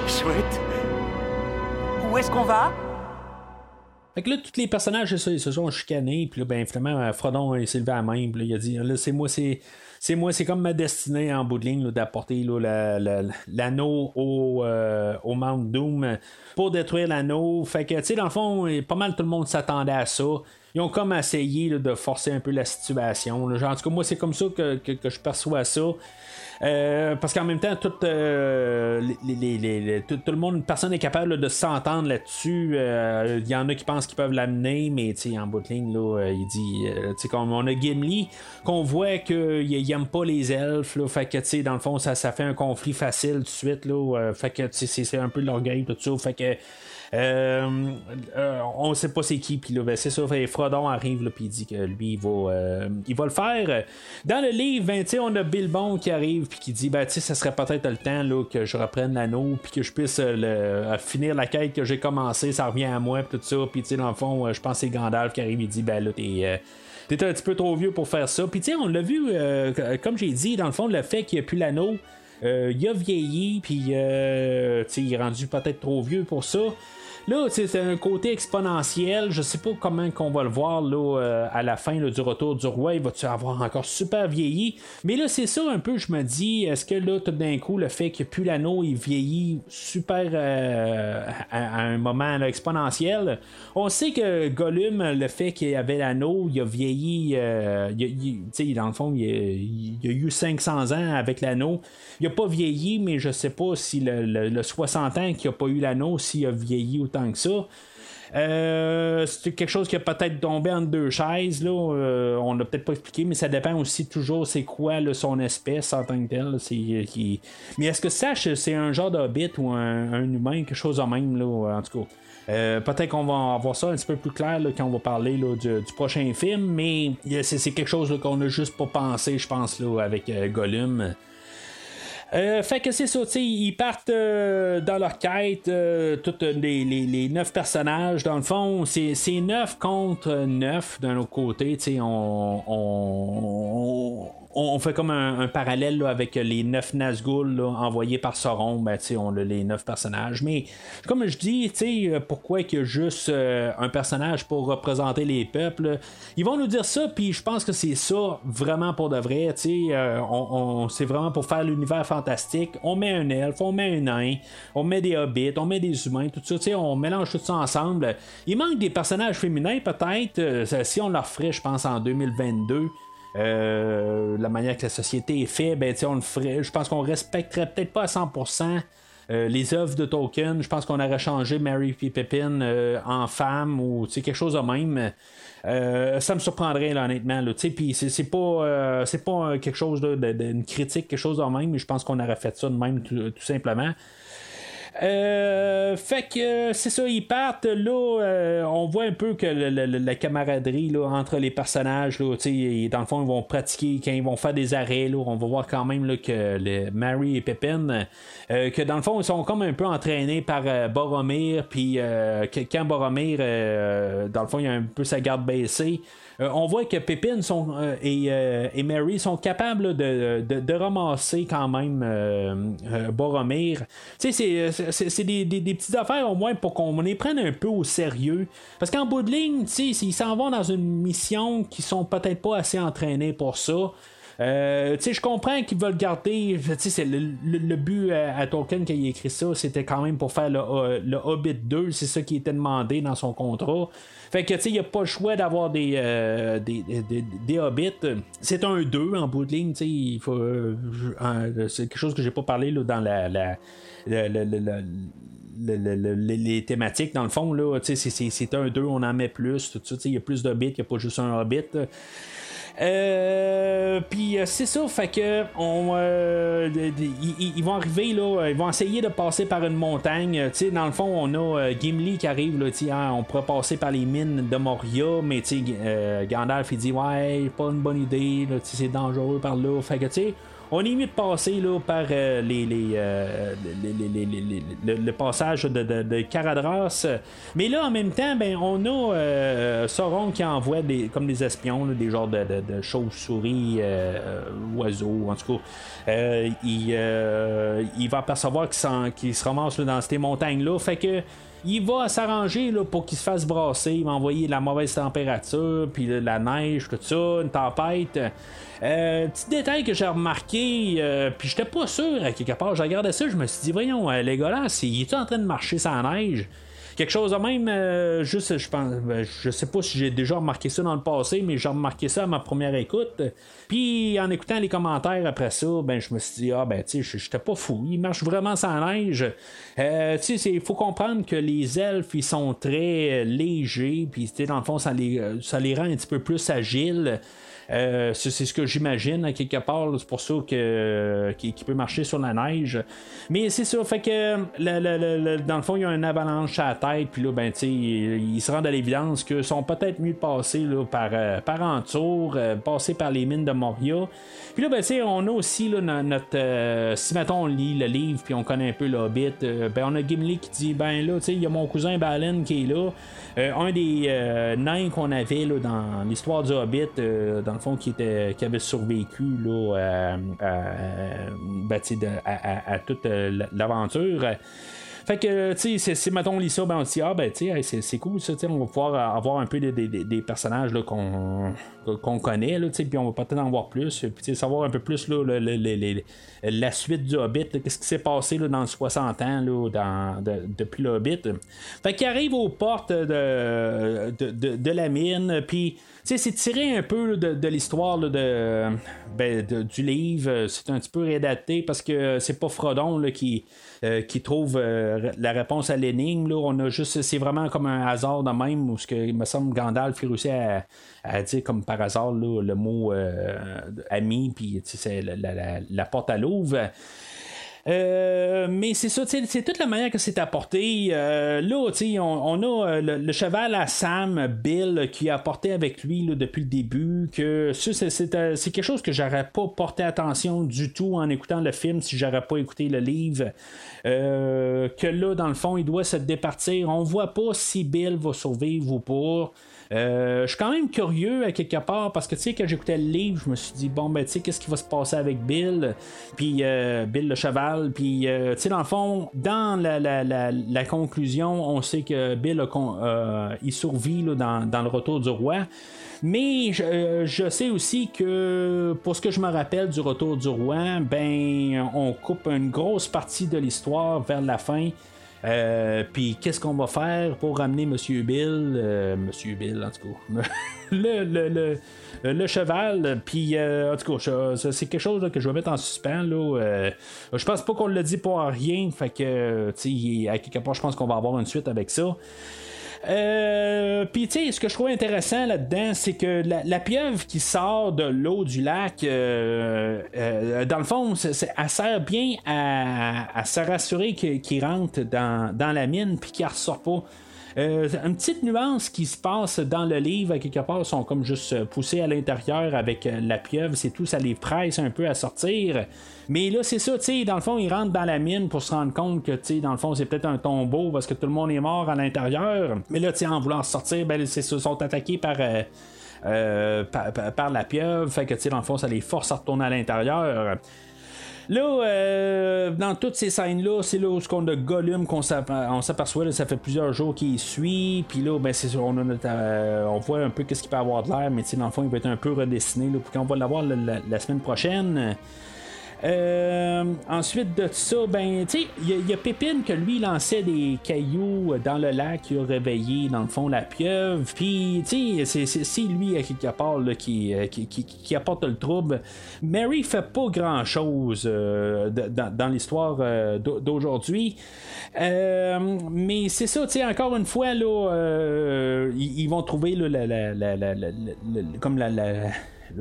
Chouette. Où est-ce qu'on va? Fait que là, tous les personnages, ils se sont chicanés, puis là, ben, finalement, Frodon, il s'est levé à main, puis il a dit, là, c'est moi, c'est. C'est moi, c'est comme ma destinée en bout de ligne d'apporter l'anneau au, euh, au Mount Doom pour détruire l'anneau. Fait que, tu sais, dans le fond, pas mal tout le monde s'attendait à ça ils ont comme essayé de forcer un peu la situation. En tout cas, moi, c'est comme ça que, je perçois ça. Euh, parce qu'en même temps, tout, euh, les, tout, le monde, personne n'est capable de s'entendre là-dessus. Il euh, y en a qui pensent qu'ils peuvent l'amener, mais en bout de ligne, là, il dit, comme on a Gimli, qu'on voit qu'il n'aime pas les elfes. Là, fait que, dans le fond, ça, ça fait un conflit facile tout de suite. Là, fait que c'est un peu de l'orgueil, tout ça. Fait que euh, euh, on sait pas c'est qui, puis là, ben, c'est ça. Frodon arrive, puis il dit que lui, il va, euh, il va le faire. Dans le livre, ben, on a Bilbon qui arrive, puis qui dit ben, ça serait peut-être le temps là, que je reprenne l'anneau, puis que je puisse finir la quête que j'ai commencé, ça revient à moi, puis tout ça. Puis, dans le fond, je pense que c'est Gandalf qui arrive, il dit ben là, t'es t'es un petit peu trop vieux pour faire ça. Puis, tu sais, on l'a vu, comme j'ai dit, dans le fond, le fait qu'il n'y a plus l'anneau. il a vieilli, puis il est rendu peut-être trop vieux pour ça. Là, c'est un côté exponentiel. Je sais pas comment qu'on va le voir là, euh, à la fin du retour du roi. Il va-tu avoir encore super vieilli? Mais là, c'est ça un peu, je me dis, est-ce que là, tout d'un coup, le fait que plus l'anneau il vieillit super euh, à, un moment exponentiel. On sait que Gollum, le fait qu'il avait l'anneau, il a vieilli, euh, il, dans le fond, il, a, eu 500 ans avec l'anneau. Il n'a pas vieilli, mais je sais pas si le, 60 ans qu'il n'a pas eu l'anneau, s'il a vieilli autant que ça. Euh, c'est quelque chose qui a peut-être tombé entre deux chaises. Là. Euh, on n'a peut-être pas expliqué, mais ça dépend aussi toujours c'est quoi son espèce en tant que tel. Euh, mais est-ce que Sache, c'est un genre d'hobbit ou un, humain, quelque chose de même, là, en tout cas. peut-être qu'on va avoir ça un petit peu plus clair quand on va parler du, prochain film, mais c'est, quelque chose qu'on n'a juste pas pensé, je pense, avec Gollum. Euh, fait que c'est ça, ils partent euh, dans leur quête, euh, tous les, les, neuf personnages. Dans le fond, c'est neuf contre neuf d'un autre côté. On, on, on, fait comme un, parallèle avec les neuf Nazgûl envoyés par Sauron. Ben, on a les neuf personnages. Mais comme je dis, pourquoi qu'il y a juste euh, un personnage pour représenter les peuples? Ils vont nous dire ça, puis je pense que c'est ça vraiment pour de vrai. Euh, c'est vraiment pour faire l'univers fantastique. On met un elfe, on met un nain, on met des hobbits, on met des humains, tout ça. On mélange tout ça ensemble. Il manque des personnages féminins, peut-être. Euh, si on leur ferait, je pense, en 2022. Euh, la manière que la société est faite, ben, on le ferait. Je pense qu'on respecterait peut-être pas à 100% euh, les œuvres de Tolkien. Je pense qu'on aurait changé Mary P. Pippin euh, en femme ou quelque chose de même. ça me surprendrait honnêtement puis c'est, pas c'est pas quelque chose de, critique quelque chose de même mais je pense qu'on aurait fait ça de même tout simplement Euh, fait que c'est ça, ils partent. Là, euh, on voit un peu que la camaraderie là, entre les personnages, là, sais, dans le fond, ils vont pratiquer quand ils vont faire des arrêts. Là, on va voir quand même là, que le Mary et euh, que dans le fond, ils sont comme un peu entraînés par euh, Boromir. Puis euh, quand Boromir, euh, dans le fond, il a un peu sa garde baissée. Euh, on voit que sont, euh, et, euh, et Mary sont capables de, ramasser quand même Boromir. C'est- des, petites affaires au moins pour qu'on les prenne un peu au sérieux. Parce qu'en bout de ligne, ils s'en vont dans une mission qui sont peut-être pas assez entraînés pour ça. Euh, je comprends qu'ils veulent garder. Le, le- but à, à Tolkien quand il a écrit ça, c'était quand même pour faire le, euh, Hobbit 2. C'est ça qui était demandé dans son contrat. Fait que, tu sais, il n'y a pas le choix d'avoir des, euh, des, des, Hobbits. C'est un 2 en bout de ligne, tu sais. C'est quelque chose que j'ai pas parlé dans la. la, la- la- la- la- le- le- le- le- les thématiques dans le fond c'est- un 2 on en met plus tout ça il y a plus de bits il n'y a pas juste un hobbit puis euh, c'est ça, fait que on, euh, ils, ils vont arriver là, ils vont essayer de passer par une montagne. Euh, Tu sais, dans le fond, on a euh, Gimli qui arrive là, ah, on pourrait passer par les mines de Moria, mais tu sais, euh, Gandalf il dit ouais, pas une bonne idée, là, c'est dangereux par là. Fait que tu sais. On est mieux de passer là, par euh, les, euh, le, passage de, Caradras. Mais là, en même temps, ben, on a euh, Sauron qui envoie des, comme des espions, des genres de, chauves-souris, oiseaux, en tout cas. Il, va apercevoir qu'il, se ramasse dans ces montagnes-là. Fait que. Il va s'arranger pour qu'il se fasse brasser. Il va envoyer la mauvaise température, puis la neige, tout ça, une tempête. Euh, petit détail que j'ai remarqué, euh, puis j'étais pas sûr à quelque part. Je regardais ça, je me suis dit, voyons, euh, là, il est en train de marcher sans neige? Quelque chose de même, euh, juste, je pense, ben, je sais pas si j'ai déjà remarqué ça dans le passé, mais j'ai remarqué ça à ma première écoute. Puis en écoutant les commentaires après ça, ben je me suis dit, ah ben tu sais, j'étais pas fou, il marche vraiment sans neige. Euh, tu il faut comprendre que les elfes, ils sont très euh, légers, puis dans le fond, ça les, ça les rend un petit peu plus agiles. Euh, c'est ce que j'imagine à quelque part. C'est pour ça que qu'il qu'il peut marcher sur la neige. Mais c'est ça, fait que le- dans le fond, il y a une avalanche à la tête, puis là, ben, ils ils se rendent à l'évidence que sont peut-être mieux de passer par, euh, par Antour, euh, passer par les mines de Moria. Puis là, ben, on a aussi là, no- notre. euh, si mettons on lit le livre, puis on connaît un peu le Hobbit, euh, ben, on a Gimli qui dit ben là, tu sais, il y a mon cousin Balin qui est là. Euh, un des euh, nains qu'on avait là, dans l'histoire du Hobbit, euh, dans qui, qui avait survécu là, à, à- ben, à- à- toute euh, l'aventure. Fait que, tu sais, si mettons on lit ça, ben on se dit, ah, ben, tu sais, c'est cool ça, tu sais, on va pouvoir avoir un peu des, des- personnages qu'on connaît, tu sais, puis on va peut-être en voir plus, tu sais, savoir un peu plus là, la suite du Hobbit, qu'est-ce qui s'est passé là, dans 60 ans là, depuis le Hobbit. Fait qu'il arrive aux portes de, de- de la mine, puis. C'est tiré un peu de, l'histoire ben, de- du livre. C'est un petit peu réadapté parce que c'est pas Frodon qui, euh, qui trouve euh, la réponse à l'énigme. On a juste, c'est vraiment comme un hasard de même où ce que, il me semble Gandalf réussit à, à dire comme par hasard le mot euh, ami, puis la- la- la porte à l'ouvre. Euh, mais c'est ça, c'est toute la manière que c'est apporté. Euh, là, on, on a euh, le, cheval à Sam, Bill, qui a apporté avec lui depuis le début. Que c'est, quelque chose que j'aurais pas porté attention du tout en écoutant le film si j'aurais pas écouté le livre. Que là, dans le fond, il doit se départir. On voit pas si Bill va survivre ou pas. Euh, je suis quand même curieux à quelque part parce que tu sais quand j'écoutais le livre je me suis dit bon ben tu sais qu'est-ce qui va se passer avec Bill? Puis euh, Bill le cheval puis euh, tu sais dans le fond dans la, la, la, conclusion on sait que Bill a il survit dans, le retour du roi mais je, je sais aussi que pour ce que je me rappelle du retour du roi, ben on coupe une grosse partie de l'histoire vers la fin. Euh, puis qu'est-ce qu'on va faire pour ramener Monsieur Bill, euh, Monsieur Bill en tout cas, le, le, le, le cheval, puis euh, en tout cas c'est quelque chose que je vais mettre en suspens là. euh, je pense pas qu'on l'a dit pour rien, fait que tu sais à quelque part je pense qu'on va avoir une suite avec ça. Euh, Puis, ce que je trouve intéressant là-dedans, c'est que la, pieuvre qui sort de l'eau du lac, euh, euh, dans le fond, elle sert bien à, se rassurer qu'il rentre dans, dans, la mine puis qu'il ne ressort pas. Euh, une petite nuance qui se passe dans le livre, quelque part, sont comme juste poussés à l'intérieur avec euh, la pieuvre, c'est tout, ça les presse un peu à sortir. Mais là, c'est ça, tu sais, dans le fond, ils rentrent dans la mine pour se rendre compte que, tu sais, dans le fond, c'est peut-être un tombeau parce que tout le monde est mort à l'intérieur. Mais là, tu sais, en voulant sortir, ben, ils se sont attaqués par. Euh, par, la pieuvre, fait que tu sais, dans le fond, ça les force à retourner à l'intérieur. Là, euh, dans toutes ces scènes-là, c'est là où on a Gollum qu'on s'aperçoit, ça fait plusieurs jours qu'il suit, puis là, ben, c'est on, euh, on voit un peu qu'est-ce qu'il peut avoir de l'air, mais dans le fond, il va être un peu redessiné, puis qu'on va l'avoir la, semaine prochaine. Euh, ensuite de ça, ben, il y, a Pépine que lui lançait des cailloux dans le lac qui a réveillé, dans le fond, la pieuvre. Puis, tu c'est lui, à quelque part, qui, qui, apporte le trouble. Mary fait pas grand chose euh, dans, l'histoire euh, d'aujourd'hui. mais c'est ça, tu encore une fois, là, ils, vont trouver comme la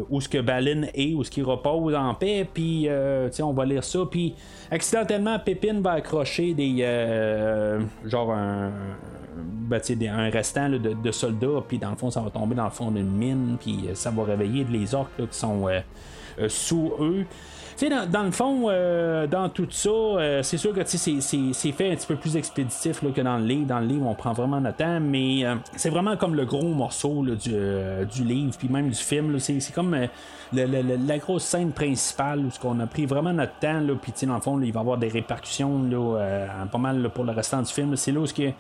où ce que Balin est, où ce qu'il repose en paix, puis euh, on va lire ça, puis accidentellement Pépine va accrocher des euh, genre un, ben, un restant de, soldats, puis dans le fond ça va tomber dans le fond d'une mine, puis euh, ça va réveiller les orques qui sont sous eux dans, le fond, euh, dans tout ça, euh, c'est sûr que c'est fait un petit peu plus expéditif que dans le livre. Dans le livre, on prend vraiment notre temps, mais euh, c'est vraiment comme le gros morceau du, livre, puis même du film. C'est comme la grosse scène principale où on a pris vraiment notre temps, puis dans le fond, il va y avoir des répercussions pas mal pour le restant du film. C'est là où il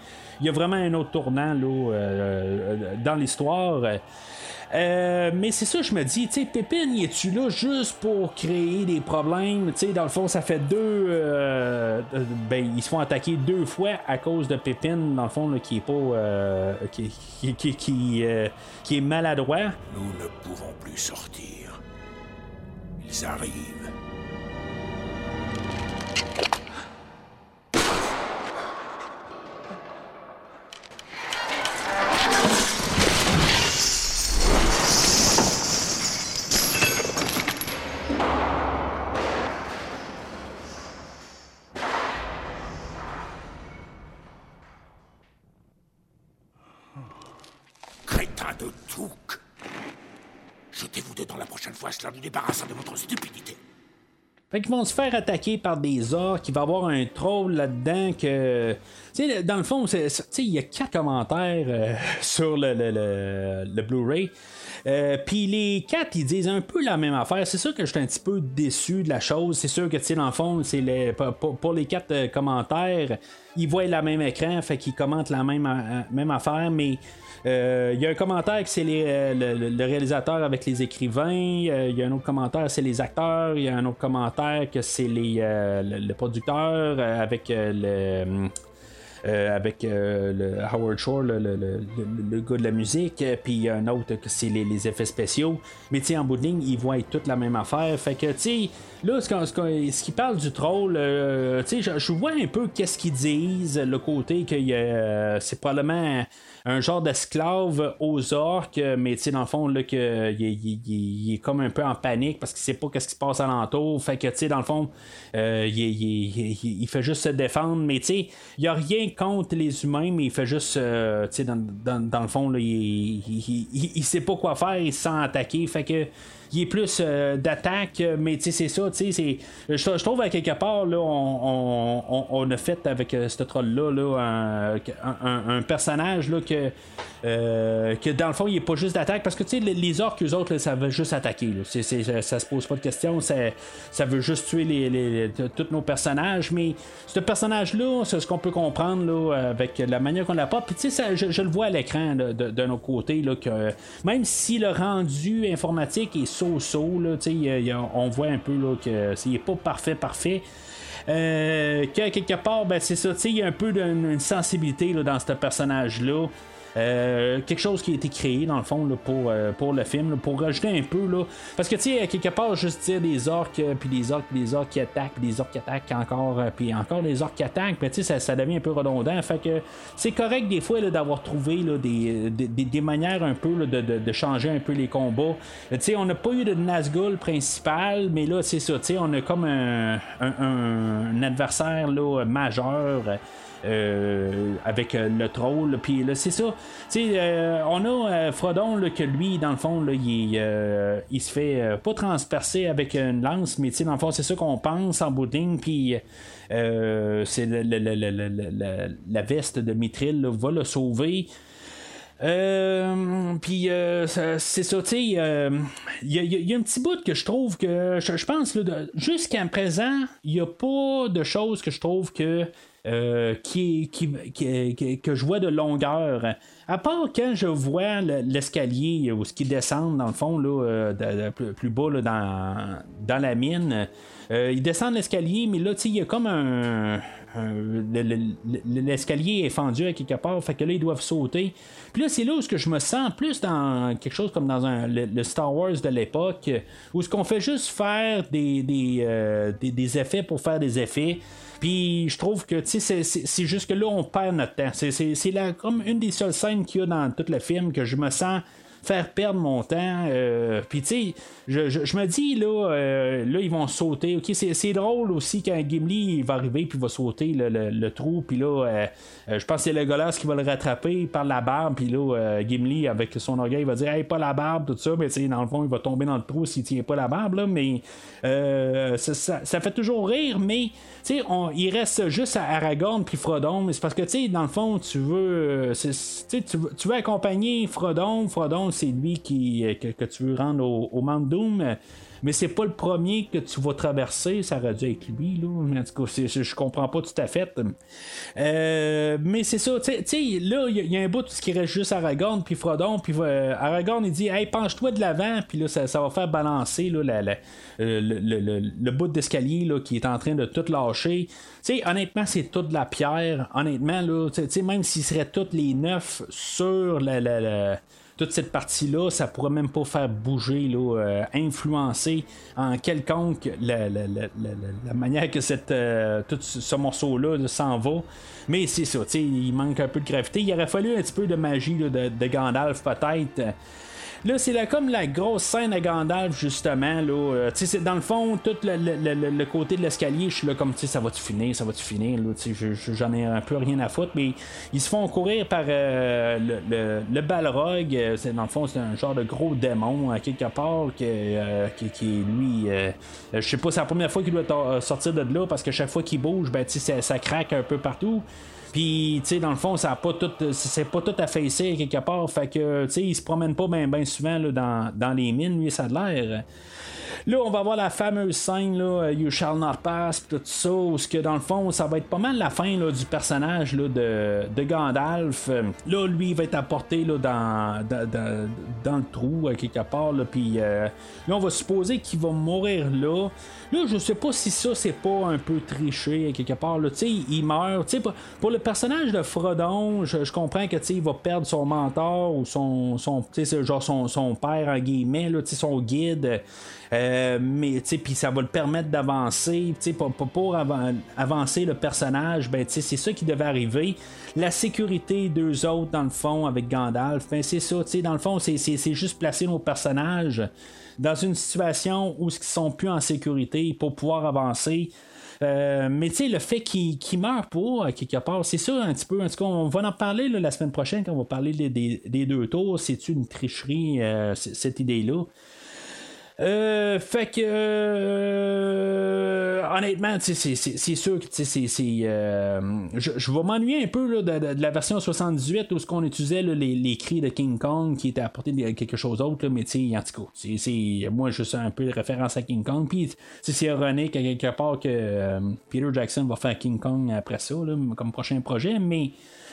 y a vraiment un autre tournant dans l'histoire. Euh, mais c'est ça, je me dis, tu sais, Pépine, es-tu là juste pour créer des problèmes? Tu dans le fond, ça fait deux. Euh, euh, ben, ils se font attaquer deux fois à cause de Pépine, dans le fond, qui est pas. qui, qui, qui, qui est maladroit. Nous ne pouvons plus sortir. Ils arrivent. Fait qu'ils vont se faire attaquer par des orques, il va y avoir un troll là-dedans que. Tu sais, dans le fond, il y a quatre commentaires euh, sur le, le, Blu-ray. Euh, puis les quatre, ils disent un peu la même affaire. C'est sûr que je suis un petit peu déçu de la chose. C'est sûr que, tu sais, dans le fond, c'est les, pour, les quatre euh, commentaires, ils voient la même écran, fait qu'ils commentent la même, même affaire, mais il y a un commentaire que c'est euh, le, réalisateur avec les écrivains. Euh, il y a un autre commentaire, c'est les acteurs. Il y a un autre commentaire que c'est les le, producteur avec le. avec le Howard Shore, le, le, gars de la musique, puis un autre que c'est les, effets spéciaux. Mais tu en bout de ligne, ils voient toute la même affaire. Fait que, tu là, ce, qui parle du troll, tu sais, je, vois un peu qu'est-ce qu'ils disent, le côté que c'est probablement un genre d'esclave aux orques, mais tu sais, dans le fond, là, que, il, est comme un peu en panique parce qu'il sait pas ce qui se passe alentour. Fait que, tu sais, dans le fond, euh, il, fait juste se défendre, mais tu sais, il a rien contre les humains, mais il fait juste, euh, tu sais, dans, dans, le fond, là, il, il, sait pas quoi faire, il se sent attaqué. Fait que, il est plus euh, d'attaque, mais tu sais, c'est ça, sais, je, trouve à quelque part, là, on, a fait avec euh, ce troll-là là, un, personnage là, que, euh, que dans le fond, il est pas juste d'attaque, parce que sais, les, orques, eux autres, ça veut juste attaquer. Là. ça, se pose pas de question, ça, ça veut juste tuer les, tous nos personnages, mais ce personnage-là, c'est ce qu'on peut comprendre là, avec la manière qu'on l'a pas. Puis tu sais, je, le vois à l'écran de, de, nos côtés, là, que même si le rendu informatique est so-so. on voit un peu là, que c'est pas parfait, parfait. Euh, que quelque part, ben, c'est ça, il y a un peu d'une sensibilité dans ce personnage-là. Euh, quelque chose qui a été créé dans le fond là, pour, euh, pour le film, là, pour rajouter un peu là. Parce que tu sais, quelque part, juste dire des orques, euh, puis des orques, puis des orques qui attaquent, des orques qui attaquent encore, euh, puis encore des orques qui attaquent, mais tu sais, ça, devient un peu redondant. Fait que c'est correct des fois d'avoir trouvé des, des, des- manières un peu de, de- de changer un peu les combats. Euh, Tu sais, on n'a pas eu de Nazgûl principal, mais là, c'est ça, tu sais, on a comme un- un- un adversaire là, majeur. Euh, avec euh, le troll. Puis là, c'est ça. Euh, on a euh, Frodon que lui, dans le fond, là, il, il se fait pas transpercer avec une lance, mais dans le fond, c'est ça qu'on pense en bout. Puis la veste de Mithril va le sauver. Puis c'est ça, tu sais, il y, a- un petit bout que je trouve que, je, je pense, jusqu'à présent, il n'y a pas de choses que je trouve que euh, qui, qui, que je vois de longueur. À part quand je vois le- l'escalier où ce qui descend dans le fond là, euh, plus, bas là, dans, dans la mine. Euh, ils descendent l'escalier, mais là, il y a comme un. un- le- le- le- L'escalier est fendu à quelque part, fait que là, ils doivent sauter. Puis là, c'est là où que je me sens plus dans quelque chose comme dans un, le, Star Wars de l'époque, où ce qu'on fait juste faire des, des- des effets pour faire des effets. Puis je trouve que tu sais, c'est- c'est c'est juste que là, on perd notre temps. C'est- C'est c'est la- comme une des seules scènes qu'il y a dans tout le film que je me sens faire perdre mon temps. euh, Puis tu sais, je, je- me dis là, euh, là ils vont sauter. Ok, c'est drôle aussi quand Gimli il va arriver puis va sauter le, le- le trou. Puis là, euh, je pense que c'est le Legolas qui va le rattraper par la barbe. Puis là, Gimli avec son orgueil il va dire, hey pas la barbe tout ça. Mais tu sais, dans le fond, il va tomber dans le trou s'il tient pas la barbe là. Mais ça, ça- fait toujours rire. Mais tu sais, il reste juste à Aragorn puis Frodon. C'est parce que tu sais, dans le fond, tu veux, tu veux, tu veux accompagner Frodon. Frodon, c'est lui qui euh, que, tu veux rendre au, au Mais c'est pas le premier que tu vas traverser, ça aurait dû être lui, là. Mais en tout cas, je, comprends pas tout à fait. Euh, mais c'est ça, tu sais- là, il y, a- un bout qui reste juste Aragorn, puis Frodon, puis euh, Aragorn, il dit, hey, penche-toi de l'avant, puis là, ça, va faire balancer le, le- le- bout d'escalier là, qui est en train de tout lâcher. Tu sais, honnêtement, c'est tout de la pierre. Honnêtement, là, tu sais- même s'ils seraient tous les neuf sur la- la toute cette partie-là, ça pourrait même pas faire bouger, euh, influencer en quelconque la, manière que cette, euh, tout ce ce morceau-là là, s'en va. Mais c'est ça, il manque un peu de gravité. Il aurait fallu un petit peu de magie de Gandalf, peut-être. Là, c'est là comme la grosse scène à Gandalf, justement. Là, Euh, dans le fond, tout le, côté de l'escalier, je suis là comme, ça va-tu finir, ça va-tu finir, j'en ai un peu rien à foutre, mais ils se font courir par euh, le, le, Balrog. euh, dans le fond, c'est un genre de gros démon, à quelque part, que, euh, qui, qui lui. euh, je sais pas, c'est la première fois qu'il doit sortir de là, parce que chaque fois qu'il bouge, ben, ça craque un peu partout. Puis, tu sais, dans le fond, ça a pas tout, c'est pas tout affaissé quelque part. Fait que, tu sais, il se promène pas bien ben souvent là, dans, dans les mines, lui, ça a l'air. Là, on va voir la fameuse scène, là, You Shall Not Pass, tout ça, où que dans le fond, ça va être pas mal la fin là, du personnage là, de, Gandalf. Euh, Là, lui, il va être apporté là, dans, le trou, euh, quelque part, là, puis euh, là, on va supposer qu'il va mourir là. Là, je sais pas si ça, c'est pas un peu triché, euh, quelque part, tu sais, il meurt. Tu pour, le personnage de Frodon, je, comprends que, il va perdre son mentor ou son, son genre son, père, en guillemets, tu sais, son guide. Euh, mais tu sais, puis ça va le permettre d'avancer, pour, pour, pour avan- avancer le personnage, ben c'est ça qui devait arriver. La sécurité d'eux autres dans le fond avec Gandalf, ben c'est ça, dans le fond, c'est, juste placer nos personnages dans une situation où ils sont plus en sécurité pour pouvoir avancer. Euh, mais tu sais, le fait qu'il meure pas, à quelque part, c'est ça un petit peu. En tout cas, on va en parler la semaine prochaine quand on va parler des, des- deux tours. C'est une tricherie, euh, cette idée-là. Euh, fait que euh, honnêtement, c'est- sûr que c'est euh, je, je vais m'ennuyer un peu là, de, la version 78 où ce qu'on utilisait là, les, les cris de King Kong qui étaient apportés de quelque chose d'autre, mais tu sais, en tout cas, moi je sais un peu de référence à King Kong, puis c'est ironique à quelque part que euh, Peter Jackson va faire King Kong après ça là, comme prochain projet, mais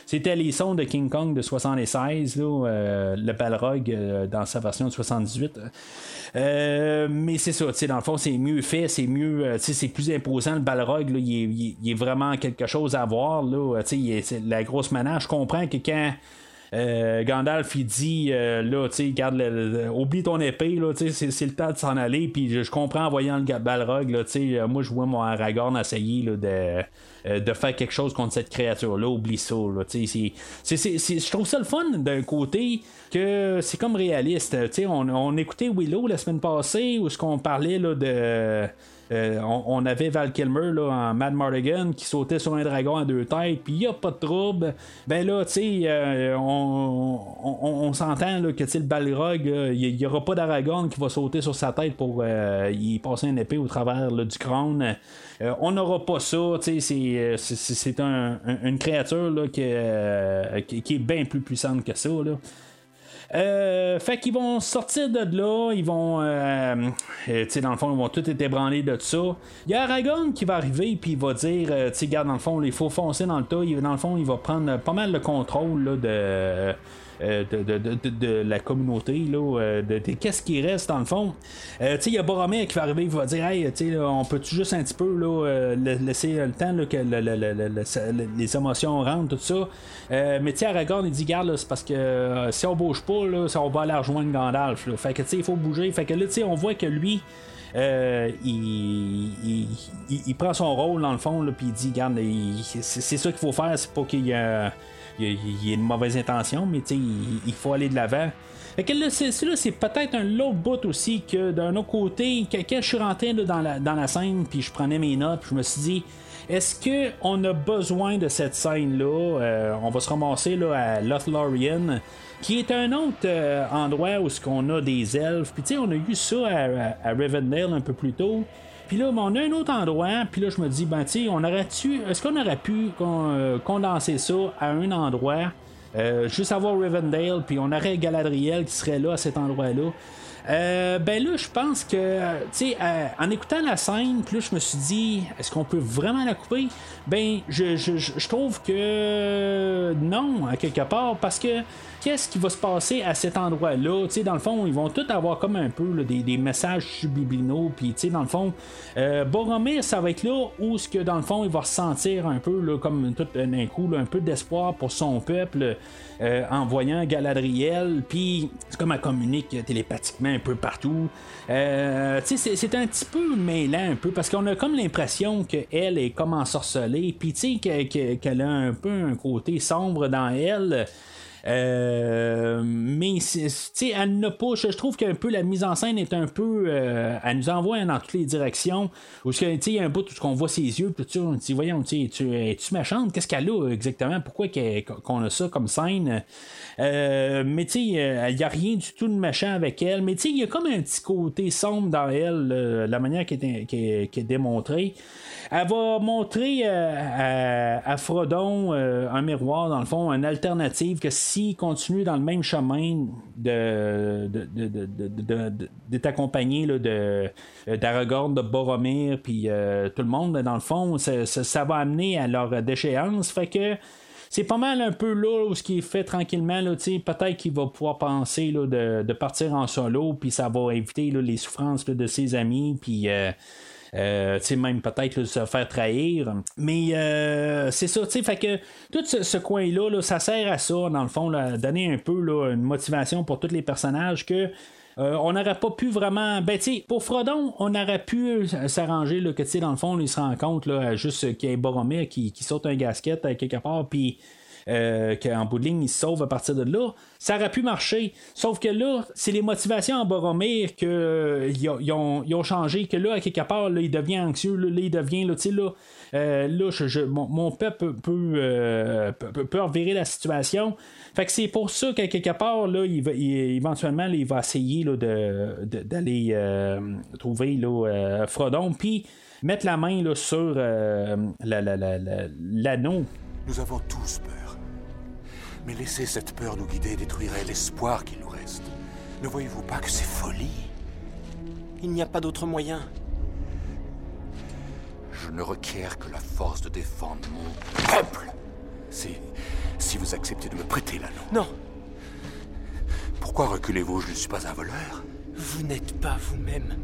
c'était les sons de King Kong de 76, là, euh, le Balrog euh, dans sa version de 78. Euh, mais c'est ça, dans le fond, c'est mieux fait, c'est mieux, euh, c'est plus imposant. Le Balrog, là, il, est, il est- vraiment quelque chose à voir. Là, il est- la grosse manage. Je comprends que quand euh, Gandalf il dit euh, là tu sais garde le- oublie ton épée là tu sais c'est, le temps de s'en aller. Puis je, comprends en voyant le Balrog là tu sais euh, moi je vois mon Aragorn essayer là, de de faire quelque chose contre cette créature là oublie ça là je trouve ça le fun d'un côté que c'est comme réaliste. On, on écoutait Willow la semaine passée où ce qu'on parlait là de euh, on, avait Val Kilmer en Mad Mardigan qui sautait sur un dragon à deux têtes, puis il a pas de trouble. Ben là, tu sais, euh, on, on, s'entend que le Balrog, il n'y aura pas d'Aragorn qui va sauter sur sa tête pour euh, y passer une épée au travers du crâne. On n'aura pas ça, tu sais, c'est, un- un- une créature qui est bien plus puissante que ça. Là. Euh, fait qu'ils vont sortir de là, ils vont, euh, euh, tu sais, dans le fond, ils vont tout être ébranlés de ça. Il y a Aragorn qui va arriver, puis il va dire, tu sais, regarde, dans le fond, il faut foncer dans le tas. Dans le fond, il va prendre pas mal le contrôle là, de. Euh, de, de- la communauté, là, euh, de, qu'est-ce qui reste dans le fond. Euh, il y a Boromir qui va arriver, il va dire Hey, on peut-tu juste un petit peu euh, la- laisser le temps que le- le- le- le- le- les émotions rentrent, tout ça. Euh, mais Aragorn, il dit Garde, c'est parce que si on bouge pas, là, ça, on va aller rejoindre Gandalf. Fait que il faut bouger. Fait que là, on voit que lui. il, prend son rôle dans le fond, puis il dit Garde, c'est ça qu'il faut faire, c'est pas qu'il y a il y a- une mauvaise intention, mais il, il faut aller de l'avant. Là, c'est, c'est peut-être un autre bout aussi que d'un autre côté, quand je suis rentré dans, la, dans la scène, puis je prenais mes notes, puis je me suis dit, est-ce que on a besoin de cette scène-là? Euh, On va se ramasser là, à Lothlorien, qui est un autre euh, endroit où ce qu'on a des elfes. Puis tu sais, on a eu ça à, à- à Rivendell un peu plus tôt. Puis là, on a un autre endroit, puis là, je me dis, ben, tu sais, on aurait-tu, est-ce qu'on aurait pu euh, condenser ça à un endroit, euh, juste avoir Rivendell, puis on aurait Galadriel qui serait là à cet endroit-là. Euh, ben là, je pense que, tu sais, en écoutant la scène, là, je me suis dit, est-ce qu'on peut vraiment la couper? Ben, je- je trouve que non, à quelque part, parce que qu'est-ce qui va se passer à cet endroit-là? Dans le fond, ils vont tous avoir comme un peu là, des, des messages subliminaux, puis tu sais, dans le fond, euh, Boromir, ça va être là où, ce que dans le fond, il va ressentir un peu, là, comme tout d'un coup, là, un peu d'espoir pour son peuple euh, en voyant Galadriel, puis c'est comme elle communique télépathiquement un peu partout. Euh, c'est- un petit peu mêlant un peu, parce qu'on a comme l'impression qu'elle est comme ensorcelée, puis tu sais, que- que- qu'elle a un peu un côté sombre dans elle. Euh, mais tu sais, elle n'a pas. Je trouve qu'un peu la mise en scène est un peu. euh, elle nous envoie dans toutes les directions. Où tu sais, il y a un bout où on voit ses yeux, puis on dit voyons, tu sais, tu es-tu méchante? Qu'est-ce qu'elle a exactement? Pourquoi qu'on a ça comme scène? Euh, Mais tu sais, il n'y a rien du tout de méchant avec elle. Mais tu sais, il y a comme un petit côté sombre dans elle, la manière est- qui est démontrée. Elle va montrer euh, à, Frodon euh, un miroir, dans le fond, une alternative que s'il continue dans le même chemin d'être accompagné là, de, d'Aragorn, de Boromir, puis euh, tout le monde, dans le fond, ça, va amener à leur déchéance. Fait que c'est pas mal un peu là où ce qui est fait tranquillement. Peut-être qu'il va pouvoir penser là, de, partir en solo, puis ça va éviter là, les souffrances de ses amis, puis. euh, euh, même peut-être se faire trahir. Mais euh, c'est ça, tu fait que tout ce, coin-là, là, ça sert à ça, dans le fond, là, donner un peu là, une motivation pour tous les personnages que. euh, on n'aurait pas pu vraiment. Ben, tu pour Frodon, on aurait pu euh, s'arranger que, tu sais, dans le fond, il se rend compte là, juste qu'il y a Boromir qui, qui saute un gasket à quelque part, puis euh, qu'en bout de ligne, il se sauve à partir de là. Ça aurait pu marcher. Sauf que là, c'est les motivations en Boromir que euh, ont, changé. Que là, à quelque part, là, il devient anxieux. Là, il devient, là, tu sais, là, euh, là je- mon, mon peuple peut, peut, euh, la situation. Fait que c'est pour ça qu'à quelque part, là, il va, éventuellement, il va essayer d'aller trouver Frodon, puis mettre la main là, sur euh, la- la- la- l'anneau. Nous avons tous peur. Mais laisser cette peur nous guider détruirait l'espoir qu'il nous reste. Ne voyez-vous pas que c'est folie? Il n'y a pas d'autre moyen. Je ne requiers que la force de défendre mon peuple. Si. si vous acceptez de me prêter l'anneau. Non, Pourquoi reculez-vous? Je ne suis pas un voleur. vous n'êtes pas vous-même.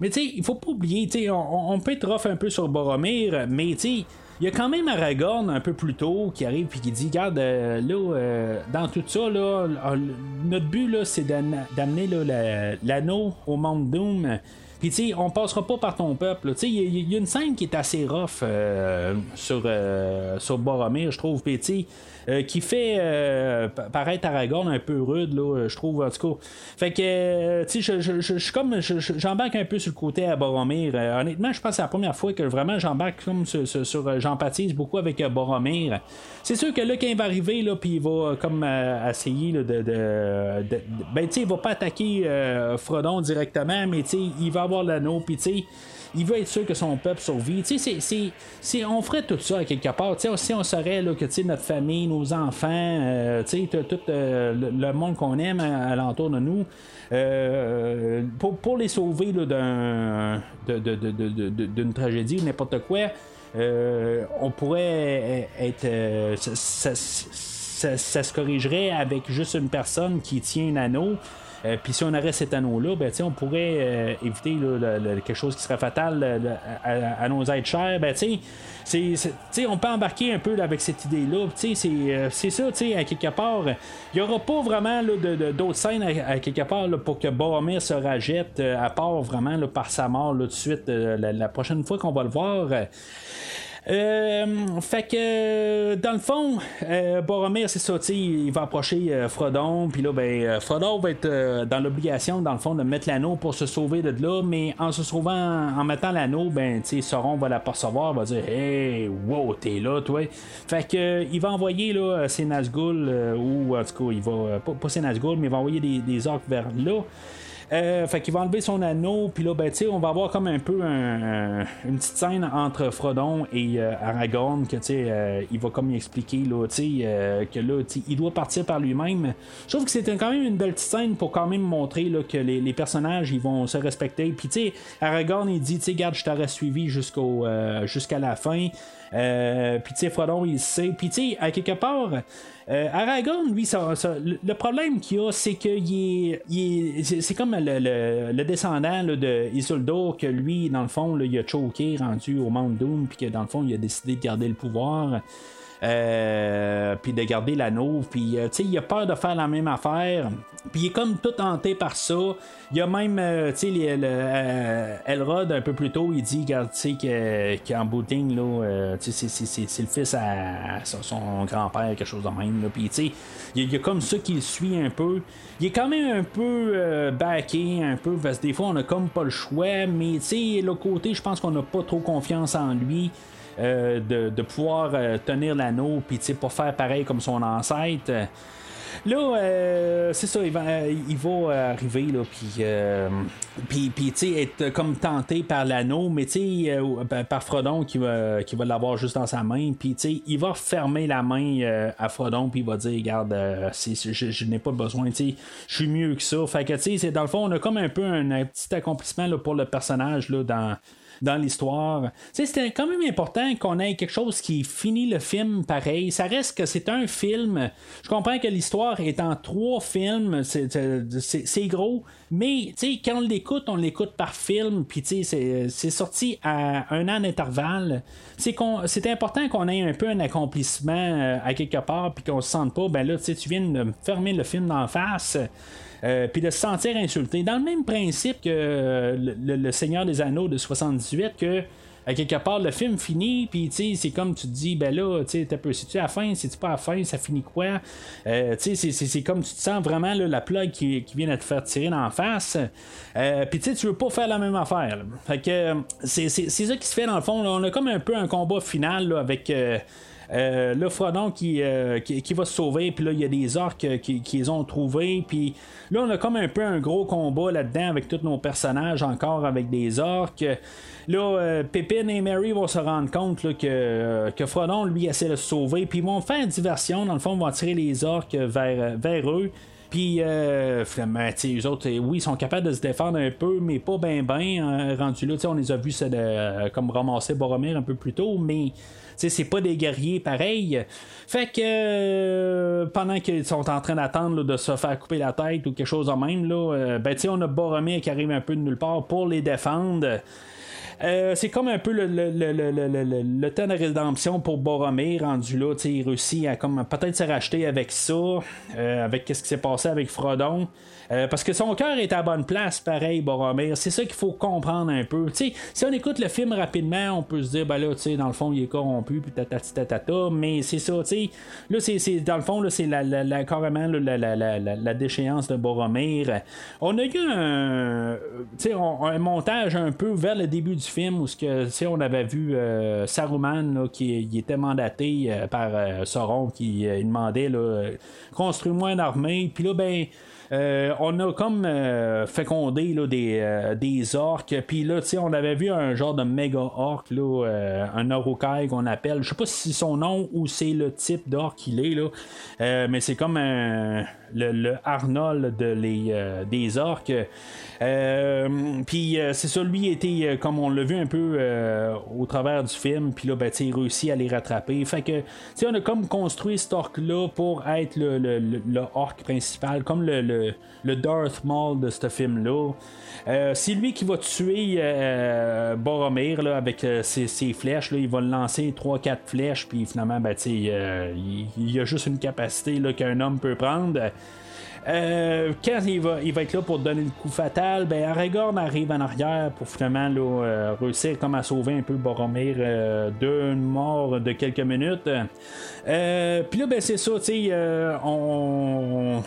Mais tu sais, il faut pas oublier, tu sais, on, on peut être rough un peu sur Boromir, mais tu sais, il y a quand même Aragorn un peu plus tôt qui arrive puis qui dit Regarde, euh, là, euh, dans tout ça, là, notre but, là, c'est d'amener l'anneau au monde Doom. Puis, tu sais, on passera pas par ton peuple. Tu sais, il y, a une scène qui est assez rough sur, sur Boromir, je trouve. Puis, tu euh, qui fait euh, paraître Aragorn un peu rude, là, je trouve, en tout cas. Fait que, euh, je suis comme, j'embarque un peu sur le côté à Boromir. honnêtement, je pense que c'est la première fois que vraiment j'embarque comme sur, j'empathise beaucoup avec Boromir. C'est sûr que là, quand il va arriver, là, puis il va comme essayer de, de, ben, tu sais, il va pas attaquer Frodon directement, mais tu sais, il va avoir l'anneau, puis tu il veut être sûr que son peuple survit. c'est, on ferait tout ça à quelque part. si on saurait là, que notre famille, nos enfants, euh, tout euh, le, monde qu'on aime alentour de nous, euh, pour, les sauver d'un, d'une tragédie ou n'importe quoi, on pourrait être. Ça, ça, se corrigerait avec juste une personne qui tient un anneau. Euh, puis si on arrête cet anneau-là, ben, on pourrait euh, éviter quelque chose qui serait fatal à, nos êtres chers. Ben, c'est, on peut embarquer un peu avec cette idée-là. Euh, c'est, ça, à quelque part. Il n'y aura pas vraiment d'autres scènes à, quelque part pour que Boromir se rajette, à part vraiment par sa mort tout de suite. La, prochaine fois qu'on va le voir. Euh, fait que dans le fond, euh, Boromir, c'est ça, il va approcher euh, Frodon, puis là, ben, Frodon va être dans l'obligation, dans le fond, de mettre l'anneau pour se sauver de là, mais en se sauvant, en mettant l'anneau, ben, tu sais, Sauron va l'apercevoir, va dire, hey, wow, t'es là, toi. Fait que il va envoyer là, ses Nazgûl, ou en tout cas, il va, pas, pas ses Nazgûl, mais il va envoyer des, des orques vers là. Euh, fait qu'il va enlever son anneau, puis là, ben, on va avoir comme un peu une petite scène entre Frodon et euh, Aragorn, que euh, il va comme expliquer là, euh, que là, il doit partir par lui-même. Je trouve que c'était quand même une belle petite scène pour quand même montrer là, que les, personnages ils vont se respecter. Puis tu sais, Aragorn il dit, tu garde, je t'aurais suivi jusqu'au jusqu'à la fin. Puis tu sais, Frodon il sait. Puis tu sais, à quelque part. Euh, Aragorn, lui, le problème qu'il a, c'est que est, c'est comme le, descendant de Isildur, que lui, dans le fond, il a choqué, rendu au Mount Doom, puis que dans le fond, il a décidé de garder le pouvoir. Euh, puis de garder l'anneau, puis euh, tu sais, il a peur de faire la même affaire, puis il est comme tout hanté par ça. Il y a même, euh, tu sais, Elrod un peu plus tôt, il dit, tu sais, qu'en de là, c'est le fils à, son grand-père, quelque chose de même, puis tu sais, il y, a comme ça qui le suit un peu. Il est quand même un peu backé, un peu, parce que des fois, on a comme pas le choix, mais tu sais, l'autre côté, je pense qu'on n'a pas trop confiance en lui. Euh, de, pouvoir euh, tenir l'anneau, puis pas faire pareil comme son ancêtre. Là, euh, c'est ça, il va, arriver, là, puis, puis, tu sais, être comme tenté par l'anneau, mais tu sais, ben, par Frodon qui va, qui va l'avoir juste dans sa main, puis tu sais, il va fermer la main à Frodon, puis il va dire, regarde, je, n'ai pas besoin, tu sais, je suis mieux que ça. Fait que, tu sais, dans le fond, on a comme un peu un, un petit accomplissement là, pour le personnage, là, dans dans l'histoire. C'était quand même important qu'on ait quelque chose qui finit le film pareil. Ça reste que c'est un film. Je comprends que l'histoire est en trois films. C'est gros. Mais quand on l'écoute, on l'écoute par film. Puis c'est sorti à un an d'intervalle. C'est important qu'on ait un peu un accomplissement euh, à quelque part. Puis qu'on se sente pas, ben là, tu viens de fermer le film d'en face. Euh, puis de se sentir insulté. Dans le même principe que euh, le, Seigneur des Anneaux de 78, que quelque part le film finit puis tu c'est comme tu te dis ben là tu sais peu c'est-tu à la fin c'est-tu pas à la fin ça finit quoi? Euh, tu sais c'est comme tu te sens vraiment la plug qui, vient de te faire tirer la face. Puis tu sais tu veux pas faire la même affaire fait que c'est ça qui se fait dans le fond on a comme un peu un combat final avec euh, le Frodon euh, qui, va se sauver, puis là, il y a des orques qui, les ont trouvés, puis là, on a comme un peu un gros combat là-dedans avec tous nos personnages, encore avec des orques. Là, euh, Pépin et Mary vont se rendre compte que, que Frodon, lui, essaie de se sauver, puis ils vont faire une diversion, dans le fond, ils vont tirer les orques vers, vers eux. Puis, euh, eux autres, oui, ils sont capables de se défendre un peu, mais pas bien, bien. Hein, rendu là, on les a vus comme ramasser Boromir un peu plus tôt, mais c'est pas des guerriers pareils. Fait que euh, pendant qu'ils sont en train d'attendre de se faire couper la tête ou quelque chose de même, là, euh, ben, on a Boromir qui arrive un peu de nulle part pour les défendre. Euh, c'est comme un peu le, le, le, le, le temps de rédemption pour Boromir rendu là. Il réussit à comme peut-être se racheter avec ça, euh, avec ce qui s'est passé avec Frodon. Euh, parce que son cœur est à bonne place, pareil, Boromir. C'est ça qu'il faut comprendre un peu. si on écoute le film rapidement, on peut se dire, ben là, dans le fond, il est corrompu, puis. Mais c'est ça, tu sais. Là, c'est, dans le fond, là, c'est la, la, carrément la, la, déchéance de Boromir. On a eu un, un montage un peu vers le début du film où on avait vu euh, Saruman qui était mandaté euh, par Sauron qui demandait là, construis-moi une armée. Puis là, ben. Euh, on a comme euh, fécondé là, des, euh, des orques. Puis là, on avait vu un genre de méga orc, là, un Orokai qu'on appelle. Je sais pas si son nom ou c'est le type d'orc qu'il est, là. mais c'est comme le, Arnold de les, des orques. puis c'est ça, lui était, comme on l'a vu un peu au travers du film, puis là, ben, il réussit à les rattraper. Fait que, on a comme construit cet orc-là pour être le, le, le, orc principal, comme le le, Darth Maul de ce film-là. Euh, c'est lui qui va tuer euh, Boromir là, avec euh, ses, flèches. Là. Il va lancer 3-4 flèches, puis finalement, ben, il, y a juste une capacité qu'un homme peut prendre. quand il va, il va être là pour donner le coup fatal, ben Aragorn arrive en arrière pour finalement réussir comme à sauver un peu Boromir d'une mort de quelques minutes. Puis là, ben c'est ça, tu sais, on,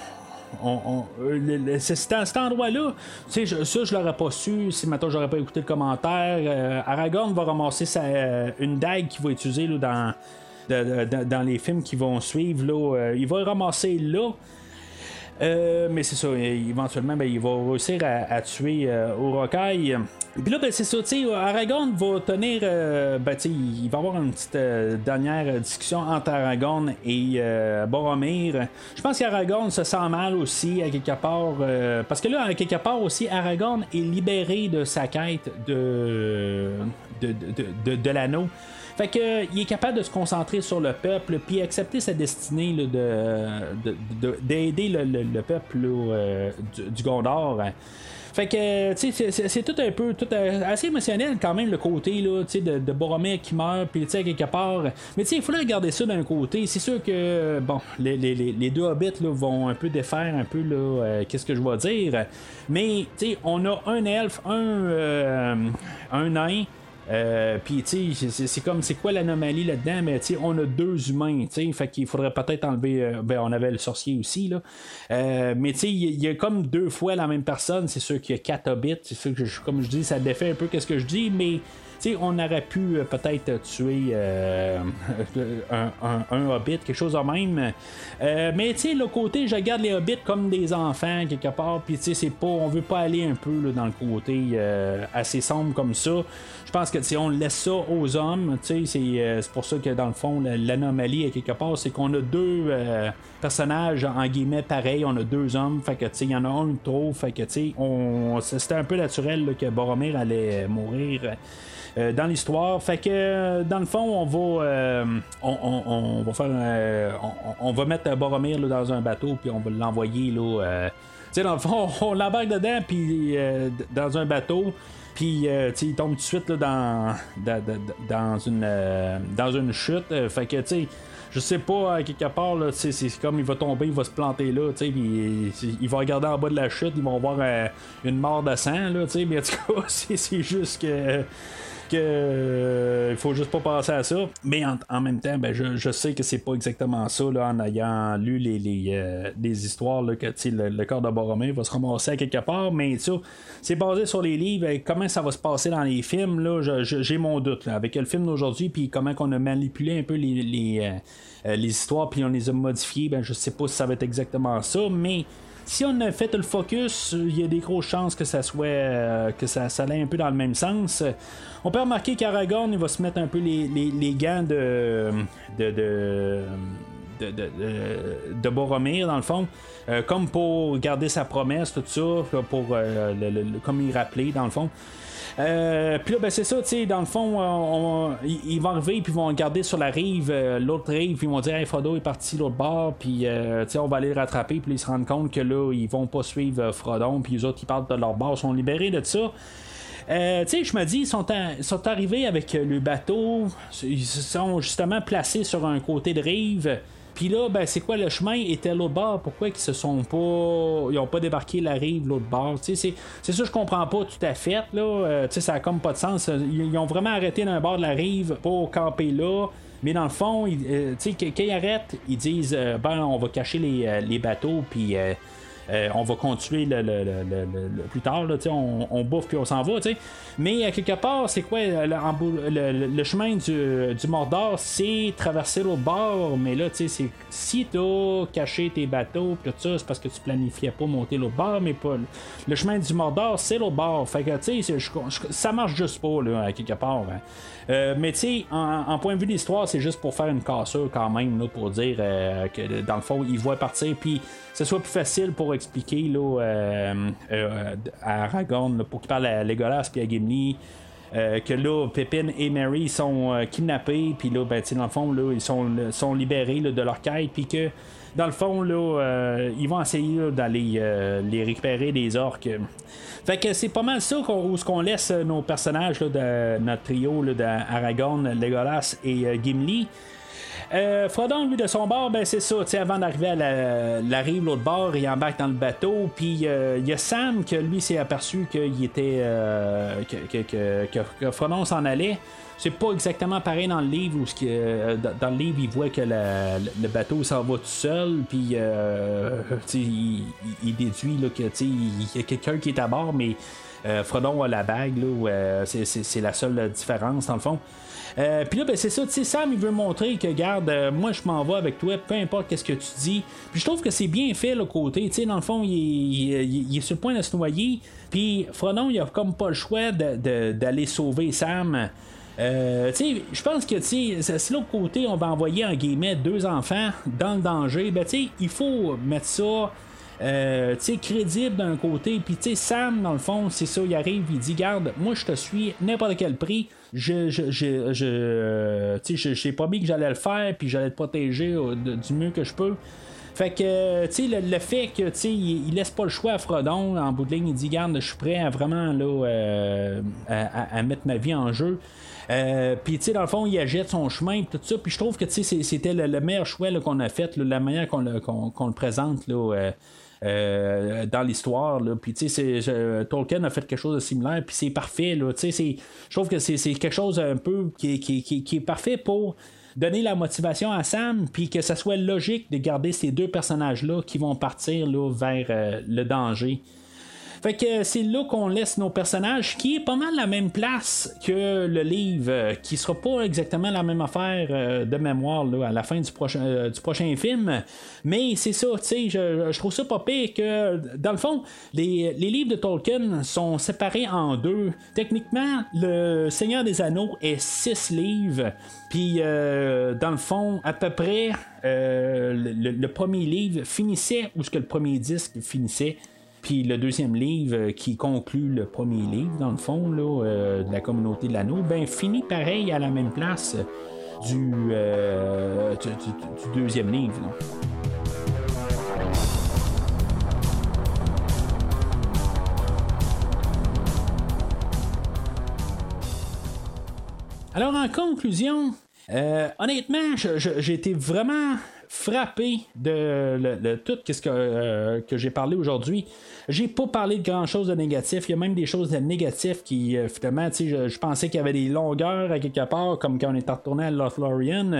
on, euh, cet endroit-là, ça, je l'aurais pas su si maintenant j'aurais pas écouté le commentaire. Euh, Aragorn va ramasser sa, euh, une dague qu'il va utiliser dans, dans les films qui vont suivre. Là, il va ramasser là. Euh, mais c'est ça, éventuellement, ben, il va réussir à, tuer euh, Urokai. Puis là, ben, c'est ça, tu Aragorn va tenir. Euh, ben, il va avoir une petite dernière discussion entre Aragorn et Boromir. Je pense qu'Aragorn se sent mal aussi, à quelque part. parce que là, à quelque part aussi, Aragorn est libéré de sa quête de, de, de, de l'anneau. Fait que il est capable de se concentrer sur le peuple, puis accepter sa destinée de, d'aider le, peuple euh, du, Gondor. Fait que, tu sais, c'est tout un peu, tout euh, assez émotionnel quand même le côté là, tu sais, de, de Boromir qui meurt, puis tu sais, quelque part. Mais tu sais, il faudrait regarder ça d'un côté. C'est sûr que, bon, les, les, les, deux hobbits là, vont un peu défaire un peu là, euh, qu'est-ce que je vais dire. Mais, tu sais, on a un elfe, un, un nain. Euh, puis, tu sais, c'est comme, c'est quoi l'anomalie là-dedans? Mais, tu sais, on a deux humains, tu sais, fait qu'il faudrait peut-être enlever. Euh, ben, on avait le sorcier aussi, là. Euh, mais, tu sais, il y, a comme deux fois la même personne. C'est sûr qu'il y a quatre hobbits. C'est sûr que, comme je dis, ça défait un peu qu'est-ce que je dis, mais on aurait pu euh, peut-être tuer euh, un, hobbit, quelque chose de même. Euh, mais tu le côté, je regarde les hobbits comme des enfants quelque part, puis tu sais, c'est pas, on veut pas aller un peu dans le côté assez sombre comme ça. Pense que si on laisse ça aux hommes, c'est, c'est pour ça que dans le fond, l'anomalie quelque part, c'est qu'on a deux personnages en guillemets pareils, on a deux hommes, fait que il y en a un trop, fait que c'était un peu naturel que Boromir allait mourir. Euh, dans l'histoire. Fait que euh, dans le fond, on va euh, on, va faire on, va mettre Boromir dans un bateau puis on va l'envoyer là. tu sais, dans le fond, on l'embarque dedans puis dans un bateau. Puis il tombe tout de suite dans, dans, une, dans une chute. fait que, tu sais, je sais pas, à quelque part, c'est comme il va tomber, il va se planter là, il, il va regarder en bas de la chute, ils vont voir une mort de sang, là, mais en tout cas, c'est juste que euh, il faut juste pas penser à ça. Mais en, même temps, ben, je, sais que c'est pas exactement ça là, en ayant lu les, les, euh, histoires là, que le, corps de Boromir va se ramasser à quelque part. Mais ça, c'est basé sur les livres. comment ça va se passer dans les films, là, j'ai mon doute. avec le film d'aujourd'hui, puis comment on a manipulé un peu les, les, euh, les histoires, puis on les a modifiées, ben, je sais pas si ça va être exactement ça. Mais si on a fait le focus, il y a des grosses chances que ça soit euh, que ça, ça aille un peu dans le même sens. On peut remarquer qu'Aragorn va se mettre un peu les, les, gants de de, de de, de, de, Boromir, dans le fond, euh, comme pour garder sa promesse, tout ça, euh, comme il rappelait, dans le fond. Euh, puis là, ben, c'est ça, tu sais, dans le fond, euh, ils vont arriver, puis ils vont regarder sur la rive, euh, l'autre rive, puis ils vont dire, hey, Frodo est parti l'autre bord, puis, tu sais, on va aller le rattraper, puis ils se rendent compte que là, ils vont pas suivre Frodon, puis les autres, qui partent de leur bord, sont libérés de ça. Euh, tu sais, je me dis, ils sont, ils sont arrivés avec le bateau, ils se sont justement placés sur un côté de rive. Puis là, ben, c'est quoi le chemin était l'autre bord? Pourquoi ils se sont pas. Ils ont pas débarqué la rive l'autre bord? C'est, ça, je comprends pas tout à fait. Là. Euh, ça a comme pas de sens. Ils, ont vraiment arrêté d'un bord de la rive pour camper là. Mais dans le fond, ils, euh, quand ils arrêtent, ils disent euh, ben, on va cacher les, euh, les bateaux, puis. Euh, euh, on va continuer le, le- le- le- plus tard, là, on, on bouffe puis on s'en va. tu sais. Mais à quelque part, c'est quoi euh, le, chemin du, du Mordor, c'est traverser l'autre bord. Mais là, tu sais, c'est- si t'as caché tes bateaux pis tout ça, c'est parce que tu planifiais pas monter l'autre bord, mais pas. Le chemin du Mordor, c'est l'autre bord. Fait que, tu sais, ça marche juste pas, là, à quelque part. hein. Euh, mais tu sais, en, en point de vue de l'histoire, c'est juste pour faire une cassure quand même, là, pour dire euh, que dans le fond, ils voient partir, puis ce soit plus facile pour expliquer là, euh, euh, à Aragorn, pour qu'il parle à Legolas puis à Gimli. euh, que là, Pippin et Mary sont kidnappés, puis là, ben, dans le fond, là, ils sont, sont libérés de leur quête, puis que dans le fond, là, ils vont essayer d'aller les récupérer des orques. Fait que c'est pas mal ça qu'on, qu'on laisse nos personnages de notre trio d'Aragorn, Legolas et Gimli. Euh, Frodon, lui, de son bord, ben c'est ça. Avant d'arriver à la, la rive, l'autre bord, il embarque dans le bateau. Puis euh, il y a Sam que lui s'est aperçu qu'il était. euh, que, que, Frodon s'en allait. C'est pas exactement pareil dans le livre où euh, dans le livre il voit que le bateau s'en va tout seul puis il, il- déduit là, que il y a quelqu'un qui est à bord mais Frodon a la bague c'est la seule différence dans le fond. Euh, puis là, ben, c'est ça, tu sais, Sam, il veut montrer que, garde, euh, moi, je m'en vais avec toi, peu importe qu'est-ce que tu dis. Puis je trouve que c'est bien fait, le côté, tu sais, dans le fond, il est, sur le point de se noyer. Puis Frodon, il a comme pas le choix d'aller sauver Sam. Euh, je pense que, si l'autre côté, on va envoyer, en guillemets, deux enfants dans le danger, ben, il faut mettre ça euh, crédible d'un côté. Puis, Sam, dans le fond, c'est ça, il arrive, il dit Garde, moi, je te suis n'importe quel prix. Je, je, euh, j'ai promis que j'allais le faire, puis j'allais te protéger euh, du mieux que je peux. Fait que, euh, tu sais, le, le fait que, tu sais, il, laisse pas le choix à Frodon, en bout de ligne, il dit Garde, je suis prêt à vraiment, là, à, mettre ma vie en jeu. Puis tu sais dans le fond il agite son chemin tout ça puis je trouve que tu sais c'était le, le meilleur choix qu'on a fait la manière qu'on le, le présente là, euh, dans l'histoire puis tu sais Tolkien a fait quelque chose de similaire puis c'est parfait je trouve que c'est quelque chose un peu qui, est- parfait pour donner la motivation à Sam puis que ça soit logique de garder ces deux personnages là qui vont partir vers euh, le danger fait que c'est là qu'on laisse nos personnages, qui est pas mal la même place que le livre, euh, qui sera pas exactement la même affaire euh, de mémoire là, à la fin du prochain, euh, du prochain film. Mais c'est ça, tu sais, je, trouve ça pas pire que, dans le fond, les, livres de Tolkien sont séparés en deux. Techniquement, le Seigneur des Anneaux est six livres. Puis, dans le fond, à peu près, le, le premier livre finissait où ce que le premier disque finissait. Puis le deuxième livre euh, qui conclut le premier livre, dans le fond, là, euh, de la communauté de l'anneau, ben finit pareil à la même place du, euh, deuxième livre. Alors en conclusion, honnêtement, j'ai été vraiment frappé de tout ce que, euh, que j'ai parlé aujourd'hui. J'ai pas parlé de grand chose de négatif. Il y a même des choses de négatives qui, euh, finalement, je, pensais qu'il y avait des longueurs à quelque part, comme quand on est retourné à Lothlorien.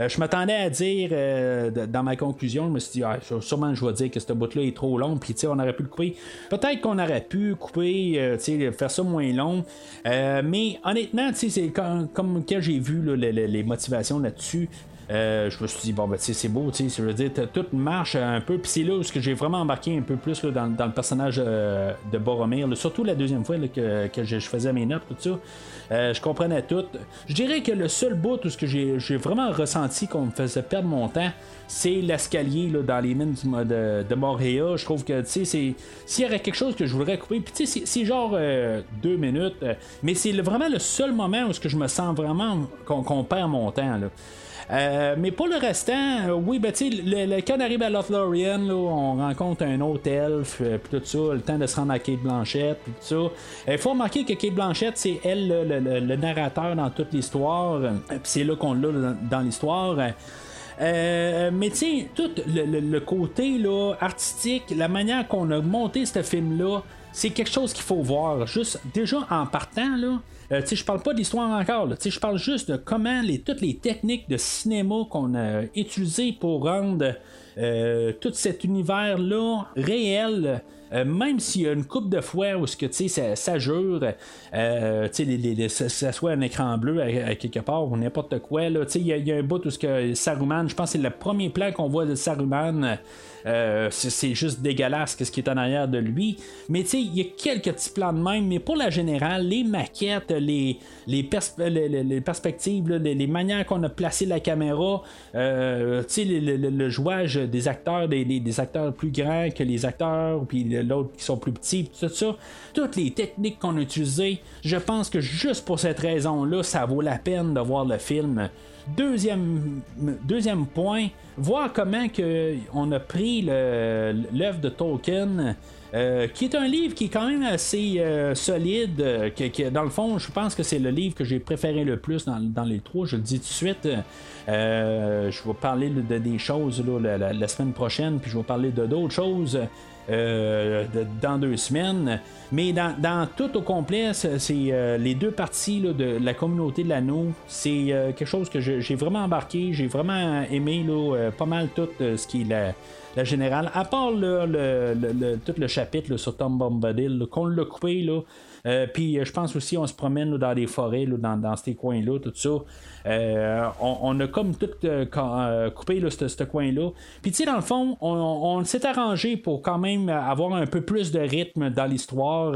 Euh, je m'attendais à dire, euh, dans ma conclusion, je me suis dit, ah, sûrement je vais dire que ce bout-là est trop long, puis on aurait pu le couper. Peut-être qu'on aurait pu couper, faire ça moins long. Mais honnêtement, c'est comme, comme quand j'ai vu les motivations là-dessus. Euh, je me suis dit, bon, ben, c'est beau, tu sais, je veux dire, tout marche un peu. Puis c'est là où j'ai vraiment embarqué un peu plus là, dans, le personnage euh, de Boromir, surtout la deuxième fois que, je, faisais mes notes, tout ça. Euh, je comprenais tout. Je dirais que le seul bout où j'ai, vraiment ressenti qu'on me faisait perdre mon temps, c'est l'escalier dans les mines de, de Moria. Je trouve que, tu sais, s'il y aurait quelque chose que je voudrais couper, puis tu sais, c'est, genre euh, deux minutes, mais c'est vraiment le seul moment où je me sens vraiment qu'on, qu'on perd mon temps. Là. Euh, mais pour le restant, euh, oui, ben, tu sais, le, quand on arrive à Lothlorien, on rencontre un autre elfe, euh, puis tout ça, le temps de se rendre à Kate Blanchette, puis tout ça. Il faut remarquer que Kate Blanchette, c'est elle le, le- le- narrateur dans toute l'histoire, c'est là qu'on l'a dans, l'histoire. Mais sais, tout le, le- le côté là, artistique, la manière qu'on a monté ce film-là, c'est quelque chose qu'il faut voir. Juste déjà en partant, là. Euh, je parle pas d'histoire encore, je parle juste de comment les, toutes les techniques de cinéma qu'on a utilisées pour rendre euh, tout cet univers-là réel. Euh, même s'il y a une coupe de fois où que ça, ça jure, euh, les- ça, soit un écran bleu à, quelque part ou n'importe quoi il y, a- un bout où que Saruman, je pense que c'est le premier plan qu'on voit de Saruman, euh, c'est, juste dégueulasse ce qui est en arrière de lui, mais tu sais, il y a quelques petits plans de même, mais pour la générale, les maquettes, les les, pers- les- les- les perspectives, les, manières qu'on a placé la caméra, euh, tu sais, le, jouage des acteurs, des, des- acteurs plus grands que les acteurs, puis l'autre qui sont plus petits, tout ça, toutes les techniques qu'on a utilisées, je pense que juste pour cette raison-là, ça vaut la peine de voir le film. Deuxième, deuxième point, voir comment que on a pris l'œuvre de Tolkien. euh, qui est un livre qui est quand même assez euh, solide. euh, dans le fond, je pense que c'est le livre que j'ai préféré le plus dans, dans les trois. Je le dis tout de suite. Je vais parler de, des choses la semaine prochaine, puis je vais parler de d'autres choses. Euh, dans deux semaines. Mais dans, tout au complet, c'est euh, les deux parties là, de la communauté de l'anneau. C'est euh, quelque chose que j'ai vraiment embarqué. J'ai vraiment aimé là, pas mal tout ce qui est la, générale. À part le, tout le chapitre sur Tom Bombadil, qu'on l'a coupé. Euh, puis euh, je pense aussi on se promène dans des forêts, dans, ces coins-là, tout ça. Euh, on, a comme tout coupé ce coin-là. Puis tu sais, dans le fond, on, s'est arrangé pour quand même avoir un peu plus de rythme dans l'histoire.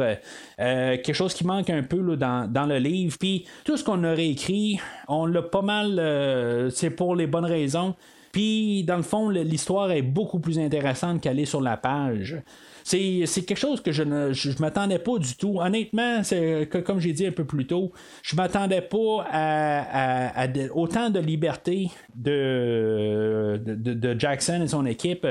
quelque chose qui manque un peu dans, le livre. Puis tout ce qu'on aurait écrit, on l'a pas mal, c'est pour les bonnes raisons. Puis, dans le fond, l'histoire est beaucoup plus intéressante qu'elle est sur la page. C'est, quelque chose que je ne je, m'attendais pas du tout. Honnêtement, c'est comme j'ai dit un peu plus tôt, je m'attendais pas à, autant de liberté de, Jackson et son équipe.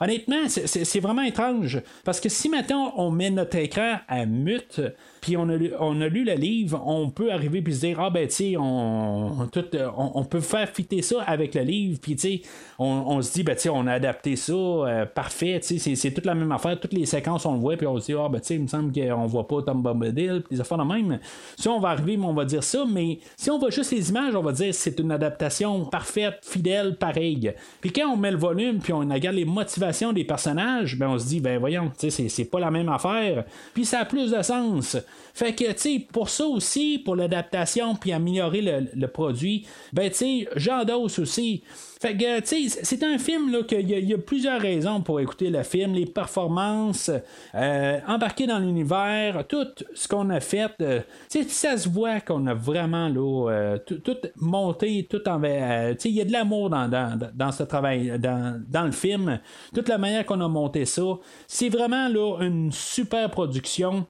Honnêtement, c'est- c'est vraiment étrange. Parce que si maintenant on met notre écran à mute, puis on a, lu, on le livre, on peut arriver puis se dire ah ben tu sais on, on peut faire fitter ça avec le livre puis tu sais on, se dit ben tu sais on a adapté ça euh, parfait tu c'est, toute la même affaire toutes les séquences on le voit puis on se dit ah ben tu sais il me semble qu'on voit pas Tom Bombadil puis des affaires de même. Si on va arriver on va dire ça mais si on voit juste les images on va dire c'est une adaptation parfaite fidèle pareille. Puis quand on met le volume puis on regarde les motivations des personnages ben on se dit ben voyons tu c'est, c'est pas la même affaire. Puis ça a plus de sens fait que, pour ça aussi, pour l'adaptation puis améliorer le, le produit, ben, j'endosse aussi. Fait que, c'est un film, là, qu'il y, a- plusieurs raisons pour écouter le film. Les performances, euh, embarquer dans l'univers, tout ce qu'on a fait. euh, ça se voit qu'on a vraiment, là, euh, tout, monté, tout en... il y a de l'amour dans, dans, dans ce travail, dans, dans le film. Toute la manière qu'on a monté ça. C'est vraiment, là, une super production.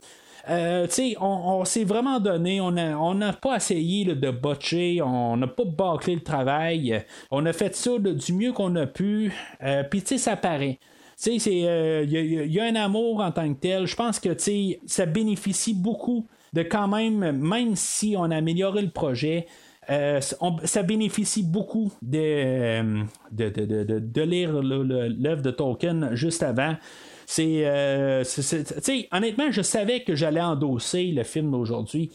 Euh, on, on s'est vraiment donné, on n'a on pas essayé de botcher, on n'a pas bâclé le travail, on a fait ça du mieux qu'on a pu, euh, puis ça paraît. Sais, il y, a- y a- un amour en tant que tel. Je pense que ça bénéficie beaucoup de quand même, même si on a amélioré le projet, euh, ça bénéficie beaucoup de, euh, de, de, de- de- lire l'œuvre de Tolkien juste avant. C'est, euh, honnêtement, je savais que j'allais endosser le film d'aujourd'hui.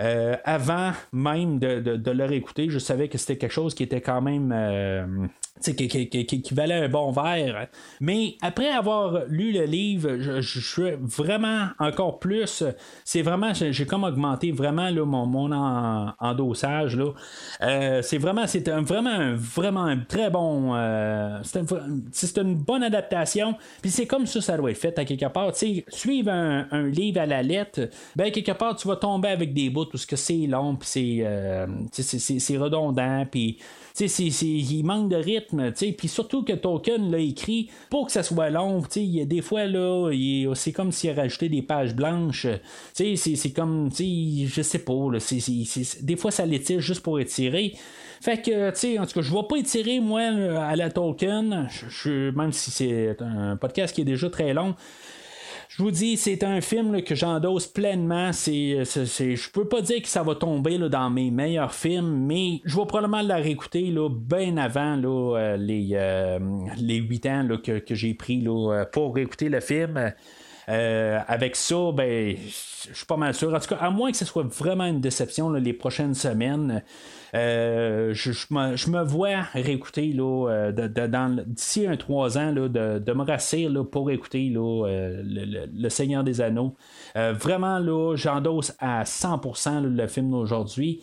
Euh, avant même de, de, de le réécouter, je savais que c'était quelque chose qui était quand même. Qui, qui- qui- valait un bon verre. Mais après avoir lu le livre, je, je suis vraiment encore plus. C'est vraiment, j'ai comme augmenté vraiment mon, mon en- endossage. Euh, c'est vraiment, c'est vraiment, un, vraiment un très bon. euh, c'est un- c'est une bonne adaptation. Puis c'est comme ça, ça doit être fait à quelque part. Tu sais, suivre un, un livre à la lettre, ben quelque part, tu vas tomber avec des bouts bouts tout ce que c'est long, puis c'est, euh, c'est, redondant, puis il manque de rythme, puis surtout que Tolkien l'a écrit pour que ça soit long. Y a des fois, là, c'est comme s'il a rajouté des pages blanches. C'est comme, je sais pas, là, des fois ça l'étire juste pour étirer. Fait que, tu sais, en tout cas, je vais pas étirer, moi, à la Tolkien, je, même si c'est un podcast qui est déjà très long. Je vous dis, c'est un film que j'endosse pleinement. C'est, c'est, je peux pas dire que ça va tomber dans mes meilleurs films, mais je vais probablement la réécouter bien avant là, euh, les, euh, les 8 ans que, que j'ai pris là, pour réécouter le film. Euh, avec ça, ben, je suis pas mal sûr. En tout cas, à moins que ce soit vraiment une déception les prochaines semaines, euh, je, me, vois réécouter euh, d'ici un trois ans de, de, me rasser pour écouter le, Seigneur des Anneaux. vraiment, là, j'endosse à 100% le film d'aujourd'hui.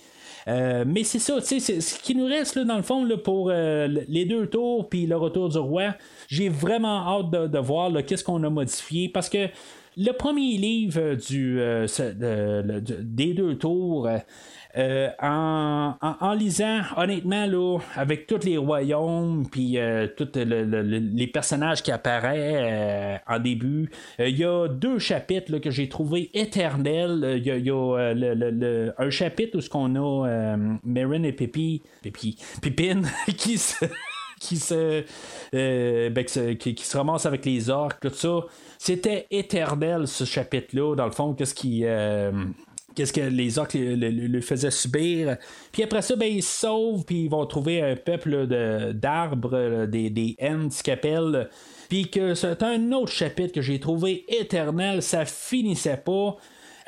mais c'est ça, c'est ce qui nous reste dans le fond pour les deux tours puis le retour du roi. J'ai vraiment hâte de, voir qu'est-ce qu'on a modifié parce que le premier livre du, euh, des deux tours, euh, en, lisant, honnêtement, là, avec tous les royaumes, puis euh, tous les personnages qui apparaissent en début, il y a deux chapitres que j'ai trouvé éternels. Il y a, un chapitre où ce qu'on a Marin et Pipi, Pipi, Pipine qui se qui se, euh, ben, qui, se ramasse avec les orques, tout ça. C'était éternel ce chapitre-là, dans le fond, qu'est-ce qui. Euh, qu'est-ce que les orques lui faisaient subir. Puis après ça, ben, ils se sauvent, puis ils vont trouver un peuple d'arbres, des, des Ents qu'appellent. Puis que c'est un autre chapitre que j'ai trouvé éternel, ça finissait pas.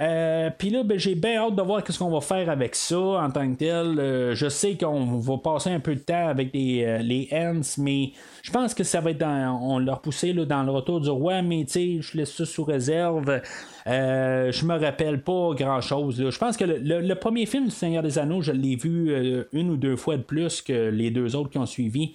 Euh, puis là, ben, j'ai bien hâte de voir ce qu'on va faire avec ça en tant que tel. Euh, je sais qu'on va passer un peu de temps avec euh, les Ents, mais je pense que ça va être dans. On l'a repoussé dans le retour du roi, mais je laisse ça sous réserve. Je me rappelle pas grand chose. Je pense que le, premier film du Seigneur des Anneaux, je l'ai vu une ou deux fois de plus que les deux autres qui ont suivi.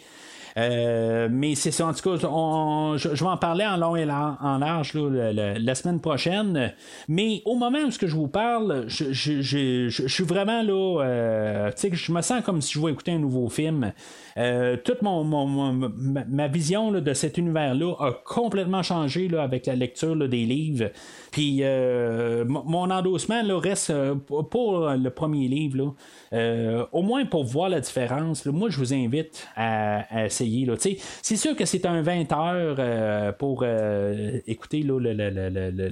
Euh, mais c'est ça, en tout cas, je, vais en parler en long et en large la, semaine prochaine. Mais au moment où je vous parle, je, suis vraiment là, euh, je me sens comme si je voulais écouter un nouveau film. Euh, toute mon, ma, vision de cet univers-là a complètement changé là, avec la lecture des livres. Puis euh, mon endossement là, reste euh, pour le premier livre. au moins pour voir la différence, moi je vous invite à, essayer. C'est sûr que c'est un 20 heures pour écouter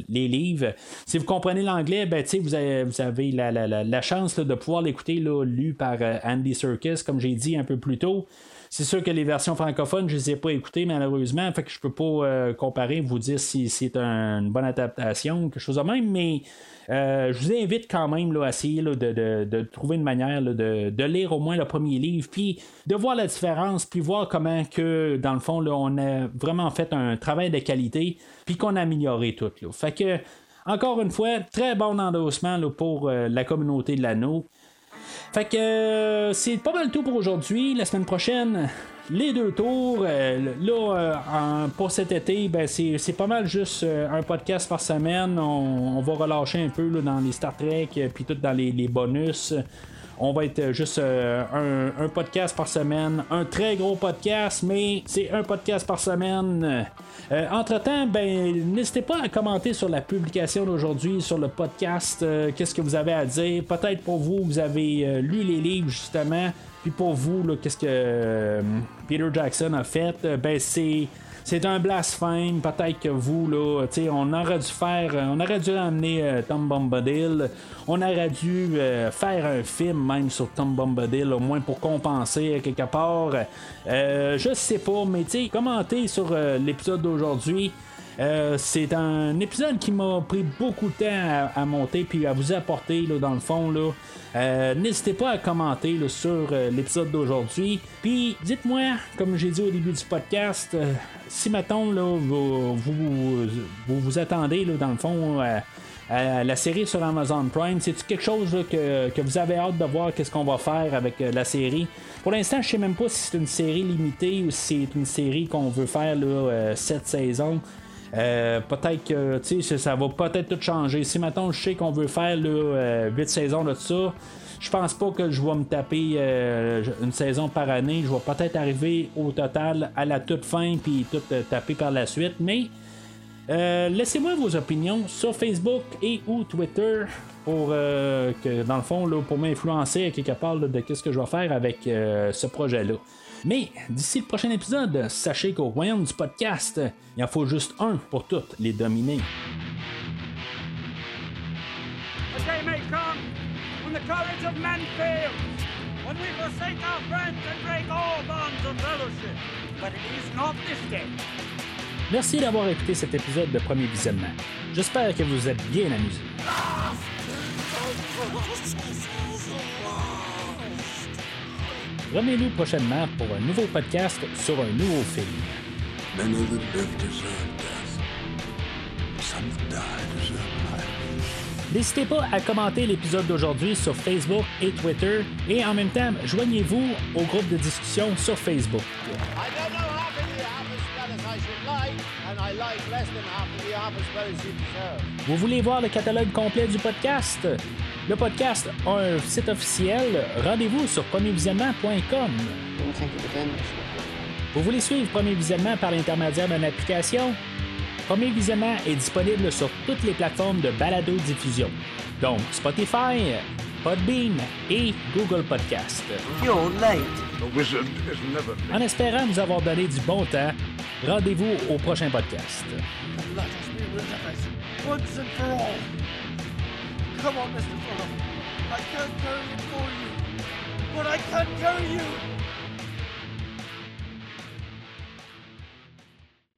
les livres. Si vous comprenez l'anglais, ben, vous avez, vous avez la, la chance de pouvoir l'écouter lu par Andy Serkis, comme j'ai dit un peu plus tôt. C'est sûr que les versions francophones, je ne les ai pas écoutées malheureusement, fait que je peux pas euh, comparer, vous dire si c'est une bonne adaptation, quelque chose de même, mais euh, je vous invite quand même à essayer de, trouver une manière de, lire au moins le premier livre, puis de voir la différence, puis voir comment que dans le fond là, on a vraiment fait un travail de qualité, puis qu'on a amélioré tout. Fait que encore une fois, très bon endossement pour euh, la communauté de l'anneau. Fait que euh, c'est pas mal tout pour aujourd'hui. La semaine prochaine, les deux tours. Euh, là, euh, pour cet été, ben, c'est pas mal juste un podcast par semaine. On, va relâcher un peu dans les Star Trek, puis tout dans les, les bonus. On va être juste euh, un, podcast par semaine, un très gros podcast, mais c'est un podcast par semaine. Euh, entre-temps, ben, n'hésitez pas à commenter sur la publication d'aujourd'hui, sur le podcast, euh, qu'est-ce que vous avez à dire? Peut-être pour vous, vous avez lu les livres justement, puis pour vous, qu'est-ce que Peter Jackson a fait? ben, c'est c'est un blasphème. Peut-être que vous, là, on aurait dû faire, on aurait dû amener euh, Tom Bombadil. On aurait dû euh, faire un film même sur Tom Bombadil, au moins pour compenser quelque part. Euh, je sais pas, mais tu commentez sur l'épisode d'aujourd'hui. C'est un épisode qui m'a pris beaucoup de temps à, monter puis à vous apporter là, dans le fond là. Euh, n'hésitez pas à commenter sur euh, l'épisode d'aujourd'hui. Puis dites-moi, comme j'ai dit au début du podcast, euh, si maintenant vous, vous, vous, attendez dans le fond à, la série sur Amazon Prime, c'est quelque chose que, vous avez hâte de voir qu'est-ce qu'on va faire avec la série? Pour l'instant, je sais même pas si c'est une série limitée ou si c'est une série qu'on veut faire là, cette saison. Euh, peut-être que sais, ça va peut-être tout changer. Si maintenant je sais qu'on veut faire là, 8 saisons de ça, je pense pas que je vais me taper une saison par année. Je vais peut-être arriver au total à la toute fin puis tout taper par la suite. Mais laissez-moi vos opinions sur Facebook et ou Twitter pour que dans le fond pour m'influencer à quelque part de qu'est-ce que je vais faire avec ce projet là. Mais d'ici le prochain épisode, sachez qu'au royaume du podcast, il en faut juste un pour toutes les dominer. A day may come when the courage of men fails, when we forsake our friends and break all bonds of fellowship. But it is not this day. Merci d'avoir écouté cet épisode de Premier Visionnement. J'espère que vous êtes bien amusés. Revenez-nous prochainement pour un nouveau podcast sur un nouveau film. Many that live deserve death. Some that die deserve life. N'hésitez pas à commenter l'épisode d'aujourd'hui sur Facebook et Twitter et en même temps, joignez-vous au groupe de discussion sur Facebook. Vous voulez voir le catalogue complet du podcast? Le podcast a un site officiel. Rendez-vous sur premiervisionnement.com. Vous voulez suivre Premier Visionnement par l'intermédiaire d'une application? Premier Visionnement est disponible sur toutes les plateformes de balado-diffusion, donc Spotify, Podbean et Google Podcast. You're late. En espérant nous avoir donné du bon temps, rendez-vous au prochain podcast. Come on, Mr. Fuller. I can't carry it for you, but I can carry you.